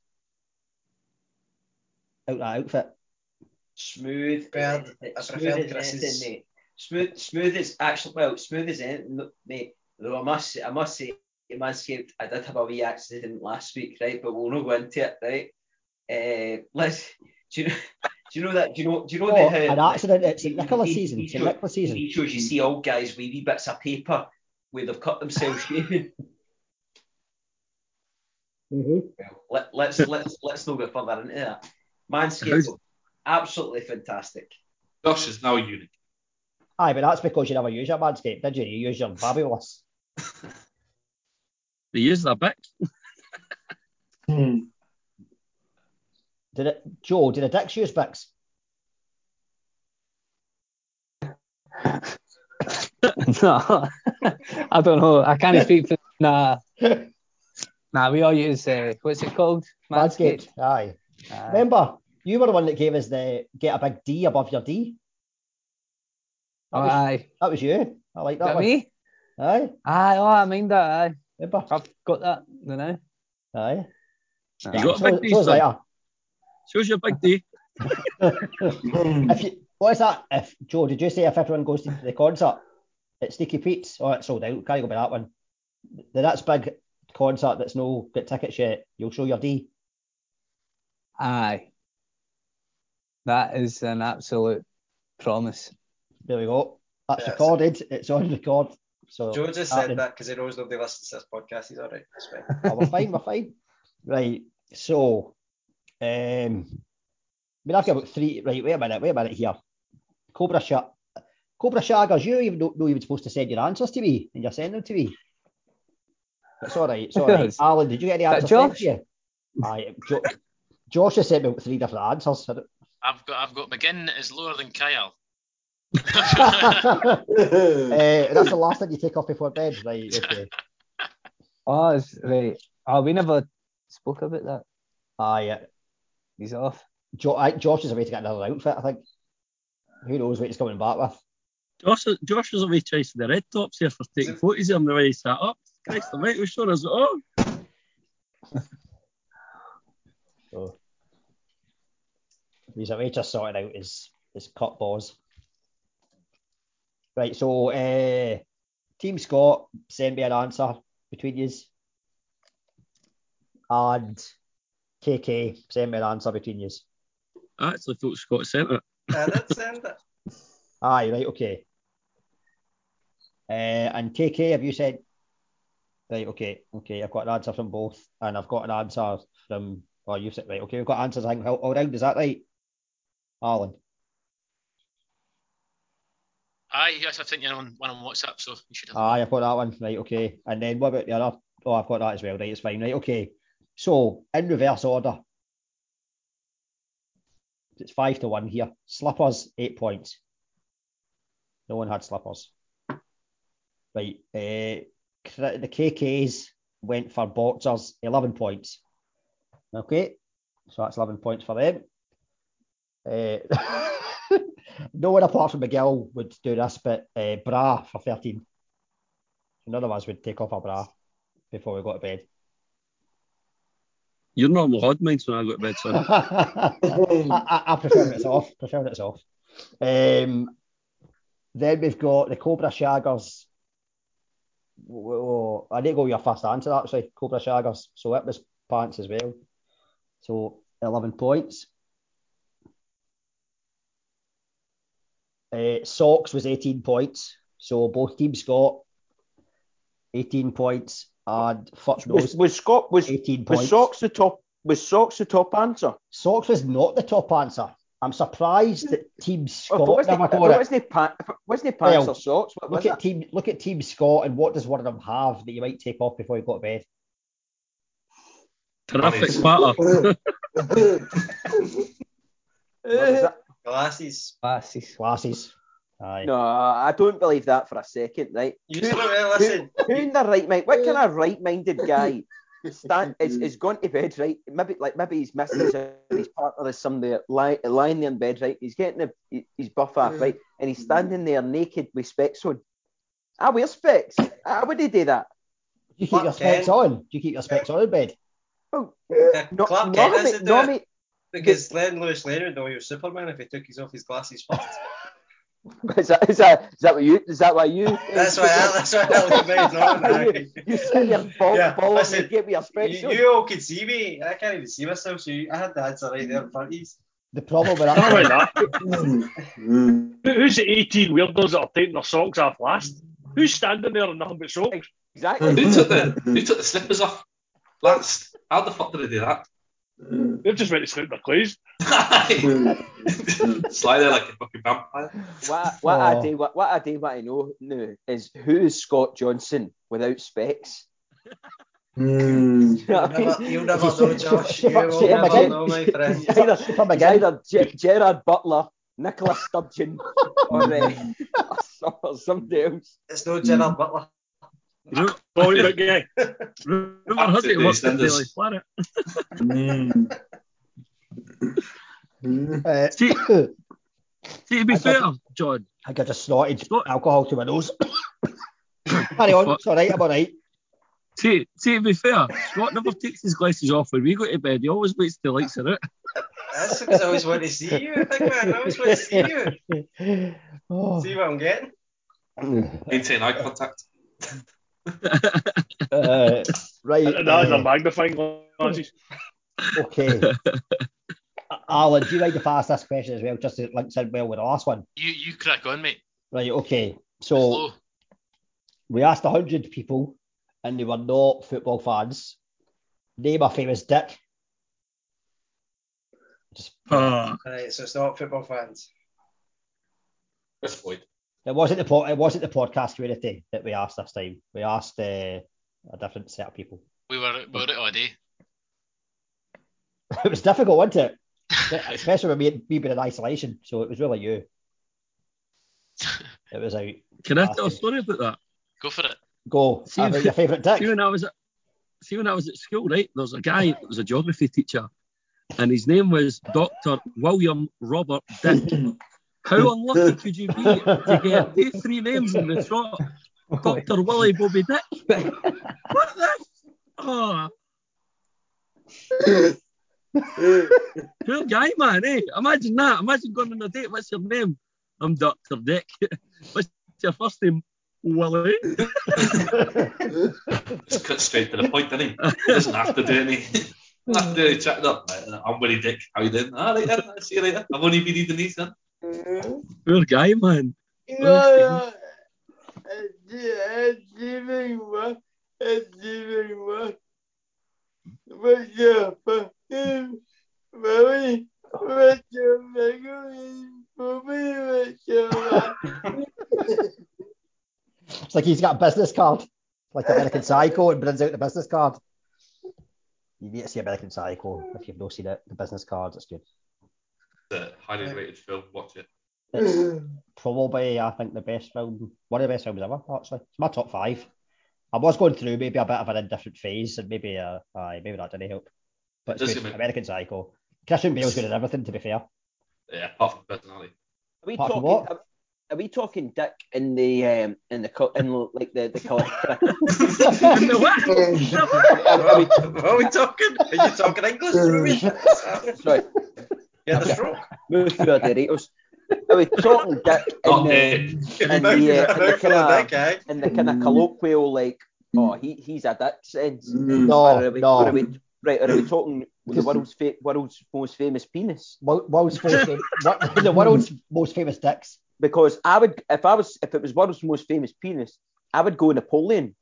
out that outfit. Smooth. Bird. I smooth prefer as Chris's. anything, mate. Smooth, smooth as actually well, smooth as anything, look, mate. Though I must, I must say, Manscaped, I did have a wee accident last week, right? But we'll not go into it, right? Uh, let's. Do you know? Do you know that? Do you know? Do you know Oh, the, an accident at St. Nicholas TV season. St. shows- Nicholas season. TV shows you see old guys with wee bits of paper where they've cut themselves shaving. Let, let's let's let's not get further into that. Manscaped, absolutely fantastic. Josh is now unique. Aye, but that's because you never use your Manscaped, did you? You use your fabulous. They use their bic. Mm. Did it, Joe? Did the Dicks use Bix? no, I don't know. I can't speak for. Nah, nah. We all use uh, what's it called? Manscaped. Aye. Aye. Remember, you were the one that gave us the get a big D above your D. That Oh, was, aye. that was you. I like Is that that one. me? Aye. Aye. Oh, I mean that. Aye. Remember? I've got that. You know. Aye. You got a So, big D, so's son. later. Shows your big D. If you, what is that? If Joe, did you say if everyone goes to the concert at Sticky Pete's? Oh, it's sold out. Can't go by that one. The that's big concert that's no get tickets yet. You'll show your D. Aye. That is an absolute promise. There we go. That's Yes. recorded. It's on record. So Joe just said that because he knows nobody listens to this podcast. He's all right. That's fine. Oh, we're fine. We're fine. Right. So, um, I mean, I've got about three. Right. Wait a minute. Wait a minute here. Cobra shot. Cobra Shaggers, you even don't know even supposed to send your answers to me, and you're sending them to me. It's all right. It's all right. Alan, did you get any That answers sent Josh? to you? Aye. Jo- Josh has sent me about three different answers. I've got I've got McGinn is lower than Kyle. uh, that's the last thing you take off before bed, right? Okay. Oh, it's right. Oh, we never spoke about that. Aye. yeah. He's off. Jo- I, Josh is away to get another outfit. I think. Who knows what he's coming back with? Josh, Josh was away chasing the red tops here for taking photos of him the way he sat up. Christ, the mate was showing us oh. So he's away just sorting out his his cut balls. Right, so uh, Team Scott send me an answer between yous. And KK send me an answer between yous. I actually thought Scott sent it. I did send it. Aye, right, okay. Uh, and KK, have you said? Right, okay, okay. I've got an answer from both, and I've got an answer from. Oh, you've said right. Okay, we've got answers. I think all all round. Is that right, Alan? Aye, yes, I think you're on one on WhatsApp, so you should have. Aye, I've got that one. Right, okay. And then what about the other? Oh, I've got that as well. Right, it's fine. Right, okay. So in reverse order, it's five to one here. Slippers, eight points. No one had slippers. Right. Uh, the KKs went for boxers 11 points. Okay, so that's 11 points for them. Uh, no one apart from McGill would do this, but uh, bra for 13. None of us would take off our bra before we go to bed. You're normal odd minds when I go to bed, son. I, I, prefer it's off. Prefer it's off. Um, then we've got the Cobra Shaggers. Whoa, I didn't go with your first answer actually. Cobra Shaggers. So it was pants as well. So 11 points. Uh, Socks was 18 points. So both teams got 18 points and Futch Was, was Scott was 18 points. was points. socks the top was socks the top answer? Socks was not the top answer. I'm surprised that Team Oh, Scott but wasn't never it, got it. wasn't it, pa- wasn't it pants Well, or socks? What Look was at team look at Team Scott and what does one of them have that you might take off before you go to bed? Terrific patter. it? Glasses. Glasses. Glasses. Aye. No, I don't believe that for a second, right? You Who- said it, listen. Who in the right mind? What kind of right-minded guy stand is, is going to bed, right? Maybe like maybe he's missing his, his partner is somewhere lying, lying there in bed, right? He's getting a, his buff off, right? And he's standing there naked with specs on. I wear specs. I would he do that? Do you keep your specs Kent. on? Do you keep your specs on in bed? Oh, Yeah, no, Clark no, Kent has me- to do no, it. me- Because Len Lewis Leonard, would know he was Superman if he took his off his glasses first. Is that, is that is that what you is that why you? That's why I, that's why I look very drawn. you, you sit there ball, Yeah, ball listen, and get me your specs You, you all could see me. I can't even see myself, so you, I had the answer right there in front of you. The problem with that that. Who- Who's the 18 weirdos that are taking their socks off last? Who's standing there in nothing but socks? Exactly. Who took the who took the slippers off last? How the fuck did they do that? They've just went to sleep their clothes. Slide there like a fucking vampire. What, what I do what, what I do want to know now is who is Scott Johnson without specs? You know You'll what I mean? never, you'll never know, Josh. You will never McGinn. know, my friend. He's either, Super he's McGinn. either Ge- Gerard Butler, Nicola Sturgeon, or, uh, or, or somebody else. It's no Gerard Butler. Ru- Boy, but yeah. Rumour has it he works at Daily Planet. Uh, See, see, to be I fair, got- John, I think I just snorted Scott- alcohol to my nose. Carry on. It's all right. I'm all right. see, see, to be fair, Scott never takes his glasses off when we go to bed. He always waits till the lights are out. That's because I always want to see you, big man. I always want to see you. Oh. See what I'm getting? Maintain eye contact. Uh, right. And that is a uh, magnifying glasses. okay. Alan, do you mind if I ask this question as well, just to links in well with the last one? You you crack on, mate. Right. Okay. So Slow. we asked hundred people, and they were not football fans. Name a famous dick. Just Ah, Right, so it's not football fans. Chris Floyd. It wasn't the po- it wasn't the podcast community that we asked this time. We asked uh, a different set of people. We were we were it all day. It was difficult, wasn't it? Especially with me, me being in isolation. So it was really you. It was out. can I tell a story about that? Go for it. Go. See, about your favourite dick. See when I was at see when I was at school, right? There was a guy that was a geography teacher, and his name was Doctor William Robert Dick. How unlucky could you be to get these three names in the trot? Doctor Willie Bobby Dick. What the? Oh, poor guy, man. Eh? Imagine that. Imagine going on a date. What's your name? I'm Doctor Dick. What's your first name? Willie. Just cut straight to the point, didn't he? He doesn't have to do any. doesn't have to do any chatting up. I'm Willie Dick. How you doing? Ah, right then. See you later. I've only been eating these then. Poor guy, man. Yeah, it's even worse. It's even worse. What's your fucking Mary? What's your fucking movie? What's your It's like he's got a business card, like American Psycho, and brings out the business card. You need to see American Psycho if you've not seen it. The business card, it's good. It's a highly rated film. Watch it. It's probably, I think, the best film, one of the best films ever, actually. It's my top five. I was going through maybe a bit of an indifferent phase, and maybe uh, aye, maybe that didn't help. But it's good. he. American Psycho. Christian Bale's good at everything, to be fair. Yeah, apart from personality. Are we Apart talking? what? Are, are we talking Dick in the um in the co- in like the the collect? what are we talking? Are you talking English to? Sorry, You had a stroke. move through the Doritos. Are we talking Dick in Not, the uh, in the, uh, in the kind of in the kind of colloquial like oh he he's a dick sense? No, or are we, no. Or are we, right, are we talking the world's fa- world's most famous penis? World's most fam- the world's most famous dicks. Because I would if I was if it was world's most famous penis, I would go Napoleon.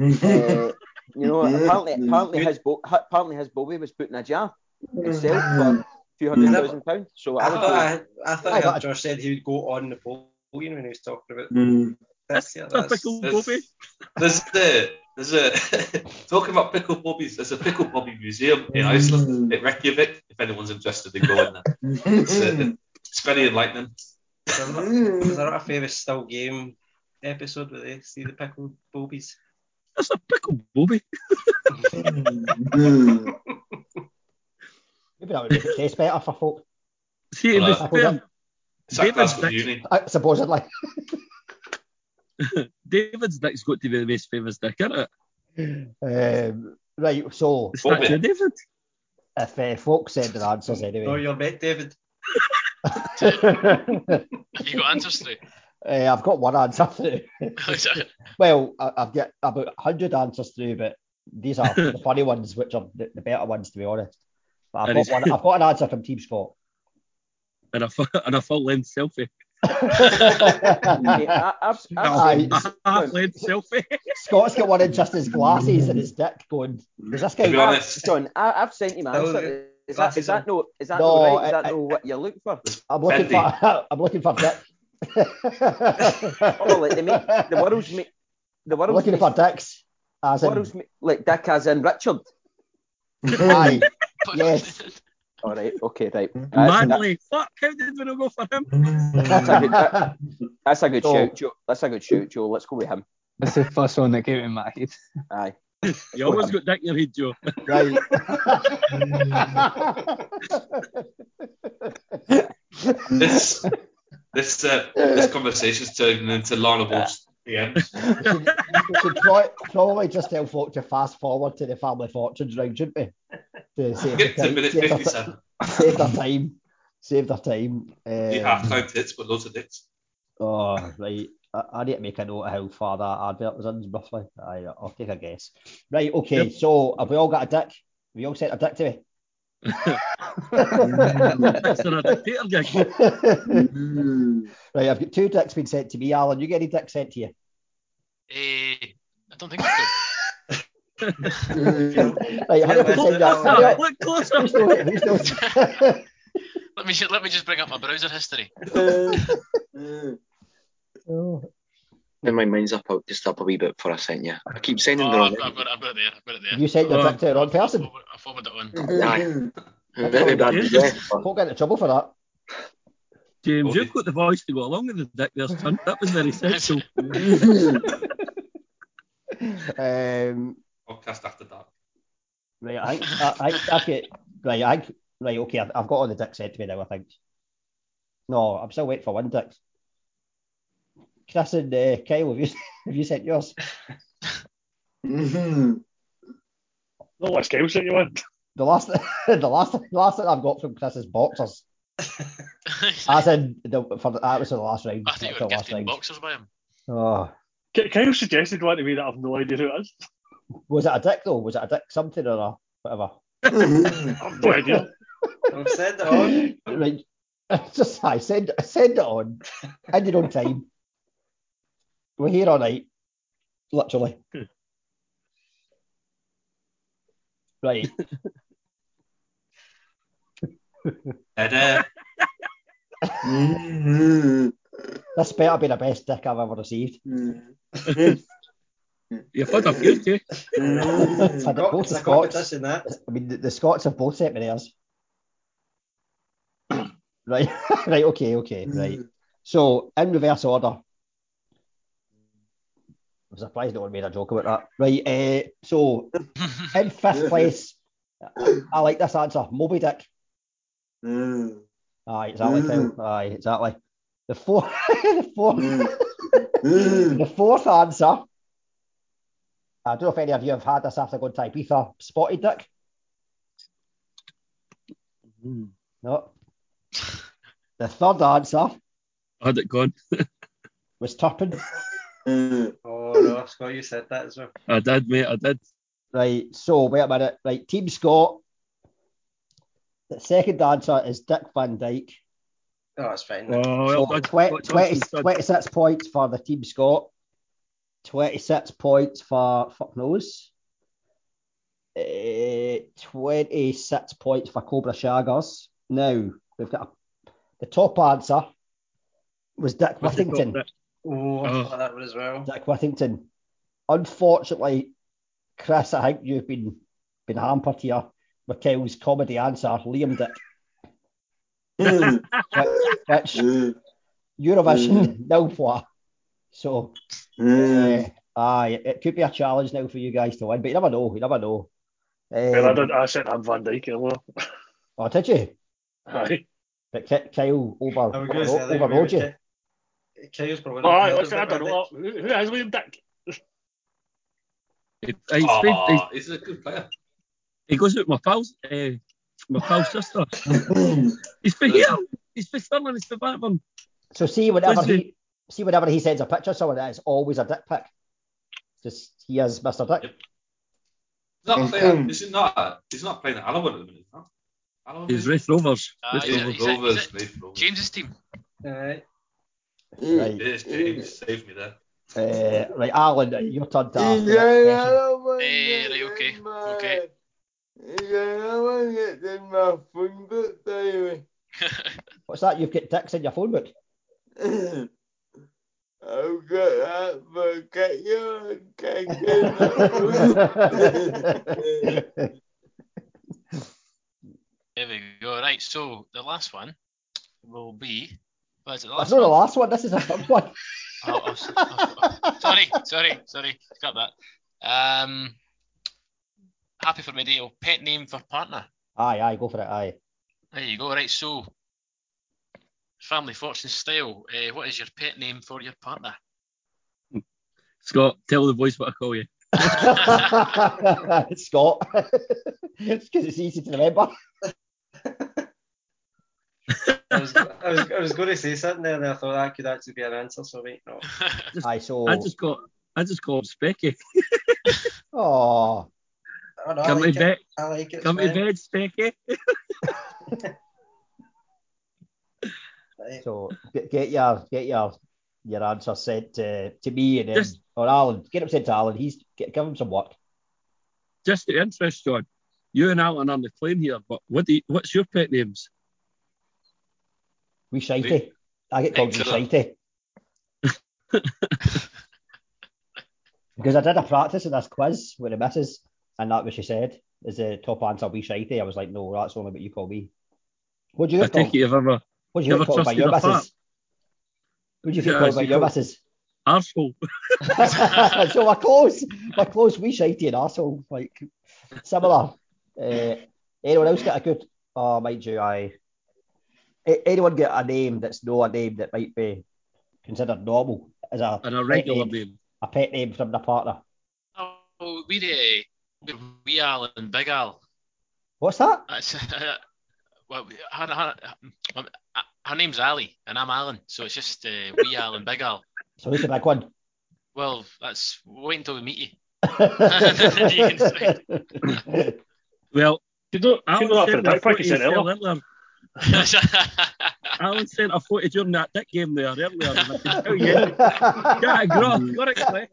Uh, you know, apparently, apparently his bo- apparently his Bobby was put in a jar and sold for a few hundred Is that- thousand pounds. So I I would thought go. I, I thought I heard Josh said he would go on Napoleon when he was talking about mm. this. Yeah, that's, Typical There's- Bobby. There's the uh, there's uh, a talking about pickle bobbies. There's a pickle bobby museum in mm. Iceland at Reykjavik. If anyone's interested in going there, it's, uh, it's very enlightening. is there not, is there not a famous still game episode where they see the pickle bobbies? That's a pickle Bobby. Maybe that would make it taste better for folk. See, Well, to be fair, Sack David's Glasgow dick, Uni. Uh, supposedly. David's dick's got to be the most famous dick, isn't it? Um, right, so statue of David. if uh, folk send their answers anyway. Oh, anyway, your mate David. Have you got answers through? uh, I've got one answer through. well, I, I've got about 100 answers through, but these are the funny ones, which are the, the better ones, to be honest. But I've got, one, I've got an answer from Team Sport. And a, and a full length selfie. Mate, I, I've, I've Aye. seen- A half length selfie. Scott's got one in just his glasses and his dick going, is this To be guy? John, I, I've sent you my Still answer. Is that, is that no? Is that No, no, right? Is that I- no what you're looking for? I'm looking Fendi. for, I'm looking for dick. Oh, like they make the world's ma- the I'm world's looking ma- for dicks. As in, world's ma- like Dick as in Richard. aye, yes. All right, okay, right. That's, Manly. Fuck, how did we not go for him? that's a good, that- that's a good So- shout, Joe. That's a good shout, Joe. Let's go with him. That's the first one that came in my head. Aye. You always got dick in your head, Joe. Right. this this uh, this conversation's turning into Lana Wolf's DMs. we should pro- probably just tell folk to fast forward to the family fortunes round, shouldn't we? To save, Get to time, minute save, their, save their time. Save their time. Um, half time tits, but loads of dicks. oh, right. I, I need to make a note of how far that advert was in, roughly. Aye, I'll take a guess. Right, okay. So, have we all got a dick? Have we all sent a dick to me? right, I've got two dicks being sent to me. Alan, you get any dicks sent to you? Eh, I don't think so. Right, 100%. Look closer. Who's no- who's no- Let me let me just bring up my browser history. Then my mind's up, out just up a wee bit before I sent you. I keep Oh, sending the I've, wrong. I've got it, I've got it there. I've got it there. you sent your uh, Oh. dick to the wrong person. I forward it on. Mm-hmm. Aye. Mm-hmm. Mm-hmm. Very bad yeah, but Won't get into trouble for that. James, Okay. you've got the voice to go along with the dick there, son. That was very sensual. Um, Podcast after dark. right, I think I, I, I've got right. I think, right. Okay, I've, I've got all the dicks sent to me now. I think. No, I'm still waiting for one dick. Chris and uh, Kyle, have you have you sent yours? Not what Kyle sent you one. The last, the last, the last that I've got from Chris is boxers. As in, the, for the, that was the last round. I think That's you the were last round. boxers by him. Oh, Kyle suggested one to me that I've no idea who it is. was it a dick though? Was it a dick something or a whatever? I've no idea. I've said it on. right. Just I send send it on. In your own time. We're here all night. Literally. right. And uh, This better be the best dick I've ever received. You've had a few too. I've both the Scots. I mean, the, the Scots have both sent me theirs. right, right, okay, okay, right. So, in reverse order. I'm surprised no one made a joke about that. Right, uh, so in fifth place, I like this answer. Moby Dick. Mm. Aye, exactly, Mm. Kyle. Aye, exactly. The fourth, the fourth, Mm. the fourth answer. I don't know if any of you have had this after going to Ibiza. Spotted Dick. Hmm. No. The third answer I had it gone. was Turpin. Mm. Oh no, Scott, you said that as well. I did, mate. I did. Right, so wait a minute. Right, Team Scott. The second answer is Dick Van Dyke. Oh, that's fine. Oh, well done. 20, 20 26 points for the Team Scott. 26 points for fuck knows. Uh, 26 points for Cobra Shaggers. Now, we've got a, the top answer was Dick What's the top Whittington. bit? Oh, I Oh. thought that one as well. Dick Whittington. Unfortunately, Chris, I think you've been been hampered here with Kyle's comedy answer, Liam Dick, Mm. which Mm. Eurovision nil for. So, Mm. uh, aye, it could be a challenge now for you guys to win, but you never know. You never know. Well, I, Um, did, I said I'm Van Dijk earlier. oh, did you? Aye. But Kyle over, I was going to say, I think overrode you. Would- Kyle's probably Oh, not aye, heard listen, I don't know. Who, who is Liam Dick? He, he's Aw, he's- he's a good player. he goes out with my pals, uh, my pal's sister. He's been here. He's been Stirling. He's been Batman. So see whenever What's he see whenever he sends a picture of someone, it's always a dick pic. Just he is Mr. Dick. He's not playing. Mm-hmm. Is he not? He's not playing at Alloa at the minute. No? He's maybe? Raith Rovers. Ah, Raith he's Rovers. Rovers, he's a- Raith Rovers. James's team. Aye. Right. Yes, James saved me there. Uh, right, Alan, your turn to ask Is the next there question. another one Eh, that right, okay, in my- okay. Is there another one in my phone book, by? What's that? You've got dicks in your phone book. I've got that for Kenya and There we go. Right, so the last one will be. What is it? The That's last not the one? last one. This is a third one. Oh, oh, s- oh, sorry, sorry, sorry. Got that. Um, happy for Medeo. Pet name for partner. Aye, aye, go for it. Aye. There you go. Right, so family fortune style. Uh, what is your pet name for your partner? Scott, tell the boys what I call you. Scott. it's because it's easy to remember. I was, I was, I was going to say something there, and I thought that could actually be an answer. So wait, no. Aye, so. I just got, I just call him Specky. Oh, Oh, no, Come like to bed, I like it. come to it's fine. bed, Specky. So get, get your get your your answer sent to, to me and then Just- or Alan. Get him sent to Alan. He's get, give him some work. Just to interest, John. You and Alan are on the plane here, but what do you, what's your pet names? We shitey. I get called we shitey. because I did a practice in this quiz with the missus, and that was she said is the top answer we shitey. I was like, no, that's only what you call me. What do you I get called? you've ever What do you you get called by your missus? What do you get Yeah, called by your missus? arsehole. so we're close. We're close. We shitey and arsehole. Like similar. Uh, anyone else get a good? Oh, mind you, I. A- Anyone get a name that's no a name that might be considered normal as a and a regular name, name. a pet name from the partner? Oh, we're, uh, we're Wee Al and Big Al. What's that? That's, well, her, her, her, her name's Ali and I'm Alan, so it's just uh, Wee Al and Big Al. So who's the big one? Well, that's wait until we meet you. You. Well, You know, Alan you know that for sent a dick pic photo he earlier. Earlier. Alan sent a photo during that dick game there earlier, and I can tell you, got a graph, got it, Clay.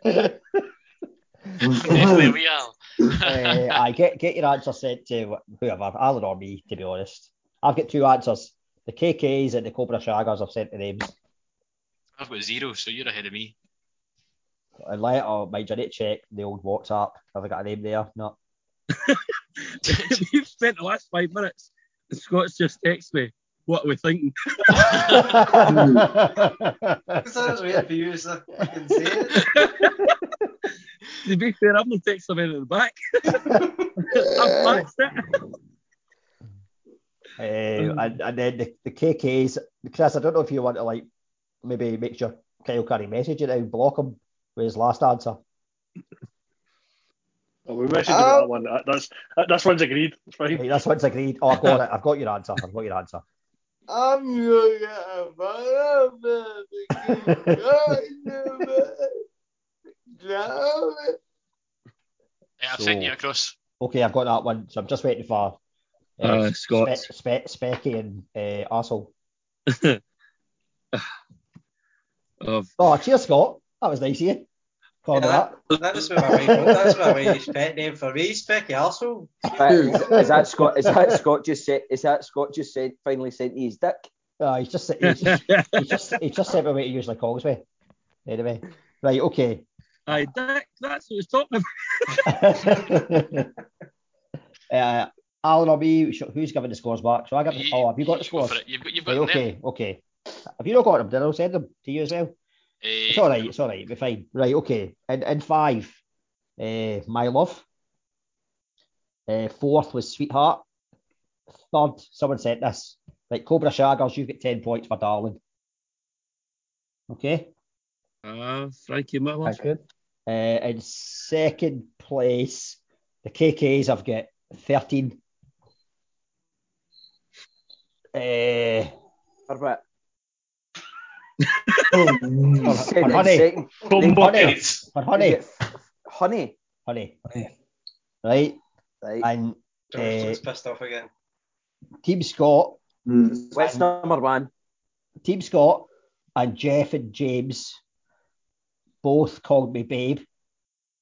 Definitely Wee Al. uh, I get get your answer sent to whoever, Alan or me, to be honest. I've got two answers. The KKs and the Cobra Shaggers I've sent the names. I've got zero, so you're ahead of me. And let or mind you, I need to check the old WhatsApp. Have I got a name there? No. We've spent the last five minutes, and Scott's just texted me, what are we thinking? Because I was waiting for you to fucking say it. to be fair, I'm not texting him in the back. I've maxed it. Uh, and, and then the, the KKs, Chris, I don't know if you want to like maybe make sure Kyle Curry message it and block him with his last answer. Oh, we messaged about that one. That's that's one's agreed. It's fine. That's what's agreed. Oh, I've got it. I've got your answer. I've got your answer. I'm gonna get a Yeah, I've So- sent you across. Okay, I've got that one. So I'm just waiting for Uh, Scott. Spe- Spe- Specky and uh, Arsehole. Oh, cheers, Scott. That was nice of you. Call Yeah, that. that, that was my wife. That's my wife's pet name for me, Specky Arsehole. But is, is that Scott? Is that Scott just said? Is that Scott just said? Finally sent you his dick. Uh, he's just he's just he's just he's just sent me away to usually calls me. Anyway, right, okay. Aye, Dick, that's what he's talking about. uh, Alan or me, sh- who's giving the scores back? So I give. You- oh, have you got the you go scores? You've got, you've got Right, them okay, okay. Have you not got them? Then I'll send them to you as well. Eh, It's all right. It's all right. We're fine. Right. Okay. And in five, uh, my love. Uh, fourth was sweetheart. Third, someone said this. Like Cobra Shaggers, you've got ten points for darling. Okay. Uh, Frankie Miller. That's good. Uh, in second place, the KKs I've got thirteen. Uh, For what? for, Said for honey, second. Honey, buckets. for honey, Honey. honey, Honey. right? Right. And George uh, pissed off again. Team Scott What's and- number one? Team Scott and Jeff and James both called me babe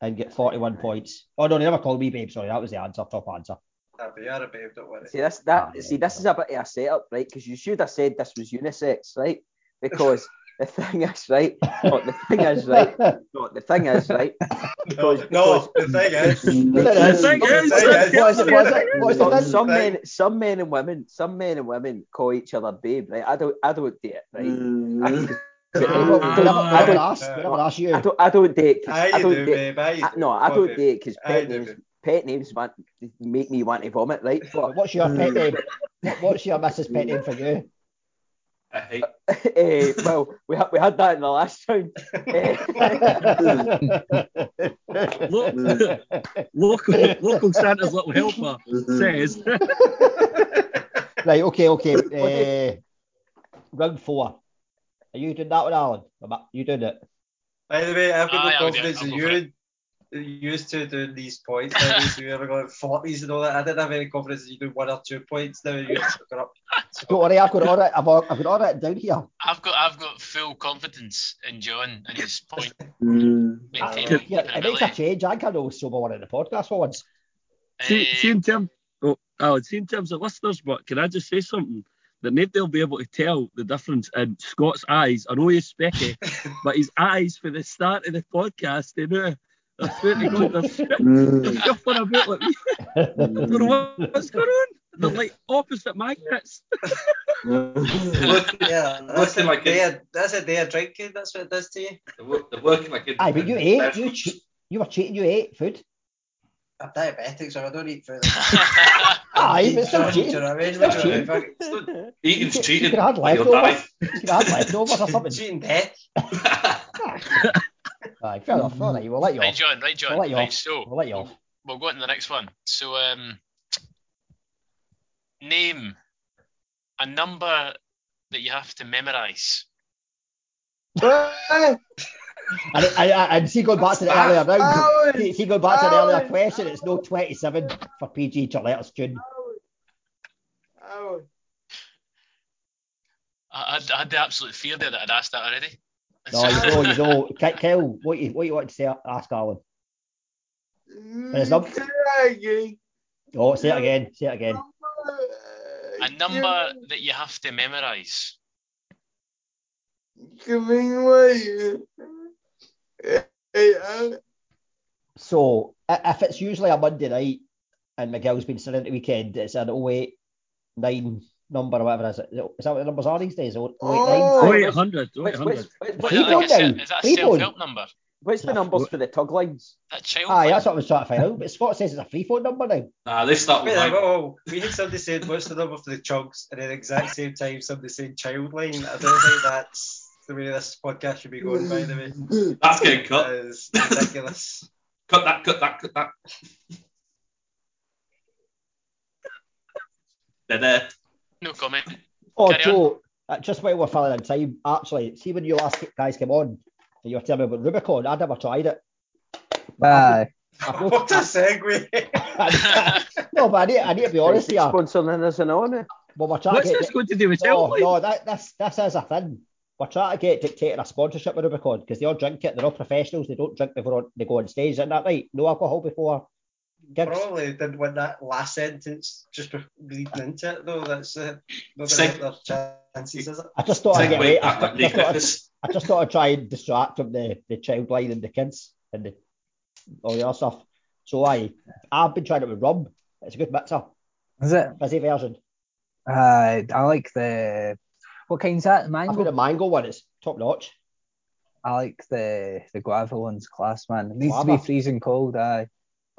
and get 41 points. Oh no, they never called me babe. Sorry, that was the answer, top answer. Ah, but you're a babe, don't worry. See this that see this is a bit of a setup, right? Because you should have said this was unisex, right? Because the thing is, right? No, the thing is, right? No, the thing is, right? No, no, the thing is, The thing is- What is it? What is it? Some, men, some men and women, some men and women call each other babe, right? I don't, I don't do it, right? I, We never, we never, we never asked. We never asked you. I don't, I don't date. 'cause Aye, I don't do, date. babe. I, no, I don't on, babe. date because pet names, pet names want make me want to vomit, right? But What's your pet name? What's your Mrs. pet name for you? I hate. eh, well, we had we had that in the last round. Lo- local, local Santa's little helper says. right. Okay. Okay. Uh, round four. Are you doing that one, Alan? Am I- You doing it? By the way, I've got Aye, no I'll do it. confidence in go for you. You used to doing these points. Now these we ever got forties and all that. I didn't have any confidence that you do one or two points. Now you got up. Don't worry. I've got it all right. I've, I've got all right down here. I've got I've got full confidence in John and his point Yeah, maintaining it makes a change. I can't know sober one in the podcast for once. See, Eh, see in terms, oh, Alan, see in terms of listeners, but can I just say something? That nobody will be able to tell the difference in Scott's eyes. I know he's specky, but his eyes for the start of the podcast, they know. I swear to God, they're, swi- they're about like I don't know what's going on. They're like opposite magnets. Yeah, that's Looking a like day. That's a day of drinking. That's what it does to you. They're, they're working like Aye, but you ate. You, che- you were cheating. You ate food. I'm diabetic, so I don't eat food. Aye, but still Do you cheating. know what I mean? Still What do you cheating. mean? Fuck- Eating's You cheating. could have had but you'll die. leftovers. You could have had leftovers or something. Cheating death. Aye, fair enough. All right, we'll let you right, off. John. Right, John. I'll let you right, off. so We'll let you off. we'll go on to the next one. So, um, name a number that you have to memorise. And, and, and see, going back to the earlier round, Alan, see, see, going back to the earlier Alan. question, it's no 27 for PG Charlotte student. Alan, I, I'd- I had the absolute fear there that I'd asked that already. No, you know, you know. Ke- Kel, what you, what you want to say, ask Alan? it's. Oh, say it again. Say it again. A number that you have to memorise. Coming away. So, if it's usually a Monday night and Miguel's been sitting at the weekend, it's an 08 9 number or whatever is it? Is that what the numbers are these days? Oh, oh, Oh, 0800, Which, 0800. which, which, What, which, is that a, now? is that a Free phone? self-help number? what's the numbers for the tug lines? That child. Aye, line? that's what I was trying to find out. But Scott says it's a free phone number now. Nah, they start with Wait, nine. whoa, whoa. We had somebody saying what's the number for the chugs, and at the exact same time somebody saying child line. I don't think that's the way this podcast should be going. By the way, That's getting cut. that is ridiculous. Cut that, cut that, cut that. Da-da. No comment. Oh, Carry. Joe, uh, just while we're further in time, actually, see when you last guys came on, and you were telling me about Rubicon, I'd never tried it. Aye. I've no, what a segue! no, but I need, I need to be honest here. Sponsoring us and on it. Well, we're trying What's to get this going to do with no, Chelsea? no, that, that's this is a thing. We're trying to get dictating a sponsorship with Rubicon because they all drink it. They're all professionals. They don't drink before they go on stage. Isn't that right? No alcohol before gigs. Probably didn't win that last sentence just bef- leading into it though. That's uh, not Seg- gonna their chances, is it? I just thought I'd get Segue right. I, just thought I'd, I just thought I'd try and distract from the, the child line and the kids and the all the other stuff. So I I've been trying it with rum. It's a good mixer. Is it? Fizzy version. Uh, I like the. What kind's that? Mango. I've got a the mango one. It's top notch. I like the the guava one's class, man. It needs to be freezing cold. Aye.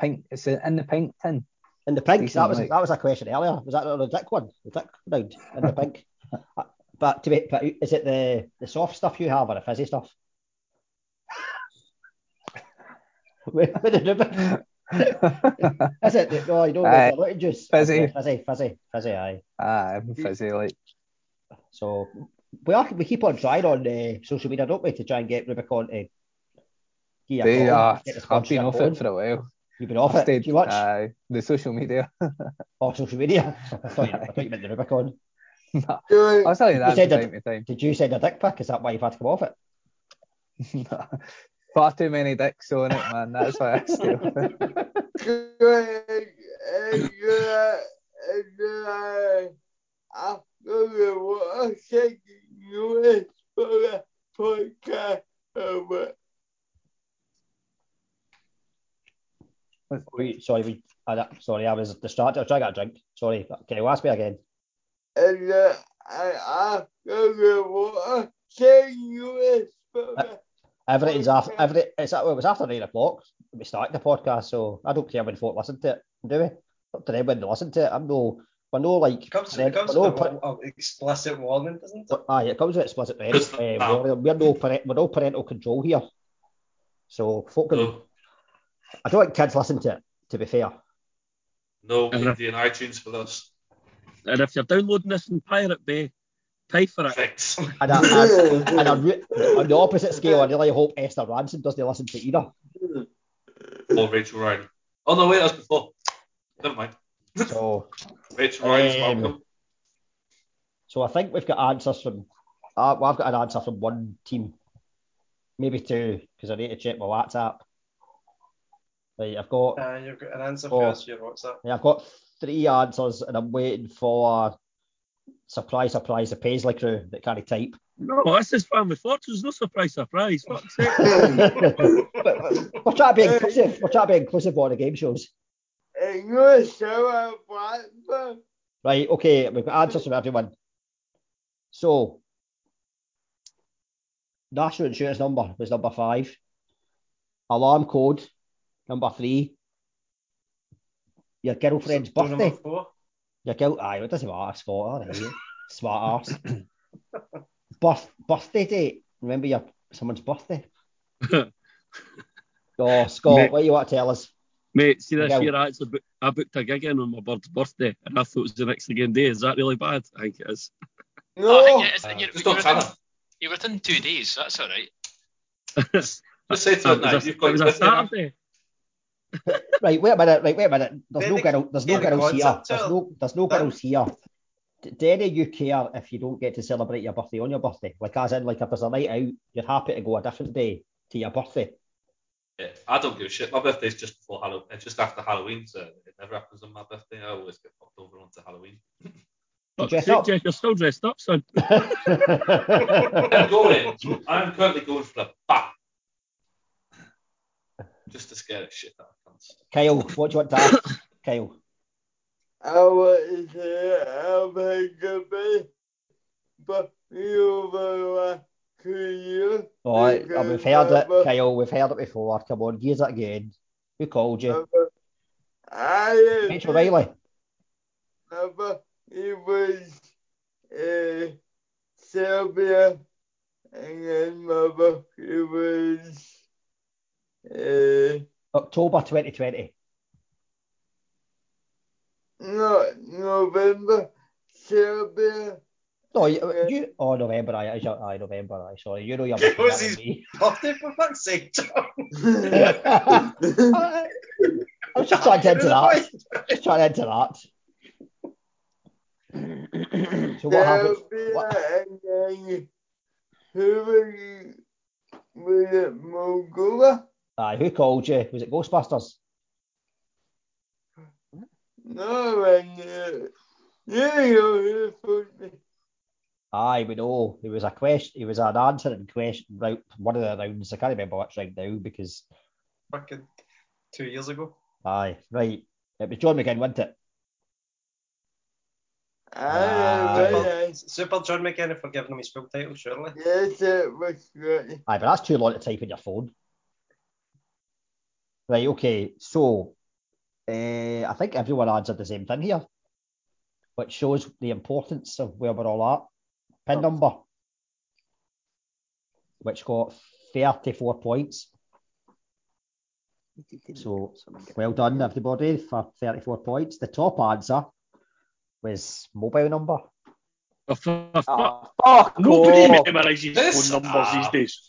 Pink. It's in the pink tin. And the pink, that was like- that was a question earlier. Was that the dick one? The dick round in the pink. Uh, but to be, but is it the the soft stuff you have or the fizzy stuff? With- with the ribbon. is it? The, no, you don't get the juice. Fizzy. Okay, fizzy, fizzy, fizzy. Aye. Aye, I'm fizzy like. So we are we keep on trying on uh, social media, don't we, to try and get Rubicon to give They are. I've been off it for a while. You've been off I've it stayed- too much. Aye, the social media. or social media. I thought you, I thought you meant the Rubicon. No, I'll tell you that said from that- time to time. Did you send a dick pic? Is that why you've had to come off it? Far too many dicks on it, man. That's why I stay off it. Joey, and you're, and you're, I feel what I'm saying, you is for the podcast over. Wait, sorry, we, I, sorry, I was distracted. I was trying to get a drink. Sorry. Can you ask me again? And uh, I, I feel what I'm you is for Everything's after every. It's well, it was after nine o'clock. We started the podcast, so I don't care when folk listen to it. Do we? Up to them when they listen to it. I'm no. We're no like. It comes, we're it comes no with pa- a, explicit warning, doesn't it? Aye, it comes with explicit warning. Uh, ah. we're, we're no parent, we're no parental control here. So folk can, No, I don't think kids listen to it. To be fair, no Uh-huh. Indian iTunes for us. And if you're downloading this in Pirate Bay, pay for it. Thanks. and, I, and, and I re- on the opposite scale, I really hope Esther Rantzen doesn't listen to either. Or Rachel Ryan. Oh no, wait, that's before. Never mind. So, Rachel Ryan's Um, welcome. so I think we've got answers from. Uh, well, I've got an answer from one team, maybe two, because I need to check my WhatsApp. Right, I've got Uh, you've got an answer for us here. What's that? Yeah, I've got three answers and I'm waiting for surprise, surprise, the Paisley crew that can't type. No, this is Family Fortunes. No surprise, surprise. Fuck's sake. but, but we're trying to be inclusive. We're trying to be inclusive on the game shows. And you're so. Right, okay, we've got answers from everyone. So, national insurance number was number five. Alarm code, number three. Your girlfriend's So, number birthday. four. Your girl, aye, it doesn't matter, Scott, all right. Smart ass. Birth, birthday date. Remember your someone's birthday? oh, Scott, Mate. what do you want to tell us? Mate, see this year I actually booked, I booked a gig in on my bird's birthday and I thought it was the next again day. Is that really bad? I think it is. Oh, I think No, it is- you're, you're, within, you're within two days. That's all right. Just say to her It was a- you've got it was your a. Saturday. Right, wait a minute, right, wait a minute. There's no the- girl, there's no then the girls here. concept, There's no, there's no girls here. D- Do any of you care if you don't get to celebrate your birthday on your birthday? Like, as in, like, if there's a night out, you're happy to go a different day to your birthday. Yeah, I don't give a shit. My birthday's just before Halloween, eh, it's just after Halloween, so it never happens on my birthday. I always get popped over onto Halloween. Fuck's dress up? Jeff, you're still dressed up, son. I'm going. I'm currently going for a bat. Just to scare the shit out of cunts. Kyle, what do you want to ask? Kyle. I want to say how big it be, but you over two years. All right, oh, we've heard it, because Kyle. We've heard it before. Come on, gears it again. Who called you? Never, I Rachel Riley. never, it was uh, Serbia, and then never, it was uh, October 2020. not November, Serbia. No, you, you oh November. I, I, I November. I sorry. You know you're It was his me. birthday for fuck's sake, John. I was just trying to enter that. Just trying to enter that. So what happened? What, who was it? Was it Moldova? Aye, who called you? Was it Ghostbusters? No, and uh, you know who phoned me. Aye, we know. It was a question. It was an answering question. Right, one of the rounds. I can't remember which round now because Fucking two years ago. aye, right. It was John McGinn, wasn't it? I Aye. know, Super John McKenna for giving him his full title, surely. yes, it was great. Aye, but that's too long to type in your phone. Right, okay. So, uh, I think everyone answered the same thing here, which shows the importance of where we're all at. Pin number, which got 34 points. So, well done, everybody, for 34 points. The top answer was mobile number. Oh, for fuck. Ah, fuck Nobody off. memorises phone numbers these days.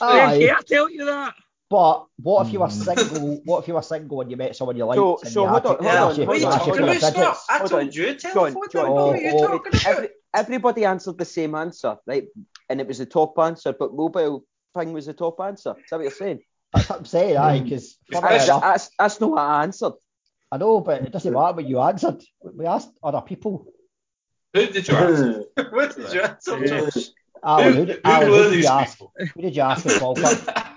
Aye, Yeah, I tell you that. But what if you were hmm. single? What if you were single and you met someone you liked? So- so hold on, hold on, asked you- What are you you asked you talking for your about, digits? I Hold told on. you, John, telephone. John, Oh, What are you oh, talking oh, about? Every, everybody answered the same answer, right? And it was the top answer, but mobile thing was the top answer. Is that what you're saying? That's what I'm saying, aye, hmm. because That's, that's, that's not what I answered. I know, but it doesn't matter what you answered. We asked other people. Who did you ask? Hmm. What did you answer, Josh? Alan, Who- who, did, who Alan, who did you ask? Who did you ask at Falkirk?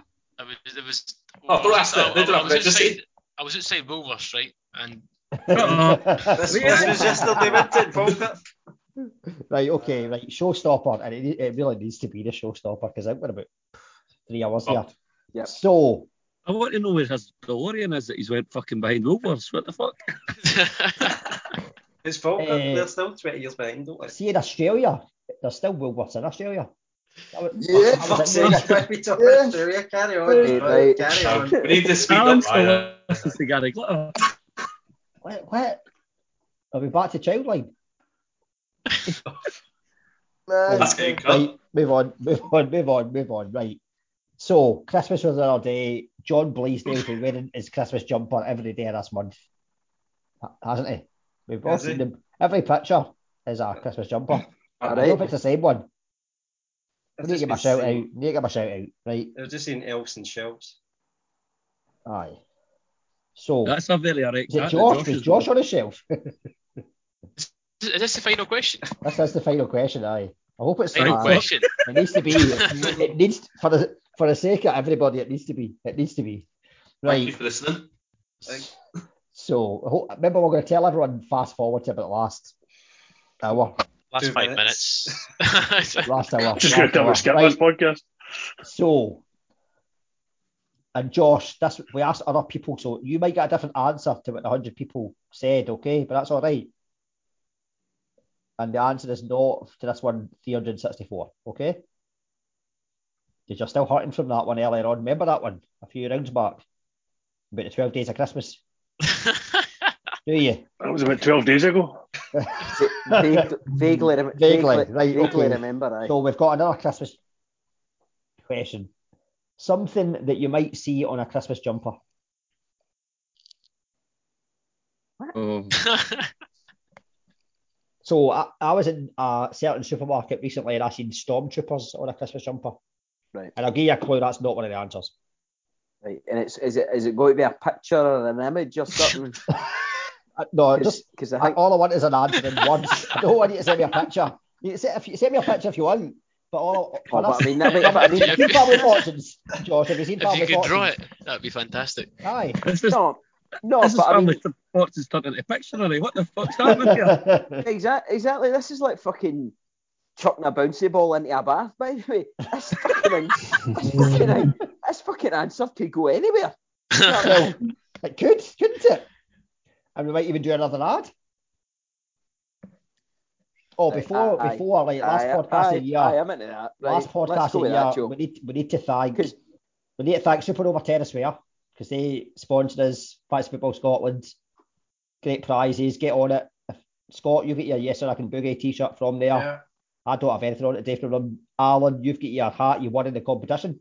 It was, it was Oh, don't ask that. They I, I was registered. outside, I was outside Woolworths, right? And This, this was yesterday, wasn't it, right, okay, right. Showstopper, and it, it really needs to be the showstopper because I've got about three hours here. Oh. Yep. So, I want to know where his DeLorean is that he's went fucking behind Woolworths. What the fuck? It's Falkirk, Eh. they're still 20 years behind, don't they? see in Australia, there's still Woolworths in Australia. That was, Yeah. that Fuck's was sake, in why Woolworths. are we talking Yeah. Carry on, Right, right. carry Um, on. we need to speak Alan up. still Aye, to Gary Glitter. What? what? Are we back to Childline? Man, That's getting cut. Right, move on, move on, move on, move on. Right. So, Christmas was the other day. John Blaisdell's been wearing his Christmas jumper every day of this month, hasn't he? We've all seen he? them. Every picture is a Christmas jumper. I don't know Right. if it's the same one. I I've need to just give my been shout out. seeing- Need to give my shout out. Right. I've just seen elves and shelves. Aye. So, That's a very alright. is it cat Josh? Was has Josh on the shelf? is this the final question? That's, is the final question. Aye. I hope it's Final uh, question. It needs to be. It needs for the for the sake of everybody. It needs to be. It needs to be. Thank you Right. for listening. So I hope- remember, we're going to tell everyone fast forward to about the last hour. Last Two five minutes. minutes. Last hour. Just going last to tell skip Right. this podcast. So, and Josh, this we asked other people, so you might get a different answer to what the hundred people said, okay? But that's all right. And the answer is no to this one, 364, okay? Because you're still hurting from that one earlier on. Remember that one a few rounds back about the 12 days of Christmas, do you? That was about 12 days ago. Vague, vaguely, Vaguely, vaguely, right, vaguely okay. remember. Aye. So we've got another Christmas question. Something that you might see on a Christmas jumper. Oh, So I, I was in a certain supermarket recently and I seen stormtroopers on a Christmas jumper. Right. And I'll give you a clue, that's not one of the answers. Right. And it's is it is it going to be a picture or an image or something? Uh, no, just Because I I, think all I want is an answer in words. I don't want you to send me a picture. You can say, if you send me a picture if you want, but all Oh, but I mean, that- but I mean- have you seen Family Fortunes, Josh? Have you seen if Family you could draw it, that'd be fantastic. Aye. this is no, No, this is but I family mean, supports has turned into Pictionary. What the fuck's happening here? exactly, exactly. This is like fucking chucking a bouncy ball into a bath. By the way, this fucking, this fucking, this fucking answer could go anywhere. well, it could, couldn't it? And we might even do another ad. Oh, before Aye, before like last aye, podcast aye, of the year, aye, I'm into that. Right, last podcast let's of the year, Joe. we need we need to thank we need to thank Supernova Tennis Wear because they sponsored us, Fantasy Football Scotland. Great prizes, get on it. If, Scott, you get your Yes Sir I Can Boogie t-shirt from there. Yeah. I don't have anything on it today from them. Alan, you've got your hat you won in the competition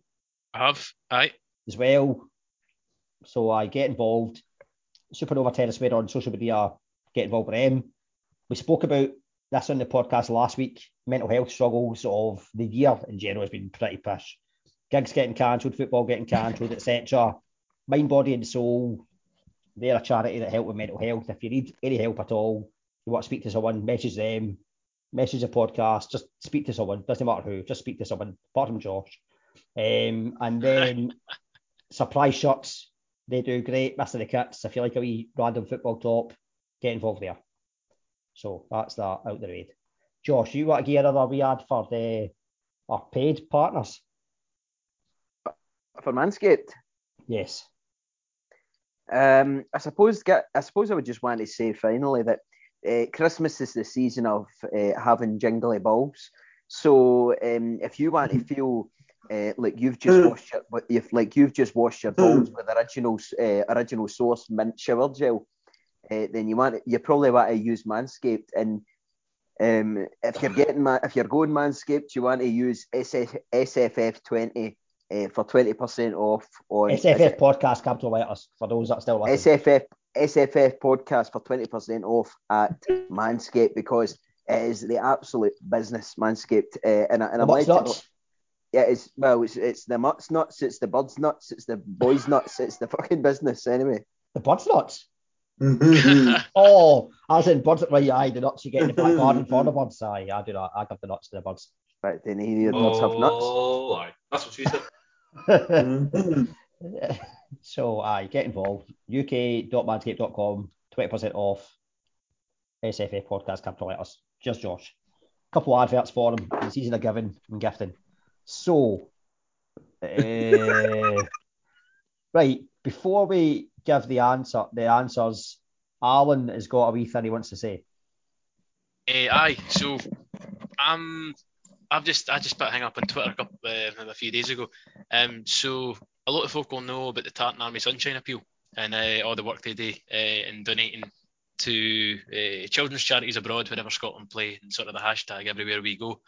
I have. Aye. as well. So I get involved. Supernova Tennis Wear on social media, get involved with them. We spoke about this on the podcast last week. Mental health struggles of the year in general has been pretty pish. Gigs getting cancelled, football getting cancelled, etc. Mind, body, and soul. They're a charity that help with mental health. If you need any help at all, you want to speak to someone, message them, message a podcast, just speak to someone. Doesn't matter who, just speak to someone, apart from Josh. Um, and then surprise shirts, they do great. Mr. the Kits, if you like a wee random football top, get involved there. So that's that out the raid. Josh, you want to give another wee ad for the our paid partners? For Manscaped, Yes. Um, I suppose get, I suppose I would just want to say finally that uh, Christmas is the season of uh, having jingly balls. So um, if you want to feel uh, like you've just washed your, but if like you've just washed your balls with original uh, original source mint shower gel, uh, then you want you probably want to use Manscaped. And um, if you're getting ma- if you're going Manscaped, you want to use SF, SFF20 uh, for twenty percent off on SFF podcast capital letters for those that still listen. SFF SFF podcast for 20% off at Manscaped because it is the absolute business Manscaped. Uh, and, I- and I'm Mutt's led to nuts. Yeah, it's well, it's, it's the mutts nuts, it's the birds nuts, it's the boys nuts, it's the fucking business anyway. The birds nuts. Mm-hmm. oh, as in birds right, aye, the nuts you get in the back mm-hmm, garden for the mm-hmm. birds. Aye, I do that. I give the nuts to the birds. Right, then the birds have nuts. Oh, aye. That's what she said. so aye, get involved. UK.manscaped.com, 20% off. SFA podcast capital letters. Just Josh. Couple of adverts for him. The season of giving and gifting. So, eh, right before we give the answer, the answers, Alan has got a wee thing he wants to say. Eh, aye, so um, I've just I just put a thing up on Twitter a, couple, uh, a few days ago. Um, so a lot of folk will know about the Tartan Army Sunshine Appeal and uh, all the work they do uh, in donating to uh, children's charities abroad wherever Scotland play and sort of the hashtag everywhere we go.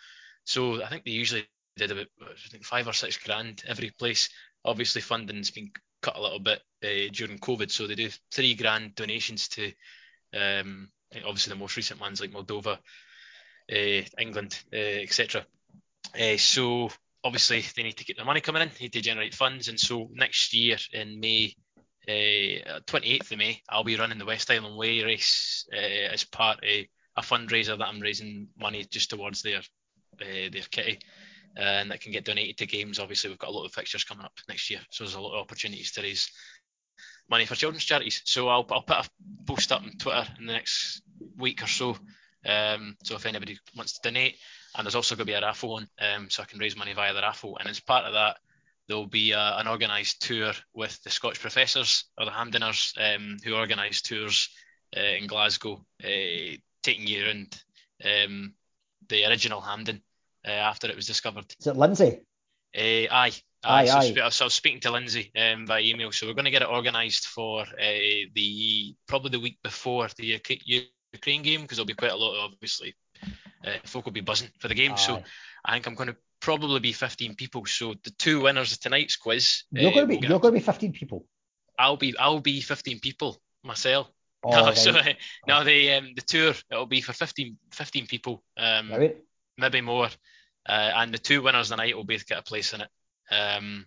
So I think they usually did about I think five or six grand every place. Obviously funding's been cut a little bit uh, during COVID, so they do three grand donations to um, obviously the most recent ones like Moldova, uh, England, uh, etc. Uh, so obviously they need to get their money coming in, need to generate funds, and so next year in May, uh, 28th of May, I'll be running the West Highland Way race uh, as part of a fundraiser that I'm raising money just towards their uh, their kitty. Uh, and that can get donated to games. Obviously, we've got a lot of fixtures coming up next year, so there's a lot of opportunities to raise money for children's charities. So I'll, I'll put a post up on Twitter in the next week or so. Um, so if anybody wants to donate, and there's also going to be a raffle on, um, so I can raise money via the raffle. And as part of that, there will be uh, an organised tour with the Scotch Professors or the Hamdeners, um, who organise tours uh, in Glasgow, uh, taking you around um, the original Hampden uh, after it was discovered. Is it Lindsay? Uh, aye. Aye, so, aye. sp- so I was speaking to Lindsay um, by email. So we're going to get it organised for uh, the probably the week before the UK, Ukraine game because there'll be quite a lot of obviously uh, folk will be buzzing for the game. So I think I'm going to probably be 15 people. So the two winners of tonight's quiz. You're going to be you're going to be 15 people. I'll be I'll be 15 people myself. Oh, no, right. so, no, the um, the tour it'll be for 15 15 people. Um, Right. Maybe more. Uh, and the two winners tonight will both get a place in it. Um,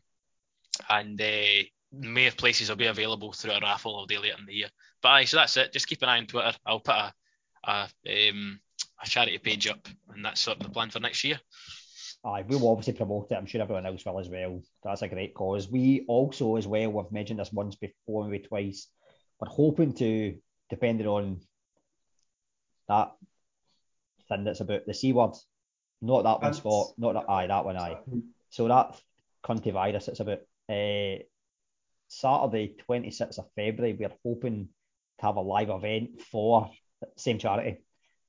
and uh, of places will be available through a raffle all day later in the year. But aye, so that's it. Just keep an eye on Twitter. I'll put a a, um, a charity page up, and that's sort of the plan for next year. Aye, we will obviously promote it. I'm sure everyone else will as well. That's a great cause. We also, as well, we've mentioned this once before, maybe twice, we're hoping to, depending on that thing that's about the C word, not that one spot, not that, aye, that one, aye. So that cunty virus, it's about uh, Saturday, 26th of February, we're hoping to have a live event for the same charity.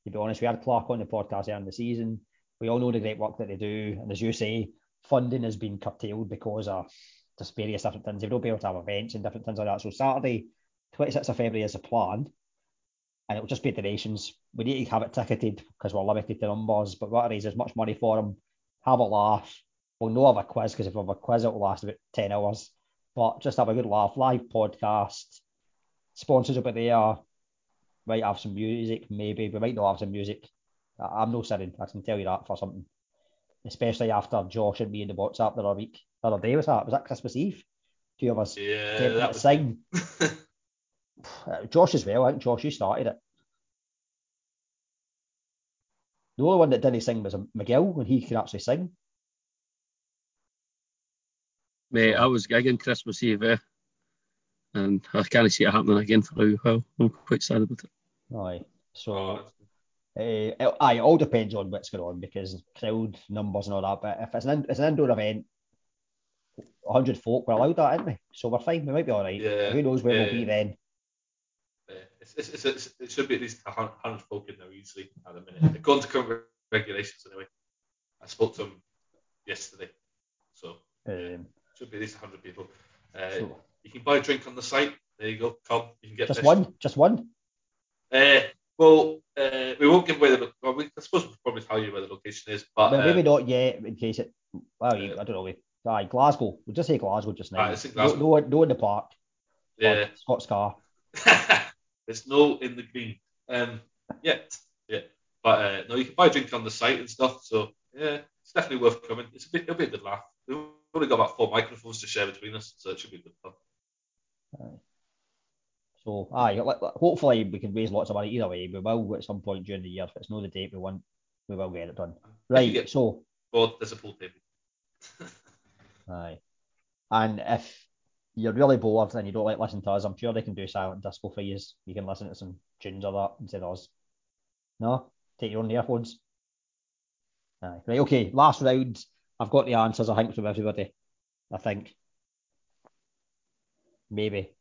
To be honest, we had Clark on the podcast earlier in the season. We all know the great work that they do. And as you say, funding has been curtailed because of just various different things. They don't be able to have events and different things like that. So Saturday, 26th of February is the plan. And it'll just be donations. We need to have it ticketed because we're limited to numbers, but we want to raise as much money for them, have a laugh. We'll not have a quiz because if we have a quiz, it'll last about 10 hours. But just have a good laugh, live podcast. Sponsors will be there. Might have some music, maybe. We might not have some music. I'm no singing, I can tell you that for something. Especially after Josh and me in the WhatsApp the other week. The other day was that? Was that Christmas Eve? Two of us Yeah, that was sing. Uh, Josh as well. I think Josh, you started it. The only one that didn't sing was McGill when he could actually sing. Mate, I was gigging Christmas Eve, eh? and I can't see it happening again for a while. I'm quite sad about it. Aye. So, Oh, uh, it, aye, it all depends on what's going on because crowd numbers and all that. But if it's an, in- it's an indoor event, 100 folk, we're allowed that, aren't we? So we're fine. We might be all right. Yeah, Who knows where yeah. we'll be then? It's, it's, it's, it should be at least a hundred folk in there easily at the minute. According to current re- regulations, anyway. I spoke to them yesterday, so Um, should be at least hundred people. Uh, so you can buy a drink on the site. There you go. Come, you can get just fish. one? Just one? Uh, well, uh, we won't give away the. Well, we, I suppose we'll probably tell you where the location is, but Well, uh, maybe not yet in case it. Well, you- I don't know. We, aye, Glasgow. We'll just say Glasgow just now. Aye, in No, Glasgow. no, no in the park. yeah, Scott's car. there's no in the green um, yet. Yeah, but uh, no, you can buy a drink on the site and stuff. So yeah, it's definitely worth coming. It's a bit, it'll be a good laugh. We've only got about four microphones to share between us, so it should be good fun. So, aye, hopefully we can raise lots of money either way. We will at some point during the year. If it's not the date we want, we will get it done. Right, so, bored, there's a pool table. aye. And if you're really bored and you don't like listening to us, I'm sure they can do silent disco for you. You can listen to some tunes or that instead of us. No? Take your own earphones. Aye. Right, okay, last round. I've got the answers, I think, from everybody. I think. Maybe.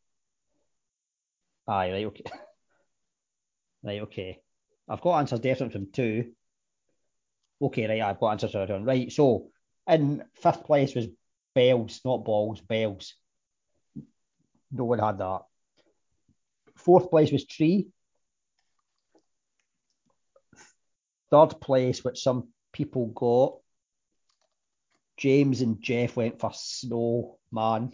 Aye, right, okay. right, okay. I've got answers definitely from two. Okay, right, I've got answers from everyone. Right, so in fifth place was Bells, not balls, bells. No one had that. Fourth place was Tree. Third place, which some people got, James and Jeff went for Snowman.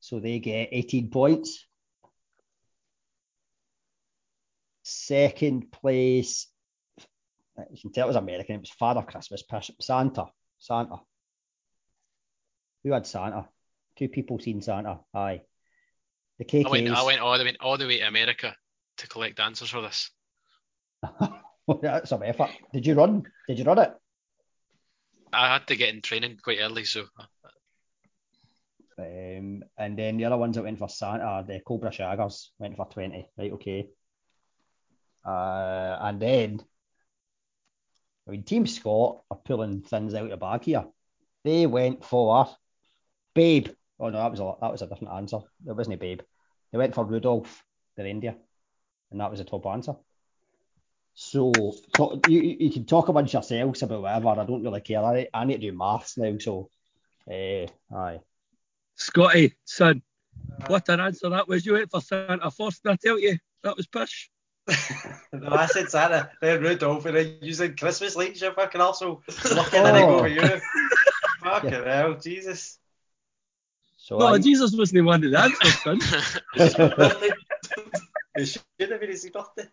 So they get 18 points. Second place, you can tell it was American. It was Father Christmas, Santa, Santa. Who had Santa? Two people seen Santa. Aye. The KKs. I went, I went all the way, all the way to America to collect answers for this. That's some effort. Did you run? Did you run it? I had to get in training quite early, so Um, and then the other ones that went for Santa, are the Cobra Shaggers went for 20. Right, okay. Uh, and then, I mean, Team Scott are pulling things out of the bag here. They went for Babe. Oh no, that was a that was a different answer. It wasn't a Babe. They went for Rudolph the reindeer, and that was a top answer. So talk, you you you can talk amongst yourselves about whatever. I don't really care. I, I need to do maths now, so uh, aye. Scotty, son, what an answer that was. You went for Santa first, and I tell you, that was pish. No, I said Santa, then Rudolph, and then using Christmas lights, you fucking also looking at it Oh. over you. fucking hell, Jesus. So no, I- Jesus wasn't one of the answers, son. It should have been his birthday.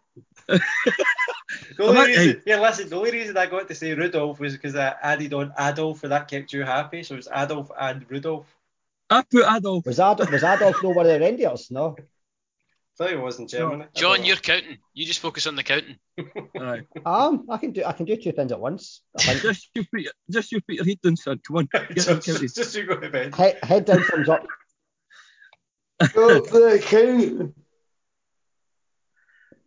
The only might- reason, yeah, listen, the only reason I got to say Rudolph was because I added on Adolf and that kept you happy. So it's Adolf and Rudolph. I put Adolf. Was Adolf was Adolf no one of the reindeers? No. Thought it was in Germany. I John, you're counting. You just focus on the counting. Aye. Um, I can do I can do two things at once. Just you put your, just you put your head down, son. Come on, get just, just, just you go to bed. head, head down, thumbs up. Not the count.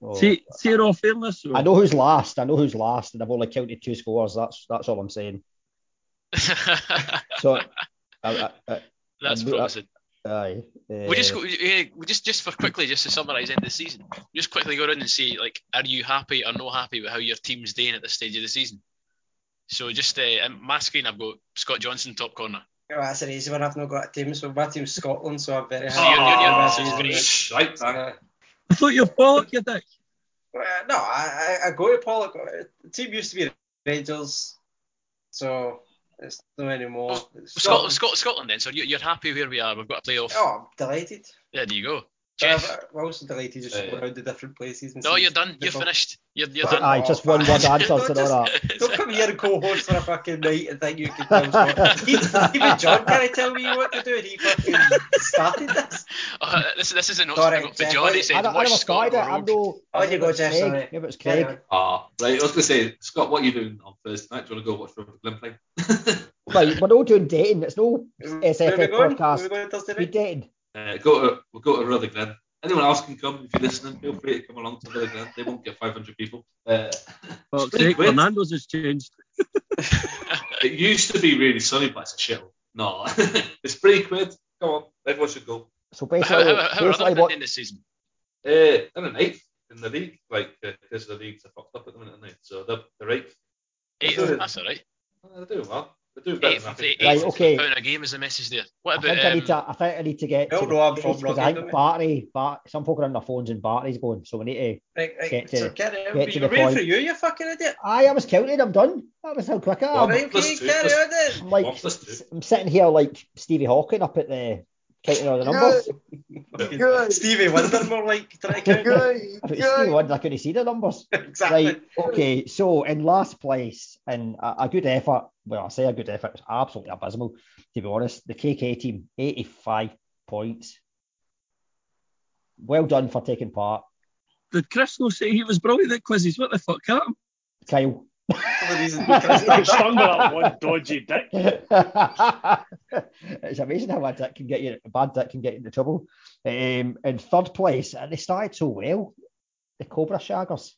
Oh. See, see in all fairness, I know who's last. I know who's last, and I've only counted two scores. That's that's all I'm saying. So, I, I, I, That's I knew- promising. Aye. we just uh, go, eh, we just just for quickly just to summarise end of the season. Just quickly go around and see like, are you happy or not happy with how your team's doing at this stage of the season? So just uh, on my screen, I've got Scott Johnson top corner. Oh, that's an easy one. I've not got a team, so my team's Scotland, so I'm very happy. you're- you're- with you're- you're- season. Right, Uh, I thought you were Pollok, you dick. Uh, no, I, I, I go to Pollok. The team used to be Rangers, so it's not anymore. It's Scotland, Scotland, Scotland. Then, so you- you're happy where we are. We've got a playoff. Oh, I'm delighted. Yeah, there you go. Jeff. I'm I'm also delighted just to Uh, around the different places. And No, you're done. You're football. finished. You're, you're But done. aye, just one word answer to all Don't that. Don't come here and co-host for a fucking night and think you can tell Scott. He- Even John can't tell me what to do, and he fucking started this. Uh, this, this isn't Sorry, up to John. He I- said, I, I watch never Scott started it. I'm rogue. no. Oh, you go, Jeff, Craig. sorry. Maybe it's Carry Craig. Ah, right. I was going to say, Scott, what are you doing on Thursday night? Do you want to go watch River Glimplane? Right, we're not doing dating. It's no Where we SFF going? We podcast. going Thursday Be dating. Uh, go to we'll go to Rutherglen. Anyone else can come if you're listening. Feel free to come along to Rutherglen. They won't get 500 people. Uh, Fuck's it's pretty sake. Fernando's has changed. It used to be really sunny, but it's a shithole. No, it's three quid. Come on, everyone should go. So How, basically, how, how are basically other what, in this season? Uh, they're an eighth in the league, like because the leagues are fucked up at the minute, aren't they? So they're, they're eighth. Eighth. That's all right. They're doing well. They're doing better Eighth, than I eighth, think. Right, eighth okay. pound a game is the message there. What I about think I need um, to. I think I need to get. Hell to no, I'm from because I think don't battery, bat, some folk are on their phones and battery's going, so we need to. Right, right. Get to- so carry on. get to the ready point. for you, you fucking idiot. Aye, I was counting. I'm done. That was how quick I am. Right, okay, carry on then. I'm like, One plus two. I'm sitting here like Stevie Hawking up at the counting all the numbers. Good. Stevie Wonder more like trying to count. Good. If it's Stevie Wonder, I couldn't see the numbers. exactly. Right. Okay. So in last place and a, a good effort. Well, I say a good effort. It's absolutely abysmal, to be honest. The KK team, 85 points. Well done for taking part, Did Chris not say he was brilliant at quizzes? What the fuck happened? Kyle. For the reason Got stung by that one dodgy dick. it's amazing how a dick can get you, a bad dick can get you into trouble. Um, in third place, and they started so well, the Cobra Shaggers.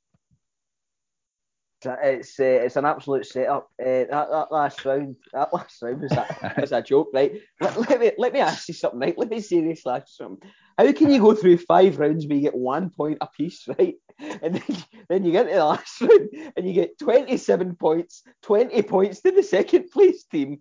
It's uh, it's an absolute setup. Uh, that, that last round, that last round was a, was a joke, right? Let, let me let me ask you something, right? Let me seriously ask you something. How can you go through five rounds where you get one point apiece, right? And then, then you get to the last round and you get 27 points, 20 points to the second place team.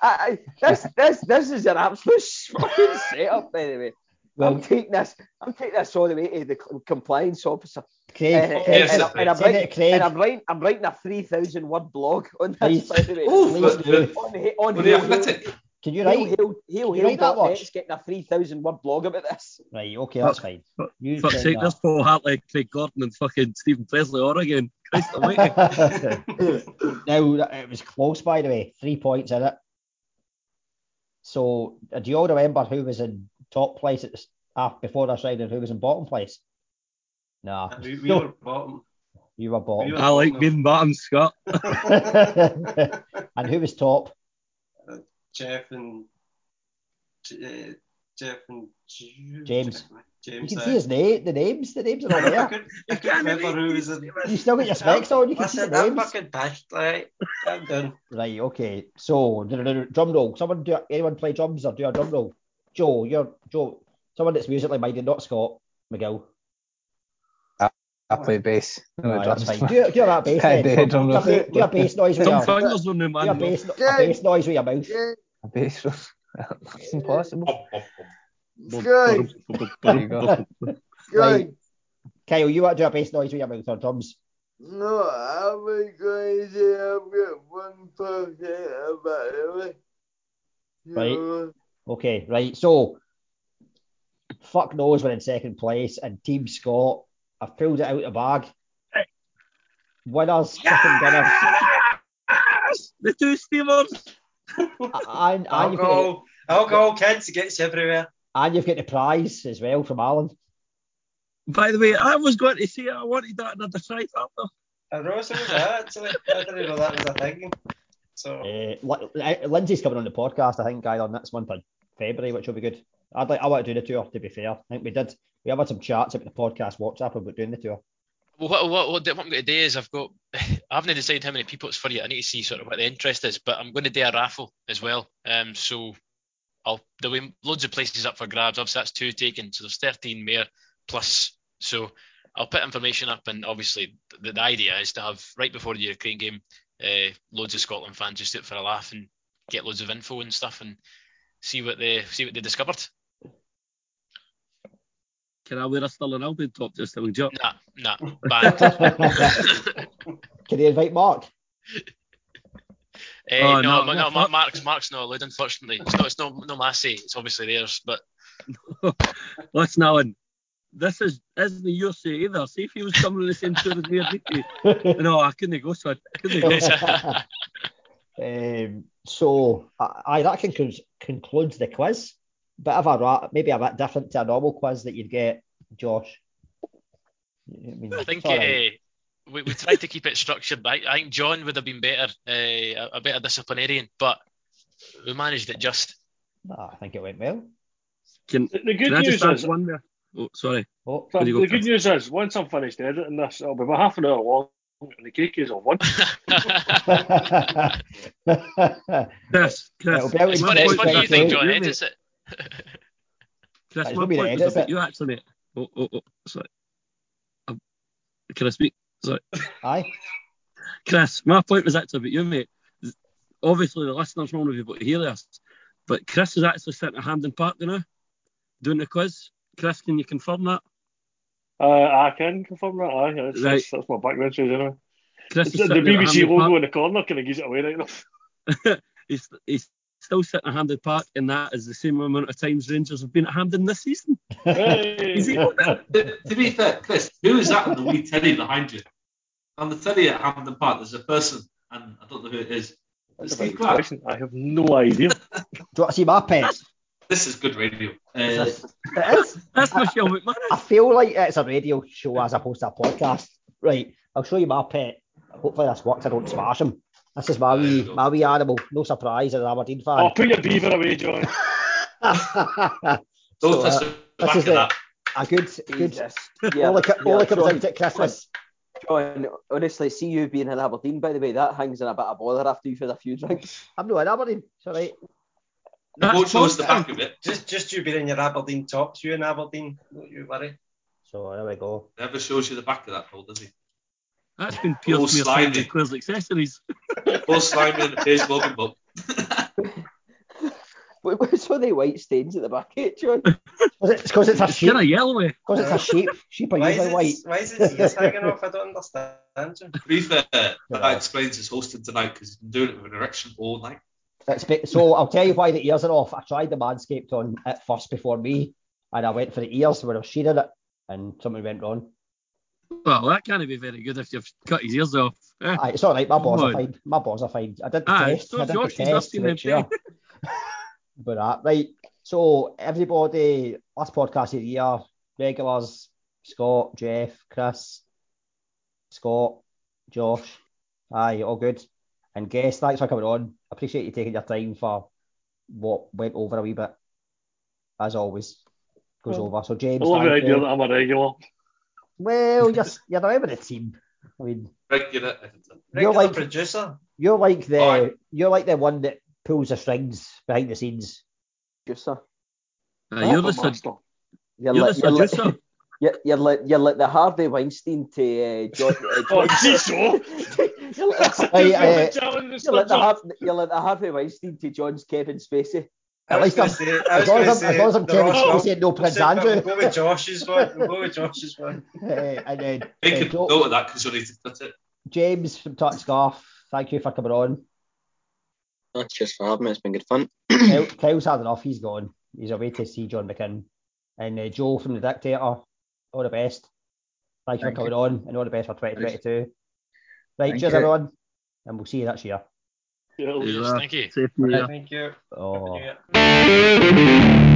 I, I, this, this, this is an absolute fucking setup, anyway. I'm taking this. I'm taking this all the way to the compliance officer. Craig, Uh, yes, and, I- and I'm send it writing, Craig. and I'm writing, I'm writing a three thousand word blog on Please. this. By the way, Oh, Please but, but, on he- on but the Hail- athletic. Can you write? Hail Hail you write that Hail much? Getting a three thousand word blog about this. Right, okay, that's fine. Fuck- You Fuck's send sake, that. there's Paul Hartley, Craig Gordon, and fucking Steven Pressley all again. Christ almighty. now it was close, by the way. Three points in it. So, uh, do you all remember who was in top place at the, s- ah, before this round and who was in bottom place? Nah, We, we No. were bottom. you were bottom. we were- I like being bottom, Scott. and who was top? Jeff and uh, Jeff and Ju- James. You can uh, see his name, the names, the names are all I there. couldn't, I couldn't remember who was in. You still got your specs on, you can see Listen, the I'm names. fucking pissed, right? I'm done. Right, okay. So, drum roll. Someone do anyone play drums or do a drum roll? Joe, you're Joe. Someone that's musically minded, not Scott McGill. I play bass. No, Right, that's fine. Do, do that bass I then. do drum Do a, do a bass noise with Some your, do fingers on the a bass, a bass noise with your mouth. Yeah. A bass drum. That's impossible. Good. There you go. Good. Kyle, you want to do a bass noise with your mouth or drums? No, I was going to say I've got one percent about it. Right. So, Okay, right. So, fuck knows we're in second place, and Team Scott have pulled it out of the bag. Winners, chicken dinners, The two steamers. and, and, you've got the, Alcohol, alcohol, kids, it gets everywhere. and you've got the prize as well from Alan. By the way, I was going to say I wanted that another trifecta. I know so was that actually. I didn't know that was a thing. So Uh, Li- Li- Lindsay's coming on the podcast, I think, either next month or February, which will be good. I'd like I want to do the tour. To be fair, I think we did. We have had some chats about the podcast WhatsApp about doing the tour. Well, what, what, what, I'm going to do is I've got, I haven't decided how many people it's for yet. I need to see sort of what the interest is, but I'm going to do a raffle as well. Um, so I'll there'll be loads of places up for grabs. Obviously, that's two taken, so there's 13 more plus. So I'll put information up, and obviously the, the idea is to have right before the Ukraine game, uh, loads of Scotland fans just out for a laugh and get loads of info and stuff and see what they see what they discovered. Can I wear a Stirling Albion top just to job? Nah, nah, banned. Can you invite Mark? Eh, Oh, no, no, no, no, no, Mark's Mark's not allowed, unfortunately. It's not, it's no, no Massey. It's obviously theirs, but Listen, Alan, this is isn't the USA either. See if he was coming on the same tour as me or Nicky. No, I couldn't go, son. I couldn't go. Um, so, aye, that concludes concludes the quiz. Bit of a ra- maybe a bit different to a normal quiz that you'd get, Josh. I, mean, I think it's uh, we, we tried to keep it structured. I, I think John would have been better, uh, a, a better disciplinarian, but we managed it just. Ah, I think it went well. Can, The good can news is, one there? Oh, sorry. Oh, the There you go, good Chris. news is, once I'm finished editing this, it'll be about half an hour long, and the cake is on one. Chris, Chris. It'll be out It's funny, it's funny you think John You edits it. Chris, It's my gonna be the point was edits, about you actually, mate. Oh, oh, oh, sorry. Um, can I speak? Sorry. Aye. Chris, my point was actually about you, mate. Obviously, the listeners won't be able to hear this, but Chris is actually sitting at Hampden Park you now, doing the quiz. Chris, can you confirm that? Uh, I can confirm that. Aye, that's, Right. that's, that's my background choice anyway. Chris The, the sitting there at BBC logo Park. in the corner kind of gives it away right enough. he's, he's still sitting at Hampden Park, and that is the same amount of times Rangers have been at Hampden this season. Is he to, to be fair, Chris, who is that on the wee telly behind you? On the telly at Hampden Park, there's a person, and I don't know who it is. That's It's a very Steve Clarke. I have no idea. Do you want to see my pets? This is good radio. Uh, It is. That's Michelle McMahon. I feel like it's a radio show as opposed to a podcast. Right, I'll show you my pet. Hopefully this works. I don't smash him. This is my There you wee, my wee animal. No surprise, as an Aberdeen fan. Oh, fan. put your beaver away, John. don't So, uh, this back is of that. a good, good. Jesus. Yeah, only co- yeah, only comes John, out at Christmas. John, honestly, see you being in Aberdeen, by the way, that hangs in a bit of bother after you've had a few drinks. I'm not in Aberdeen. It's all right. The boat shows the back of it. Just, just you being in your Aberdeen tops, you in Aberdeen, don't you worry. So there we go. Never shows you the back of that though, does he? That's been pure smear slimy. signs and Claire's accessories. Full slimy in the face Logan book. What's all the white stains at the back eh, of it, John? It's because it's a It's sheep. kind of yellowy. Because eh? it's a sheep. Sheep are Why is, usually white. it, why is his ears hanging off? I don't understand. John. To be fair, that explains his hosting tonight because he's been doing it with an erection all night. It's be- so I'll tell you why the ears are off. I tried the Manscaped on at first before me, and I went for the ears when I was shearing it, and something went wrong. Well, that can't be very good if you've cut his ears off. Eh? Aye, it's all right. My balls are Come on. fine. My balls are fine. I did the Aye, test. so I did Josh, the test seen to make them sure. but that right. So everybody, last podcast of the year, regulars, Scott, Jeff, Chris, Scott, Josh, aye, all good. And guests, thanks for coming on. Appreciate you taking your time for what went over a wee bit. As always, goes Well, over. So I James, love the idea that I'm a regular. Well, you're, you're a member of the team. I mean, Regular editor. You're like- producer. you're like the Aye. you're like the one that pulls the strings behind the scenes. Juicer. Uh, you're the Proper stud- master. You're, you're like, the you're, seducer. you're, you're, like, you're like the Harvey Weinstein to uh, John. Uh, Oh, John- geez, so. you're, like the, uh, you're, like the, Har- you're like the Harvey Weinstein to John's Kevin Spacey. At least I'm, say- I as was long gonna as I'm, as say long as I'm Kevin Spacey and no We'll Prince say- We'll Andrew. go with Josh's one. We'll go with Josh's one. Uh, and then Make uh, a Jo- note of that because you'll need to cut it. James from Tot Scarf, thank you for coming on. That's just for having me. It's been good fun. Kyle, Kyle's had enough, he's gone. He's away to see John McGinn. And uh, Joe from the Dictator, all the best. Thank you Thank for coming you. on and all the best for 2022. Right, Thank cheers you. everyone, and we'll see you next year. Yeah, Yes, thank you. Safe New Year. Thank you. Oh. Year.